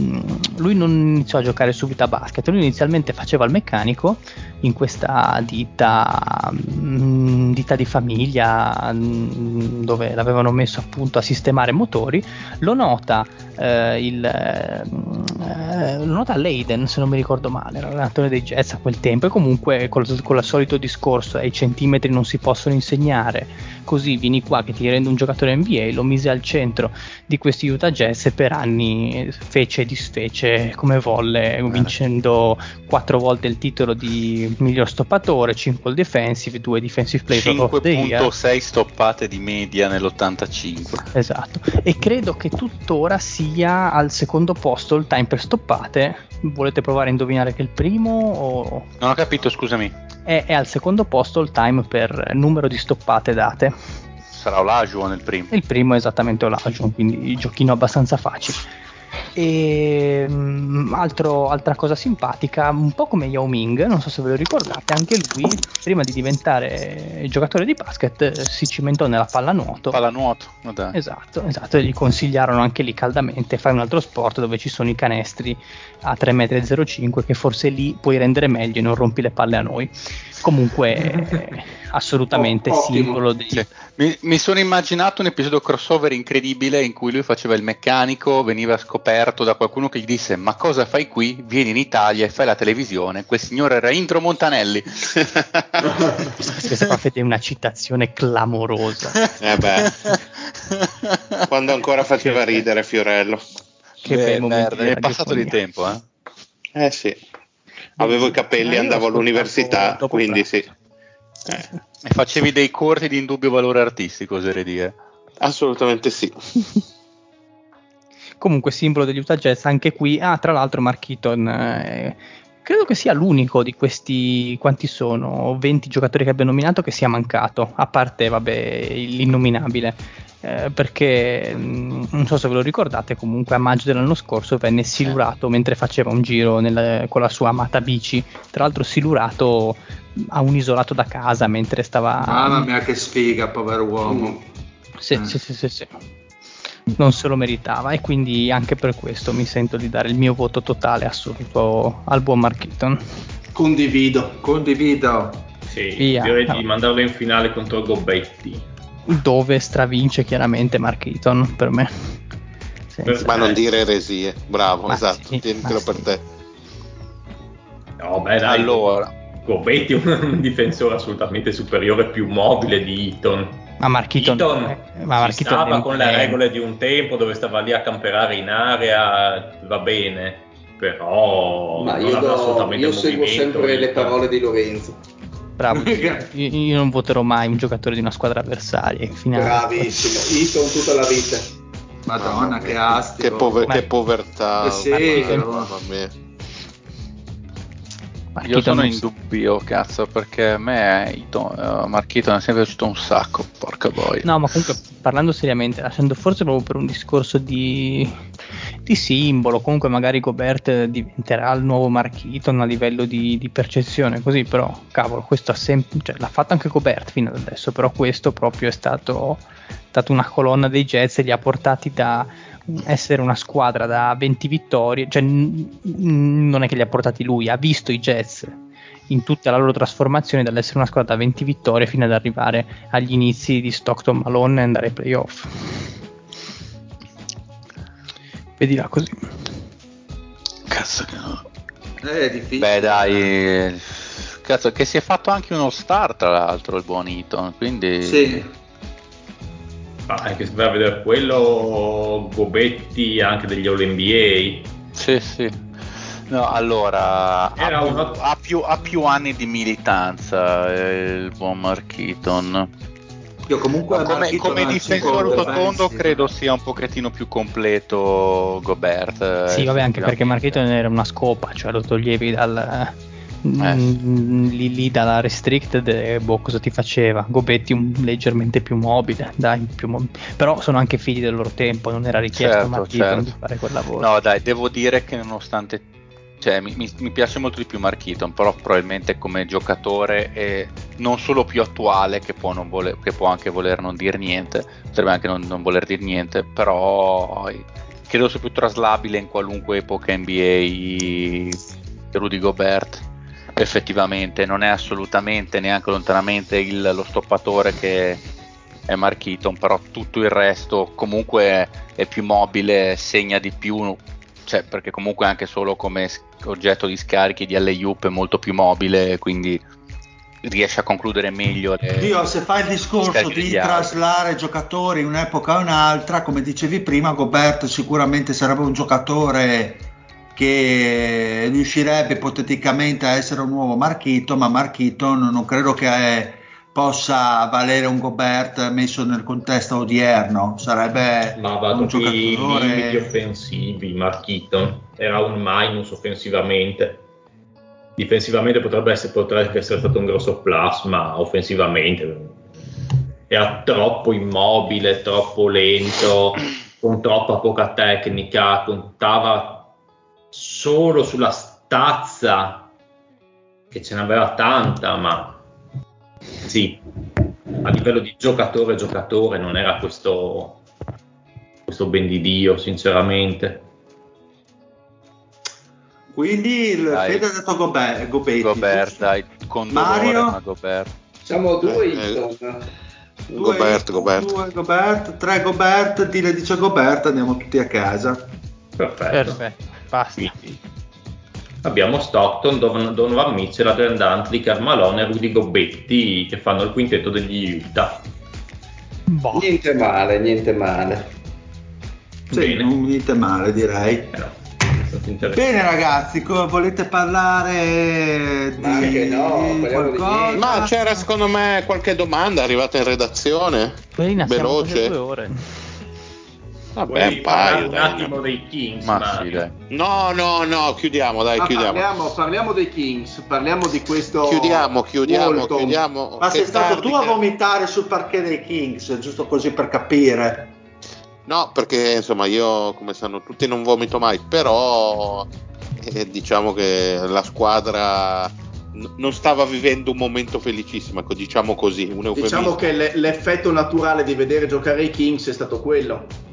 D: lui non iniziò a giocare subito a basket, lui inizialmente faceva il meccanico in questa ditta, mm, ditta di famiglia mm, dove l'avevano messo appunto a sistemare motori, lo nota eh, il, eh, eh, l'ho nota Leiden se non mi ricordo male, era l'allenatore dei Jets a quel tempo. E comunque con, il solito discorso ai centimetri non si possono insegnare, così vieni qua che ti rende un giocatore NBA, lo mise al centro di questi Utah Jazz e per anni fece e disfece come volle, vincendo quattro volte il titolo di miglior stoppatore, 5 all defensive, 2 defensive player of the year.
B: 5.6 stoppate di media nell'85.
D: Esatto, e credo che tuttora sia al secondo posto il time per stoppate. Volete provare a indovinare che è il primo? O...
B: Non ho capito, scusami.
D: È, è al secondo posto il time per numero di stoppate date.
B: Sarà Olajuwon il primo.
D: Il primo è esattamente Olajuwon, quindi giochino abbastanza facile. E um, altro, altra cosa simpatica, un po' come Yao Ming, non so se ve lo ricordate, anche lui prima di diventare giocatore di basket eh, si cimentò nella pallanuoto.
B: Pallanuoto, vabbè.
D: Esatto, esatto, e gli consigliarono anche lì caldamente fai un altro sport dove ci sono i canestri a 3,05 m che forse lì puoi rendere meglio e non rompi le palle a noi. Comunque <laughs> assolutamente
C: Oh,
D: simbolo di...
B: Sì. Mi, mi sono immaginato un episodio crossover incredibile in cui lui faceva il meccanico, veniva scoperto da qualcuno che gli disse ma cosa fai qui? Vieni in Italia e fai la televisione. Quel signore era Intro Montanelli. <laughs> <laughs>
D: Questa qua è una citazione clamorosa.
F: Eh beh, <laughs> quando ancora faceva ridere Fiorello.
D: Che
B: Beh,
D: bei momenti
B: merda, è passato di tempo, eh?
F: Eh sì, avevo i capelli, andavo all'università, quindi
D: pranzo.
F: sì. <laughs> Eh,
B: E facevi dei corsi di indubbio valore artistico, oserei dire.
F: assolutamente sì. <laughs>
D: Comunque simbolo degli Utah Jazz anche qui. Ah, tra l'altro Mark Eaton eh, credo che sia l'unico di questi quanti sono 20 giocatori che abbia nominato che sia mancato, a parte vabbè l'innominabile. Eh, perché mh, non so se ve lo ricordate, comunque a maggio dell'anno scorso venne silurato mentre faceva un giro nel- con la sua amata bici. Tra l'altro, silurato a un isolato da casa mentre stava.
A: Mamma mia che sfiga, povero uomo.
D: Sì,
A: Eh.
D: sì, sì, sì, sì. Non se lo meritava e quindi anche per questo mi sento di dare il mio voto totale assoluto al buon Mark Eaton.
C: Condivido.
A: Condivido.
E: Sì,
D: Via.
E: direi di mandarlo in finale contro Gobetti.
D: Dove stravince chiaramente Mark Eaton per me. Senza-
F: Ma non dire eresie, bravo,
D: Ma
F: esatto,
D: sì,
F: tienitelo per
D: sì.
F: te.
E: No, beh, dai.
B: Allora,
E: Gobetti è un <laughs> difensore assolutamente superiore, più mobile di Eaton.
D: Ma Eaton,
E: Eaton
D: eh, ma
E: stava
D: è-
E: con le regole di un tempo dove stava lì a camperare in area, va bene, però
C: Ma
E: non
C: io, do-
E: assolutamente
C: io seguo sempre le parole di Lorenzo.
D: Bravo, <laughs> io, io non voterò mai un giocatore di una squadra avversaria.
C: Bravissimo. Eaton tutta la vita.
A: Madonna, che
F: mia,
A: astico.
F: Che, pover-
D: Ma-
F: che povertà.
A: Eh sì,
F: mamma
D: Mark
B: io sono in dubbio, cazzo, perché a me Ito- eh, Mark Eaton è sempre piaciuto un sacco, porca boia.
D: No, ma comunque parlando seriamente, lasciando forse proprio per un discorso di, di simbolo, comunque magari Gobert diventerà il nuovo Mark Eaton a livello di, di percezione, così però, cavolo, questo ha sempre, cioè, l'ha fatto anche Gobert fino ad adesso, però questo proprio è stato, stato una colonna dei Jazz e li ha portati da essere una squadra da 20 vittorie, cioè n- n- non è che li ha portati lui, ha visto i Jazz in tutta la loro trasformazione dall'essere una squadra da 20 vittorie fino ad arrivare agli inizi di Stockton Malone e andare ai playoff. Vedila così.
B: Cazzo che no.
A: Eh, è difficile.
B: Beh dai, cazzo che si è fatto anche uno star tra l'altro il buon Eaton, quindi...
A: Sì.
E: Ma anche se vai a vedere quello, Gobetti anche degli All NBA.
B: Sì, sì. No, allora,
E: Era
B: ha, più,
E: una-
B: ha più- ha più anni di militanza eh, il buon Mark Eaton.
A: Io comunque
B: Ma come, come difensore rotondo credo sia un pochettino più completo Gobert.
D: Sì,
B: eh,
D: vabbè, anche perché. Eaton era una scopa, cioè lo toglievi dal.
B: Eh.
D: mm, lì, lì dalla restricted e boh cosa ti faceva Gobetti un leggermente più mobile dai più mo- però sono anche figli del loro tempo non era richiesto
B: Certo,
D: Eaton
B: certo.
D: di fare quel lavoro
B: No, dai, devo dire che nonostante. Cioè, mi, mi- mi piace molto di più Mark Eaton, però probabilmente come giocatore è non solo più attuale, che può, non voler- che può anche voler non dire niente, potrebbe anche non, non voler dire niente, però eh, credo sia più traslabile in qualunque epoca NBA Rudy Gobert. Effettivamente, non è assolutamente neanche lontanamente il- lo stoppatore che è Mark Eaton, però tutto il resto comunque è più mobile, segna di più, cioè, perché comunque anche solo come oggetto di scarichi di alley-oop è molto più mobile, quindi riesce a concludere meglio le...
A: Dio, se fai il discorso di
B: altri.
A: traslare giocatori in un'epoca o un'altra, come dicevi prima, Gobert sicuramente sarebbe un giocatore che riuscirebbe ipoteticamente a essere un nuovo Marchito, ma Marchito non credo che eh, possa valere un Gobert messo nel contesto odierno, sarebbe
E: Ma
A: un
E: troppi limiti
A: giocatore
E: offensivi, Marchiton era un minus offensivamente. Difensivamente potrebbe essere, potrebbe essere stato un grosso plus, ma offensivamente. Era troppo immobile, troppo lento, con troppa poca tecnica, contava solo sulla stazza, che ce n'aveva tanta, ma sì, a livello di giocatore giocatore non era questo, questo ben di Dio, sinceramente.
A: Quindi il
B: Dai.
A: Fede ha detto Gobert,
B: Gobert,
A: giusto?
B: dai, con
A: Mario?
B: dolore, ma Gobert.
C: Siamo due
F: Eh,
C: Hilton.
A: Due-
F: Gobert, Gobert.
A: due Gobert, tre Gobert, Dile dice Gobert, andiamo tutti a casa.
E: Perfetto.
D: Perfetto, basta.
E: Quindi abbiamo Stockton, Don- Donovan Mitchell, Adrian Dantley, Carmalone e Rudy Gobetti che fanno il quintetto degli Utah.
D: Boh.
C: Niente male, niente male.
A: Sì,
E: Bene.
A: non niente male direi.
E: Interessante.
A: Bene ragazzi, co- volete parlare di
C: Ma anche no, di
A: qualcosa?
F: Ma c'era secondo me qualche domanda arrivata in redazione?
D: Quella
F: Veloce.
D: due ore.
F: Vabbè, un paio.
E: un attimo
F: no.
E: dei Kings,
B: Ma sì, dai.
F: No, no, no, chiudiamo, dai,
C: Ma
F: chiudiamo.
C: parliamo, parliamo dei Kings, parliamo di questo.
F: Chiudiamo, chiudiamo,
C: Walton.
F: chiudiamo.
A: Ma sei stato
F: tardi
A: tu a vomitare sul parquet dei Kings, giusto così per capire.
F: No, perché insomma io, come sanno tutti, non vomito mai, però eh, diciamo che la squadra n- non stava vivendo un momento felicissimo, ecco, diciamo così, un eufemismo.
C: Diciamo che le- l'effetto naturale di vedere giocare i Kings è stato quello.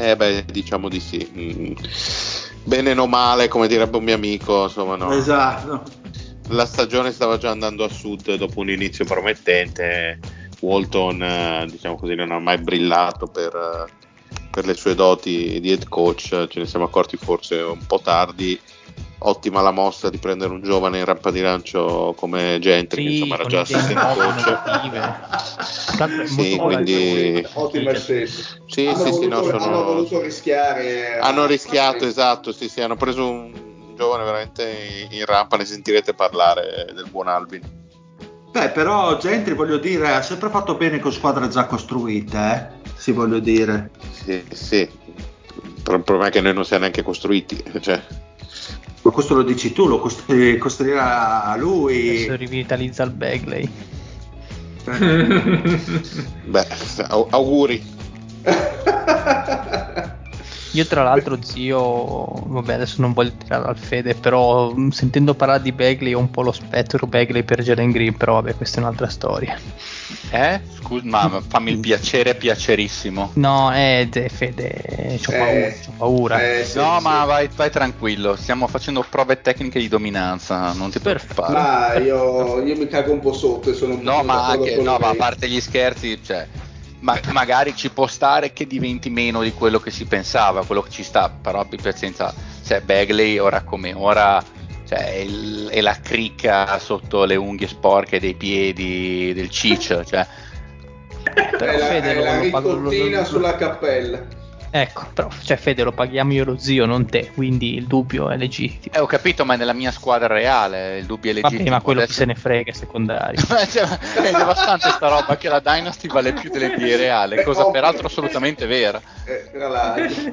F: Eh beh, diciamo di sì. Mm. Bene o male, come direbbe un mio amico, insomma, no.
A: Esatto.
F: La stagione stava già andando a sud dopo un inizio promettente. Walton, eh, diciamo così, non ha mai brillato per, eh, per le sue doti di head coach. Ce ne siamo accorti forse un po' tardi. Ottima la mossa di prendere un giovane in rampa di lancio come Gentry, che
D: Sì,
F: insomma era già assistente coach. Sì, quindi-
C: Ottima scelta.
F: Sì,
C: hanno,
F: sì, sì,
C: voluto,
F: no, sono-
C: hanno voluto rischiare.
F: Hanno rischiato, esatto, sì, sì, hanno preso un giovane veramente in rampa, ne sentirete parlare del buon Albin.
A: Beh, però Gentry, voglio dire, ha sempre fatto bene con squadre già costruite, eh? Si voglio dire.
F: Sì, sì. Il problema è che noi non siamo neanche costruiti. <laughs> Cioè,
A: Ma questo lo dici tu, lo costru- costruirà lui.
D: Adesso rivitalizza il Bagley. <laughs>
F: beh, au- auguri. <laughs>
D: Io tra l'altro zio, vabbè adesso non voglio tirare al fede, però mh, sentendo parlare di Bagley ho un po' lo spettro Bagley per Jalen Green, però vabbè questa è un'altra storia.
B: Eh? Scusa, ma fammi il piacere, piacerissimo.
D: No, eh, de- Fede, c'ho paura,
C: Eh,
D: c'ho paura.
C: eh, sì,
B: no,
C: sì.
B: ma vai, vai tranquillo, stiamo facendo prove tecniche di dominanza, non ti preoccupare.
C: Ma io, io mi cago un po' sotto e sono un po'
B: No, ma anche, no, ma a parte gli scherzi, cioè, ma- magari ci può stare che diventi meno di quello che si pensava, quello che ci sta, però abbi pazienza, cioè Bagley ora come ora, cioè, è, il- è la cricca sotto le unghie sporche dei piedi del Ciccio, cioè,
D: Però
C: è la,
D: Fede
C: è
D: lo-
C: la
D: lo lo-
C: sulla cappella.
D: Ecco, però cioè, Fede lo paghiamo io lo zio, non te, quindi il dubbio è legittimo.
B: eh, ho capito, ma è nella mia squadra reale, il dubbio è legittimo.
D: Vabbè, ma quello
B: adesso-
D: se ne frega è secondario. <laughs>
B: Cioè, è devastante sta roba che la Dynasty vale più delle PA reale, cosa peraltro assolutamente vera.
C: Eh, tra l'altro.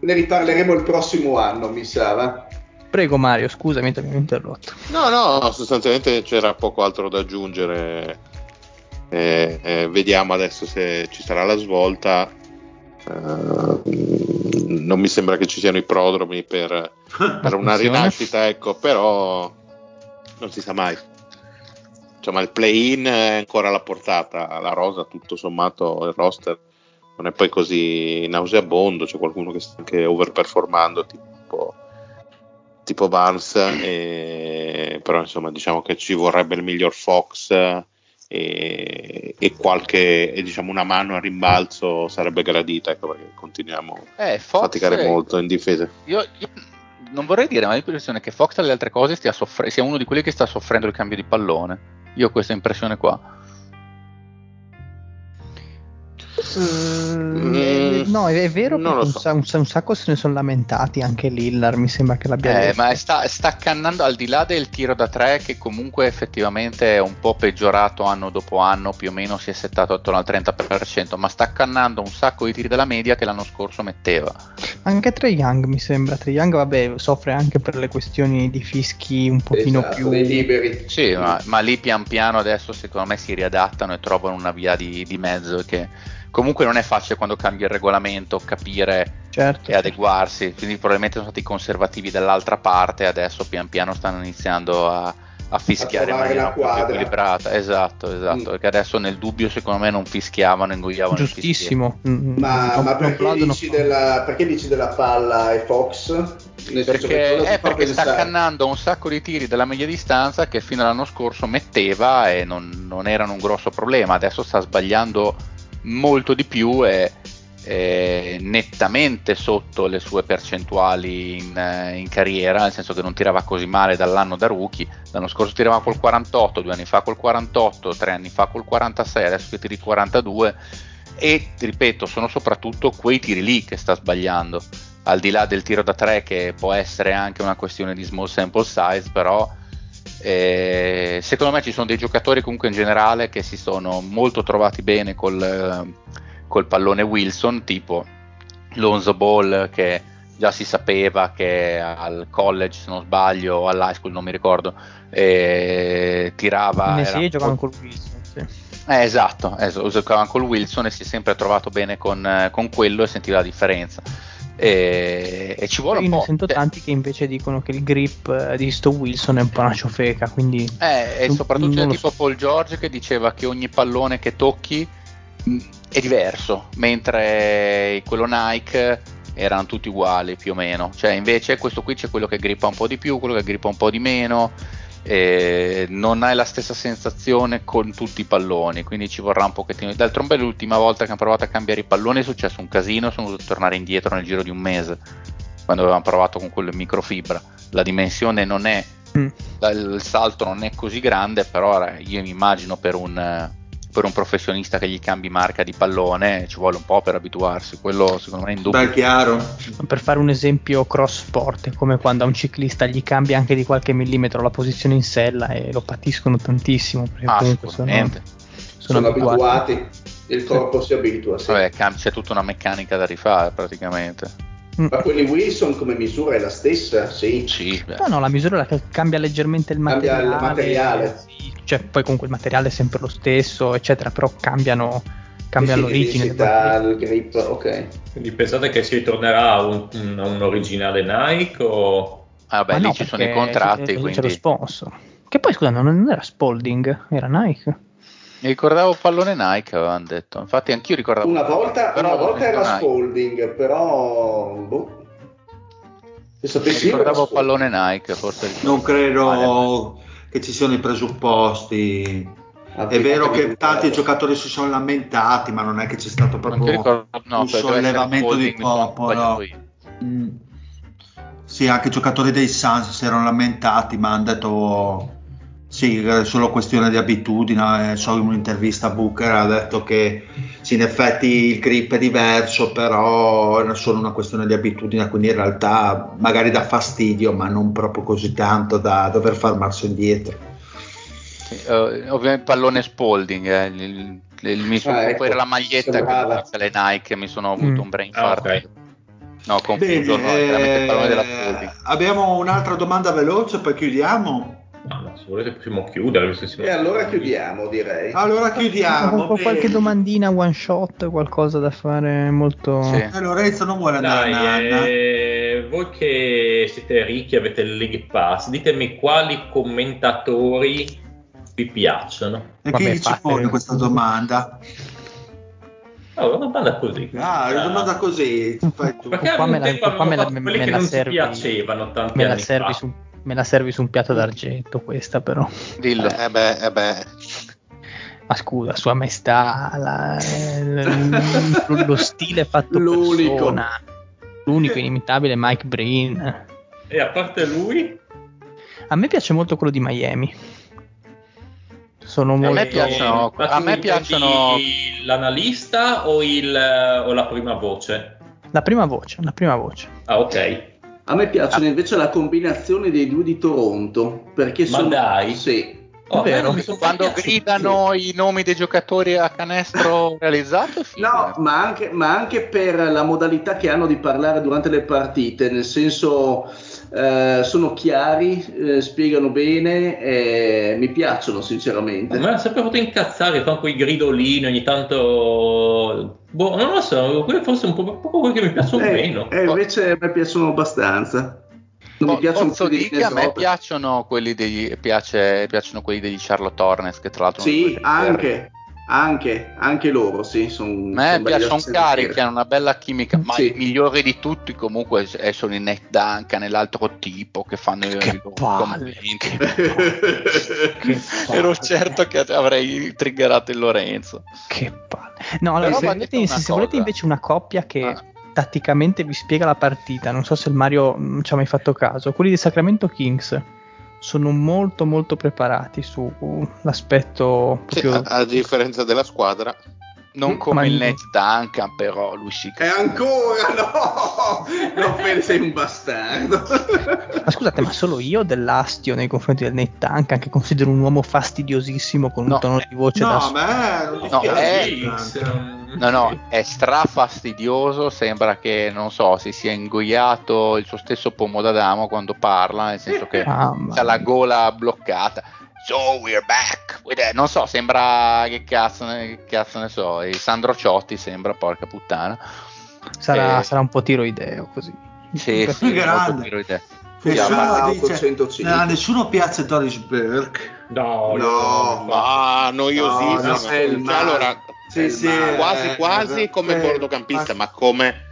C: Ne riparleremo il prossimo anno, mi sa. va?
D: Prego Mario, scusami, ti abbiamo interrotto.
F: No, no, sostanzialmente c'era poco altro da aggiungere. Eh, eh, vediamo adesso se ci sarà la svolta. Eh, non mi sembra che ci siano i prodromi per, per una rinascita, ecco, però non si sa mai. Insomma, il play-in è ancora alla portata, la rosa, tutto sommato, il roster non è poi così nauseabondo, c'è qualcuno che sta anche overperformando, tipo, tipo Barnes, e- però insomma diciamo che ci vorrebbe il miglior Fox e, e qualche e diciamo una mano a rimbalzo sarebbe gradita ecco perché continuiamo
B: Eh,
F: a
B: Fox,
F: faticare molto in difesa
B: Io, io non vorrei dire, ma ho l'impressione che Fox alle altre cose stia soffre- sia uno di quelli che sta soffrendo il cambio di pallone. Io ho questa impressione qua.
D: Mm, eh, no, è, è vero
F: non
D: che
F: lo
D: un,
F: so.
D: un un sacco se ne sono lamentati, anche Lillard mi sembra che l'abbia
B: Eh,
D: detto.
B: ma sta, sta accannando al di là del tiro da tre, che comunque effettivamente è un po' peggiorato anno dopo anno, più o meno si è settato attorno al 30%, ma sta accannando un sacco di tiri della media che l'anno scorso metteva.
D: Anche Trey Young mi sembra. Trey Young, vabbè, soffre anche per le questioni di fischi un pochino
C: Esatto,
D: più.
C: dei liberi.
B: Sì, ma, ma lì pian piano adesso secondo me si riadattano e trovano una via di, di mezzo che comunque non è facile quando cambia il regolamento capire
D: Certo.
B: e adeguarsi, quindi probabilmente sono stati conservativi dall'altra parte e adesso pian piano stanno iniziando a, a fischiare in
C: trovare
B: maniera più
C: quadra.
B: equilibrata. Esatto, esatto,
C: Mm.
B: perché adesso nel dubbio secondo me non fischiavano, ingoiavano.
D: Giustissimo. Mm,
C: Ma,
D: non-
C: ma
D: non
C: perché,
D: plaudono.
C: dici della, perché dici della palla e Fox?
B: Perché,
C: fa
B: perché sta
C: pensare?
B: cannando un sacco di tiri della media distanza che fino all'anno scorso metteva e non, non erano un grosso problema. Adesso sta sbagliando molto di più e, nettamente sotto le sue percentuali in, eh, in carriera, nel senso che non tirava così male dall'anno da rookie. L'anno scorso tirava col 48, due anni fa col 48, tre anni fa col 46, adesso che tiri 42. E ripeto, sono soprattutto quei tiri lì che sta sbagliando al di là del tiro da tre che può essere anche una questione di small sample size, però eh, secondo me ci sono dei giocatori comunque in generale che si sono molto trovati bene col, eh, col pallone Wilson, tipo Lonzo Ball che già si sapeva che al college, se non sbaglio, o all'high school, non mi ricordo, eh, tirava...
D: Ne si
B: molto-
D: col Wilson. Sì.
B: eh, esatto, esatto, giocava col Wilson e si è sempre trovato bene con, eh, con quello e sentiva la differenza. E, e ci vuole
D: Io
B: un
D: ne
B: po'.
D: sento
B: cioè,
D: tanti che invece dicono che il grip eh, di sto Wilson è un po' una ciofeca, quindi
B: eh, e soprattutto c'è tipo Paul George che diceva che ogni pallone che tocchi mh, è diverso, mentre quello Nike erano tutti uguali più o meno. Cioè, invece questo qui c'è quello che grippa un po' di più, quello che grippa un po' di meno. E non hai la stessa sensazione con tutti i palloni, quindi ci vorrà un pochettino. D'altronde, l'ultima volta che hanno provato a cambiare i palloni è successo un casino. Sono dovuto tornare indietro nel giro di un mese quando avevamo provato con quello in microfibra. La dimensione non è,
D: Mm.
B: il salto non è così grande, però eh, io mi immagino per un, eh, per un professionista che gli cambi marca di pallone ci vuole un po' per abituarsi. Quello secondo me è in dubbio.
A: Beh, chiaro.
D: per fare un esempio cross sport, è come quando a un ciclista gli cambia anche di qualche millimetro la posizione in sella e lo patiscono tantissimo perché
B: Ah,
D: comunque sono, sono
C: Sono
D: abituati.
C: abituati, il corpo si abitua. sì.
B: Vabbè, c'è tutta una meccanica da rifare praticamente.
D: Mm.
C: Ma quelli Wilson come misura è la stessa? Sì.
B: Sì, beh.
D: No, no, la misura è che cambia leggermente il
C: Cambia il
D: materiale.
C: materiale.
D: sì, cioè, poi comunque il materiale è sempre lo stesso, eccetera, però cambiano, cambia
C: Sì,
D: l'origine. materiale.
C: il grip, ok.
E: Quindi pensate che si ritornerà a un, un- originale Nike o...
B: Ah, beh,
D: Ma
B: lì
D: no,
B: ci sono i contratti,
D: c'è, c'è lo
B: quindi
D: sponsor. Che poi scusa, non non era Spalding, era Nike.
B: Mi ricordavo pallone Nike, avevano detto. Infatti anch'io ricordavo
C: Una volta, una volta era
B: Nike.
C: Spalding, però... Boh. Se
B: Mi ricordavo pallone Nike, forse
A: Non credo che ci siano i presupposti. È vero che tanti giocatori si sono lamentati, ma non è che c'è stato proprio
B: ricordo, no,
A: un sollevamento di popolo. Mm. Sì, anche i giocatori dei Suns si erano lamentati, ma hanno detto sì, è solo questione di abitudine. Eh, So in un'intervista Booker ha detto che sì, in effetti il grip è diverso, però è solo una questione di abitudine, quindi in realtà magari dà fastidio, ma non proprio così tanto da dover far marcia indietro.
B: Eh, ovviamente pallone Spalding, eh, il, il- il- mi sono
C: Ah, ecco,
B: era la maglietta
C: sembrava.
B: che le Nike, mi sono avuto
D: Mm.
B: un brain
E: Ah,
B: fart.
E: ok.
B: No, confuso,
A: Bene,
B: no, pallone della
A: eh,
B: Spalding.
A: abbiamo un'altra domanda veloce, poi chiudiamo.
E: No, no, se volete possiamo chiudere. siamo-
C: E allora chiudiamo, direi.
A: Allora chiudiamo.
D: Con qualche domandina one shot, qualcosa da fare molto...
B: Sì.
A: Eh, Lorenzo non vuole andare
E: Dai,
A: Anna.
E: eh, voi che siete ricchi, avete il League Pass, ditemi quali commentatori vi piacciono.
A: E
D: Vabbè,
A: chi ci
D: fate-
A: pone questa domanda?
E: Oh, una banda così.
A: Ah, una domanda così. Fai tu.
E: Perché
D: Qua
E: a
D: me la- qua me la- me
E: che
D: la
E: non
D: servi-
E: ti piacevano tanti
D: Me la, servi
E: fa.
D: su, me la servi su un piatto d'argento questa però.
B: Dillo.
F: Eh beh, eh beh.
D: Ma scusa, Sua Maestà, la- l- lo stile fatto <laughs>
C: L'unico.
D: persona, l'unico inimitabile Mike Breen.
E: E a parte lui,
D: A me piace molto quello di Miami. Sono molto...
B: me piacciono- a me piacciono-
E: l'analista o, il, o la prima voce?
D: La prima voce, la prima voce.
E: Ah, ok.
C: A me piacciono invece la combinazione dei due di Toronto, perché
E: Ma
C: sono...
E: dai.
C: Sì.
E: Oh,
D: vero.
B: Quando gridano i nomi dei giocatori a canestro <laughs> realizzato,
C: No, ma anche, ma anche per la modalità che hanno di parlare durante le partite, nel senso eh, sono chiari, eh, spiegano bene, e mi piacciono
E: A
C: sinceramente.
E: me ha sempre fatto incazzare, fanno quei gridolini ogni tanto. Boh, non lo so, quelli forse un po' proprio quelli che mi piacciono
C: Eh,
E: meno.
C: e invece a me piacciono abbastanza. Non mi
B: Po-
C: piacciono di
B: dire che a me piacciono quelli degli, piace- piacciono quelli degli Charlotte Hornets, che tra l'altro sono
C: Sì,
B: quelli
C: anche, anche, anche loro, sì. Son,
B: A me piacciono carichi, hanno una bella chimica, ma
C: Sì.
B: i migliori di tutti comunque eh, sono i Nate Duncan e l'altro tipo che fanno i
D: Che
B: i loro
D: palle,
B: commenti. <laughs>
D: Che
B: Ero
D: palle.
B: certo che avrei triggerato il Lorenzo.
D: Che palle. No, allora, se volete,
B: una
D: se volete invece una coppia che
B: Ah.
D: tatticamente vi spiega la partita, non so se il Mario mm, ci ha mai fatto caso, quelli di Sacramento Kings sono molto molto preparati sull'aspetto
F: Sì,
D: proprio...
F: a, a differenza della squadra,
B: Non
D: Ma
B: come il. Nate Duncan, però lui sì che
C: E ancora no! <laughs> Non pensi sei un bastardo.
D: Ma scusate, ma solo io ho dell'astio nei confronti del Nate Duncan, che considero un uomo fastidiosissimo con un
B: No,
D: tono di voce da
A: No,
D: su-
A: a me non
B: No,
A: dispiace
B: eh, No, no, è strafastidioso, sembra che, non so, si sia ingoiato il suo stesso pomo d'Adamo quando parla, nel senso che
D: Mamma
B: ha la gola bloccata. So we're back. Non so, sembra che cazzo ne, che cazzo ne so, il Sandro Ciotti sembra, porca puttana.
D: Sarà,
B: Eh.
D: sarà un po' tiroideo così.
B: Sì,
D: Per-
B: sì,
A: grande.
B: tiroideo.
A: Nessuno
C: Chiama
A: dice-
C: 805.
A: a nessuno piace Doris Burke.
E: No,
C: No,
F: ma noiosissimo.
C: No, no,
F: Cioè, allora,
C: Sì, sì,
F: quasi quasi
A: eh,
F: come
A: eh,
F: bordocampista,
A: ma-
F: ma come,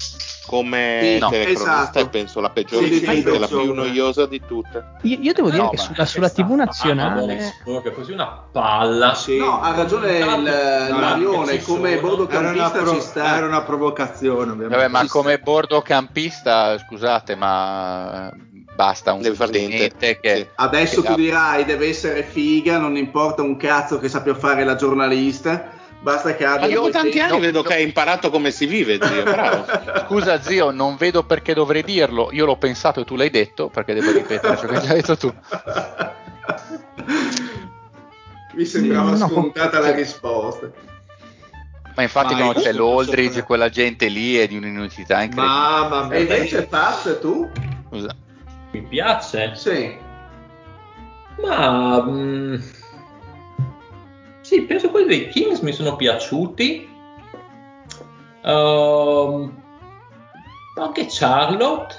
F: come
C: Sì,
B: no,
F: telecronista
C: esatto.
F: è penso la peggiore
C: Sì,
F: di
C: sì,
F: la più noiosa di tutte.
D: Io, io devo dire
B: No,
D: che sulla, sulla TV nazionale...
E: Che così una palla.
A: Sì.
C: No, ha ragione
E: no, ci
C: come bordocampista
A: pro-
C: ci sta.
A: era una provocazione, ovviamente.
B: Vabbè, ma come bordocampista, scusate, ma basta un
F: niente.
B: che
F: Sì.
C: Adesso
B: che
C: tu dirai deve essere figa, non importa un cazzo che sappia fare la giornalista, basta che
F: Ma
C: abbia
F: dopo tanti anni vedo che hai imparato come si vive, zio, <laughs> bravo.
B: Scusa zio, non vedo perché dovrei dirlo. Io l'ho pensato e tu l'hai detto, perché devo ripetere ciò che hai già detto tu.
C: Mi sembrava
D: No,
C: scontata la risposta.
B: Ma infatti
A: Ma io
B: c'è l'Oldridge,
A: sopra-
B: quella gente lì è di un'inutilità incredibile.
A: Mamma
C: E
A: mia.
C: invece Paz tu?
B: Scusa.
E: Mi piace.
C: Sì.
E: Ma mm, sì, penso quelli dei Kings mi sono piaciuti. Ehm, anche Charlotte.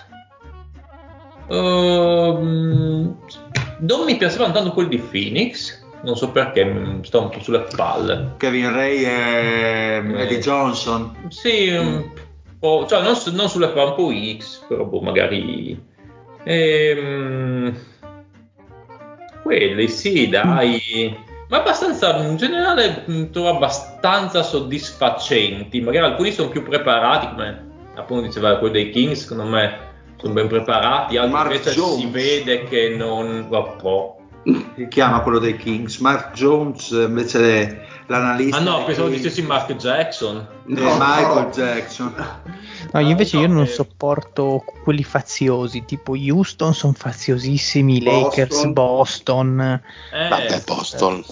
E: Ehm, non mi piacevano tanto quelli di Phoenix. Non so perché mi sto un po' sulle palle.
A: Kevin Ray e Eddie Johnson.
E: Sì, po', cioè non, non sulle palle, un po' X, però boh, magari. Ehm, quelli sì, dai. Ma abbastanza, in generale, mh, trovo abbastanza soddisfacenti. Magari alcuni sono più preparati, come appunto diceva quello dei Kings, secondo me sono ben preparati, altri
A: Mark
E: invece
A: Jones.
E: si vede che non va un po'. <laughs>
A: Si chiama quello dei Kings. Mark Jones, invece l'analista.
E: Ah no, pensavo
A: Kings,
E: dicessi Mark Jackson.
A: e
C: No.
A: Michael Jackson.
D: No, io invece io non
E: eh,
D: sopporto quelli faziosi, tipo Houston sono faziosissimi,
C: Boston.
D: Lakers, Boston,
E: Eh,
F: Vabbè, Boston.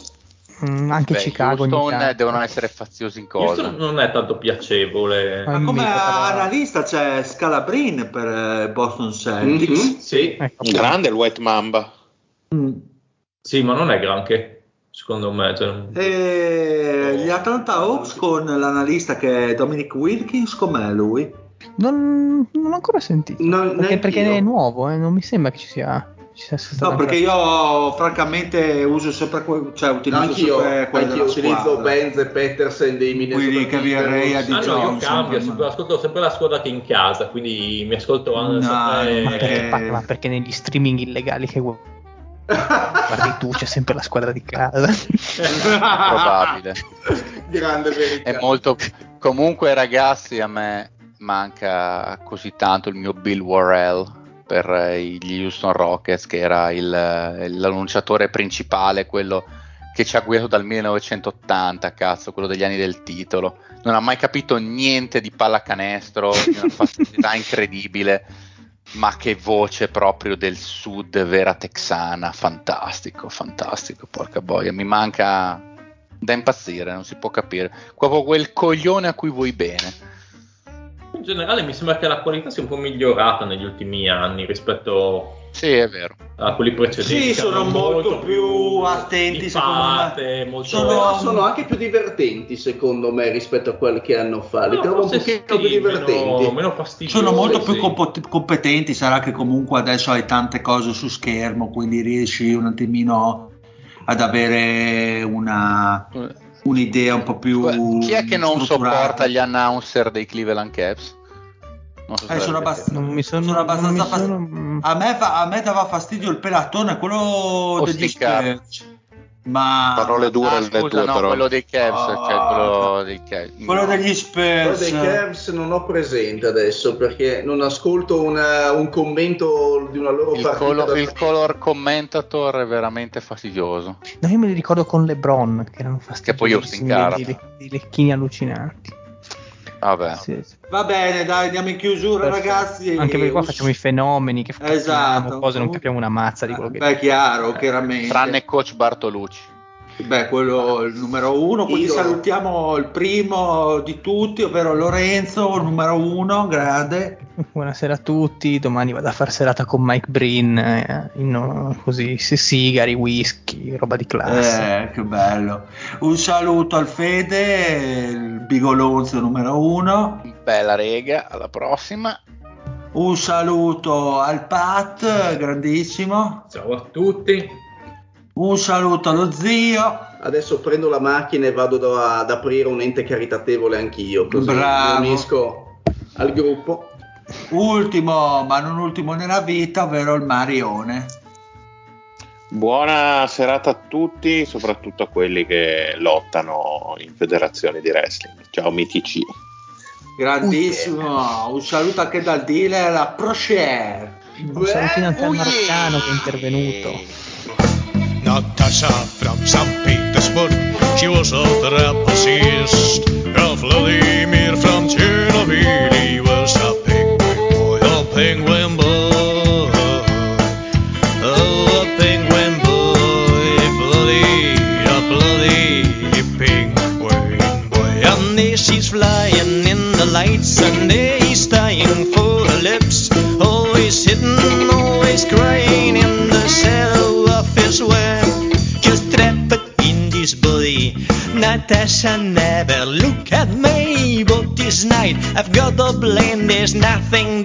D: mm, anche
B: Beh,
D: Chicago
B: Houston devono essere faziosi in cosa.
E: Houston non è tanto piacevole.
A: Ma come analista c'è Scalabrin per eh, Boston Celtics.
C: Mhm.
E: Sì,
D: Ecco,
F: Un grande il White Mamba.
A: Mm.
E: sì, ma non è granché, secondo me. cioè,
A: E gli Atlanta Hawks con l'analista che è Dominic Wilkins, com'è lui?
D: Non, non l'ho ancora sentito.
C: No,
D: perché, perché è nuovo, eh, non mi sembra che ci sia. Ci sia stato
A: No, perché io francamente uso sempre que- cioè utilizzo
C: Anch'io,
A: sempre quello
C: anch'io utilizzo. Benz e Peterson dei Minnesota
A: Quindi che vi arrei a
E: Ah no, io cambio, sempre- ascolto sempre la squadra che è in casa, quindi mi ascolto
A: No,
E: sempre...
D: Ma perché,
A: Eh.
D: ma perché negli streaming illegali che vuoi Guardi tu, c'è sempre la squadra di casa. <laughs>
B: Probabile.
C: Grande verità.
B: È molto... Comunque ragazzi a me manca così tanto il mio Bill Worrell per eh, gli Houston Rockets che era il, l'annunciatore principale, quello che ci ha guidato dal 1980, cazzo, quello degli anni del titolo. Non ha mai capito niente di pallacanestro, <laughs> di una facilità incredibile, ma che voce proprio del sud vera texana, fantastico, fantastico, porca boia, mi manca da impazzire, non si può capire. Proprio quel coglione a cui vuoi bene.
E: In generale mi sembra che la qualità sia un po' migliorata negli ultimi anni rispetto
B: Sì, è vero.
E: a quelli precedenti.
A: Sì,
E: che
A: sono
E: erano
A: molto più attenti,
E: pipate,
A: secondo me.
E: molto-
A: Sono-
C: sono anche più divertenti secondo me rispetto a qualche anno fa. Li
E: No,
C: trovo un pochino
E: sì,
C: più divertenti.
E: Meno, meno fastidiosi.
A: Sono molto più
E: sì.
A: compo- competenti, sarà che comunque adesso hai tante cose su schermo, quindi riesci un attimino ad avere una, un'idea un po' più
B: Chi è che non sopporta gli announcer dei Cleveland Caps? Non so
A: Eh, sono abbast-
D: Non mi sono,
A: sono abbastanza
D: non mi
A: fast-
D: sono-
A: A me, fa- a me dava fastidio il pelatone, quello degli
B: Osticare.
A: Spurs. Ma
F: Parole dure
B: Ah, scusa,
F: tue
B: no,
F: però.
B: quello dei Cavs,
A: Ah.
B: cioè quello dei Cavs.
A: quello degli
C: Quello
A: Spurs.
C: dei Cavs non ho presente adesso perché non ascolto una- un commento di una loro
B: il,
C: partita.
B: colo-
C: da-
B: il color commentator è veramente fastidioso.
D: No, io me li ricordo con LeBron, che erano fastidiosi.
B: Che poi Austin Carter.
D: Dei, dei lecchini allucinanti.
B: Vabbè.
D: Sì, sì.
A: Va bene, dai, andiamo in chiusura,
D: Perfetto.
A: ragazzi.
D: Anche perché qua
A: Us-
D: facciamo i fenomeni, che facciamo
A: Esatto.
D: cose, non capiamo una mazza di quello che
A: Beh, chiaro, chiaramente.
B: Tranne coach Bartolucci.
A: Beh, quello è il numero uno. Quindi
C: Idolo.
A: salutiamo il primo di tutti, ovvero Lorenzo, numero uno, grande. <laughs>
D: Buonasera a tutti, domani vado a far serata con Mike Brin, eh, in- così, si- sigari, whisky, roba di classe.
A: Eh, che bello. Un saluto al Fede, il Bigolonzo numero uno.
B: Bella rega, alla prossima.
A: Un saluto al Pat, grandissimo.
E: Ciao a tutti.
A: Un saluto allo zio.
C: Adesso prendo la macchina e vado da- ad aprire un ente caritatevole anch'io, così
A: Bravo.
C: mi unisco al gruppo.
A: Ultimo, ma non ultimo nella vita, ovvero il Marione.
F: Buona serata a tutti, soprattutto a quelli che lottano in federazioni di wrestling. Ciao mitici.
A: Grandissimo. Un saluto anche dal dealer alla Procher.
D: Un salutino anche al maroccano che è intervenuto.
I: Natasha from St. Petersburg, she was a trapezist. Ralph Vladimir from Chernobyl, Natasha never look at me, but this night I've got a blame. There's nothing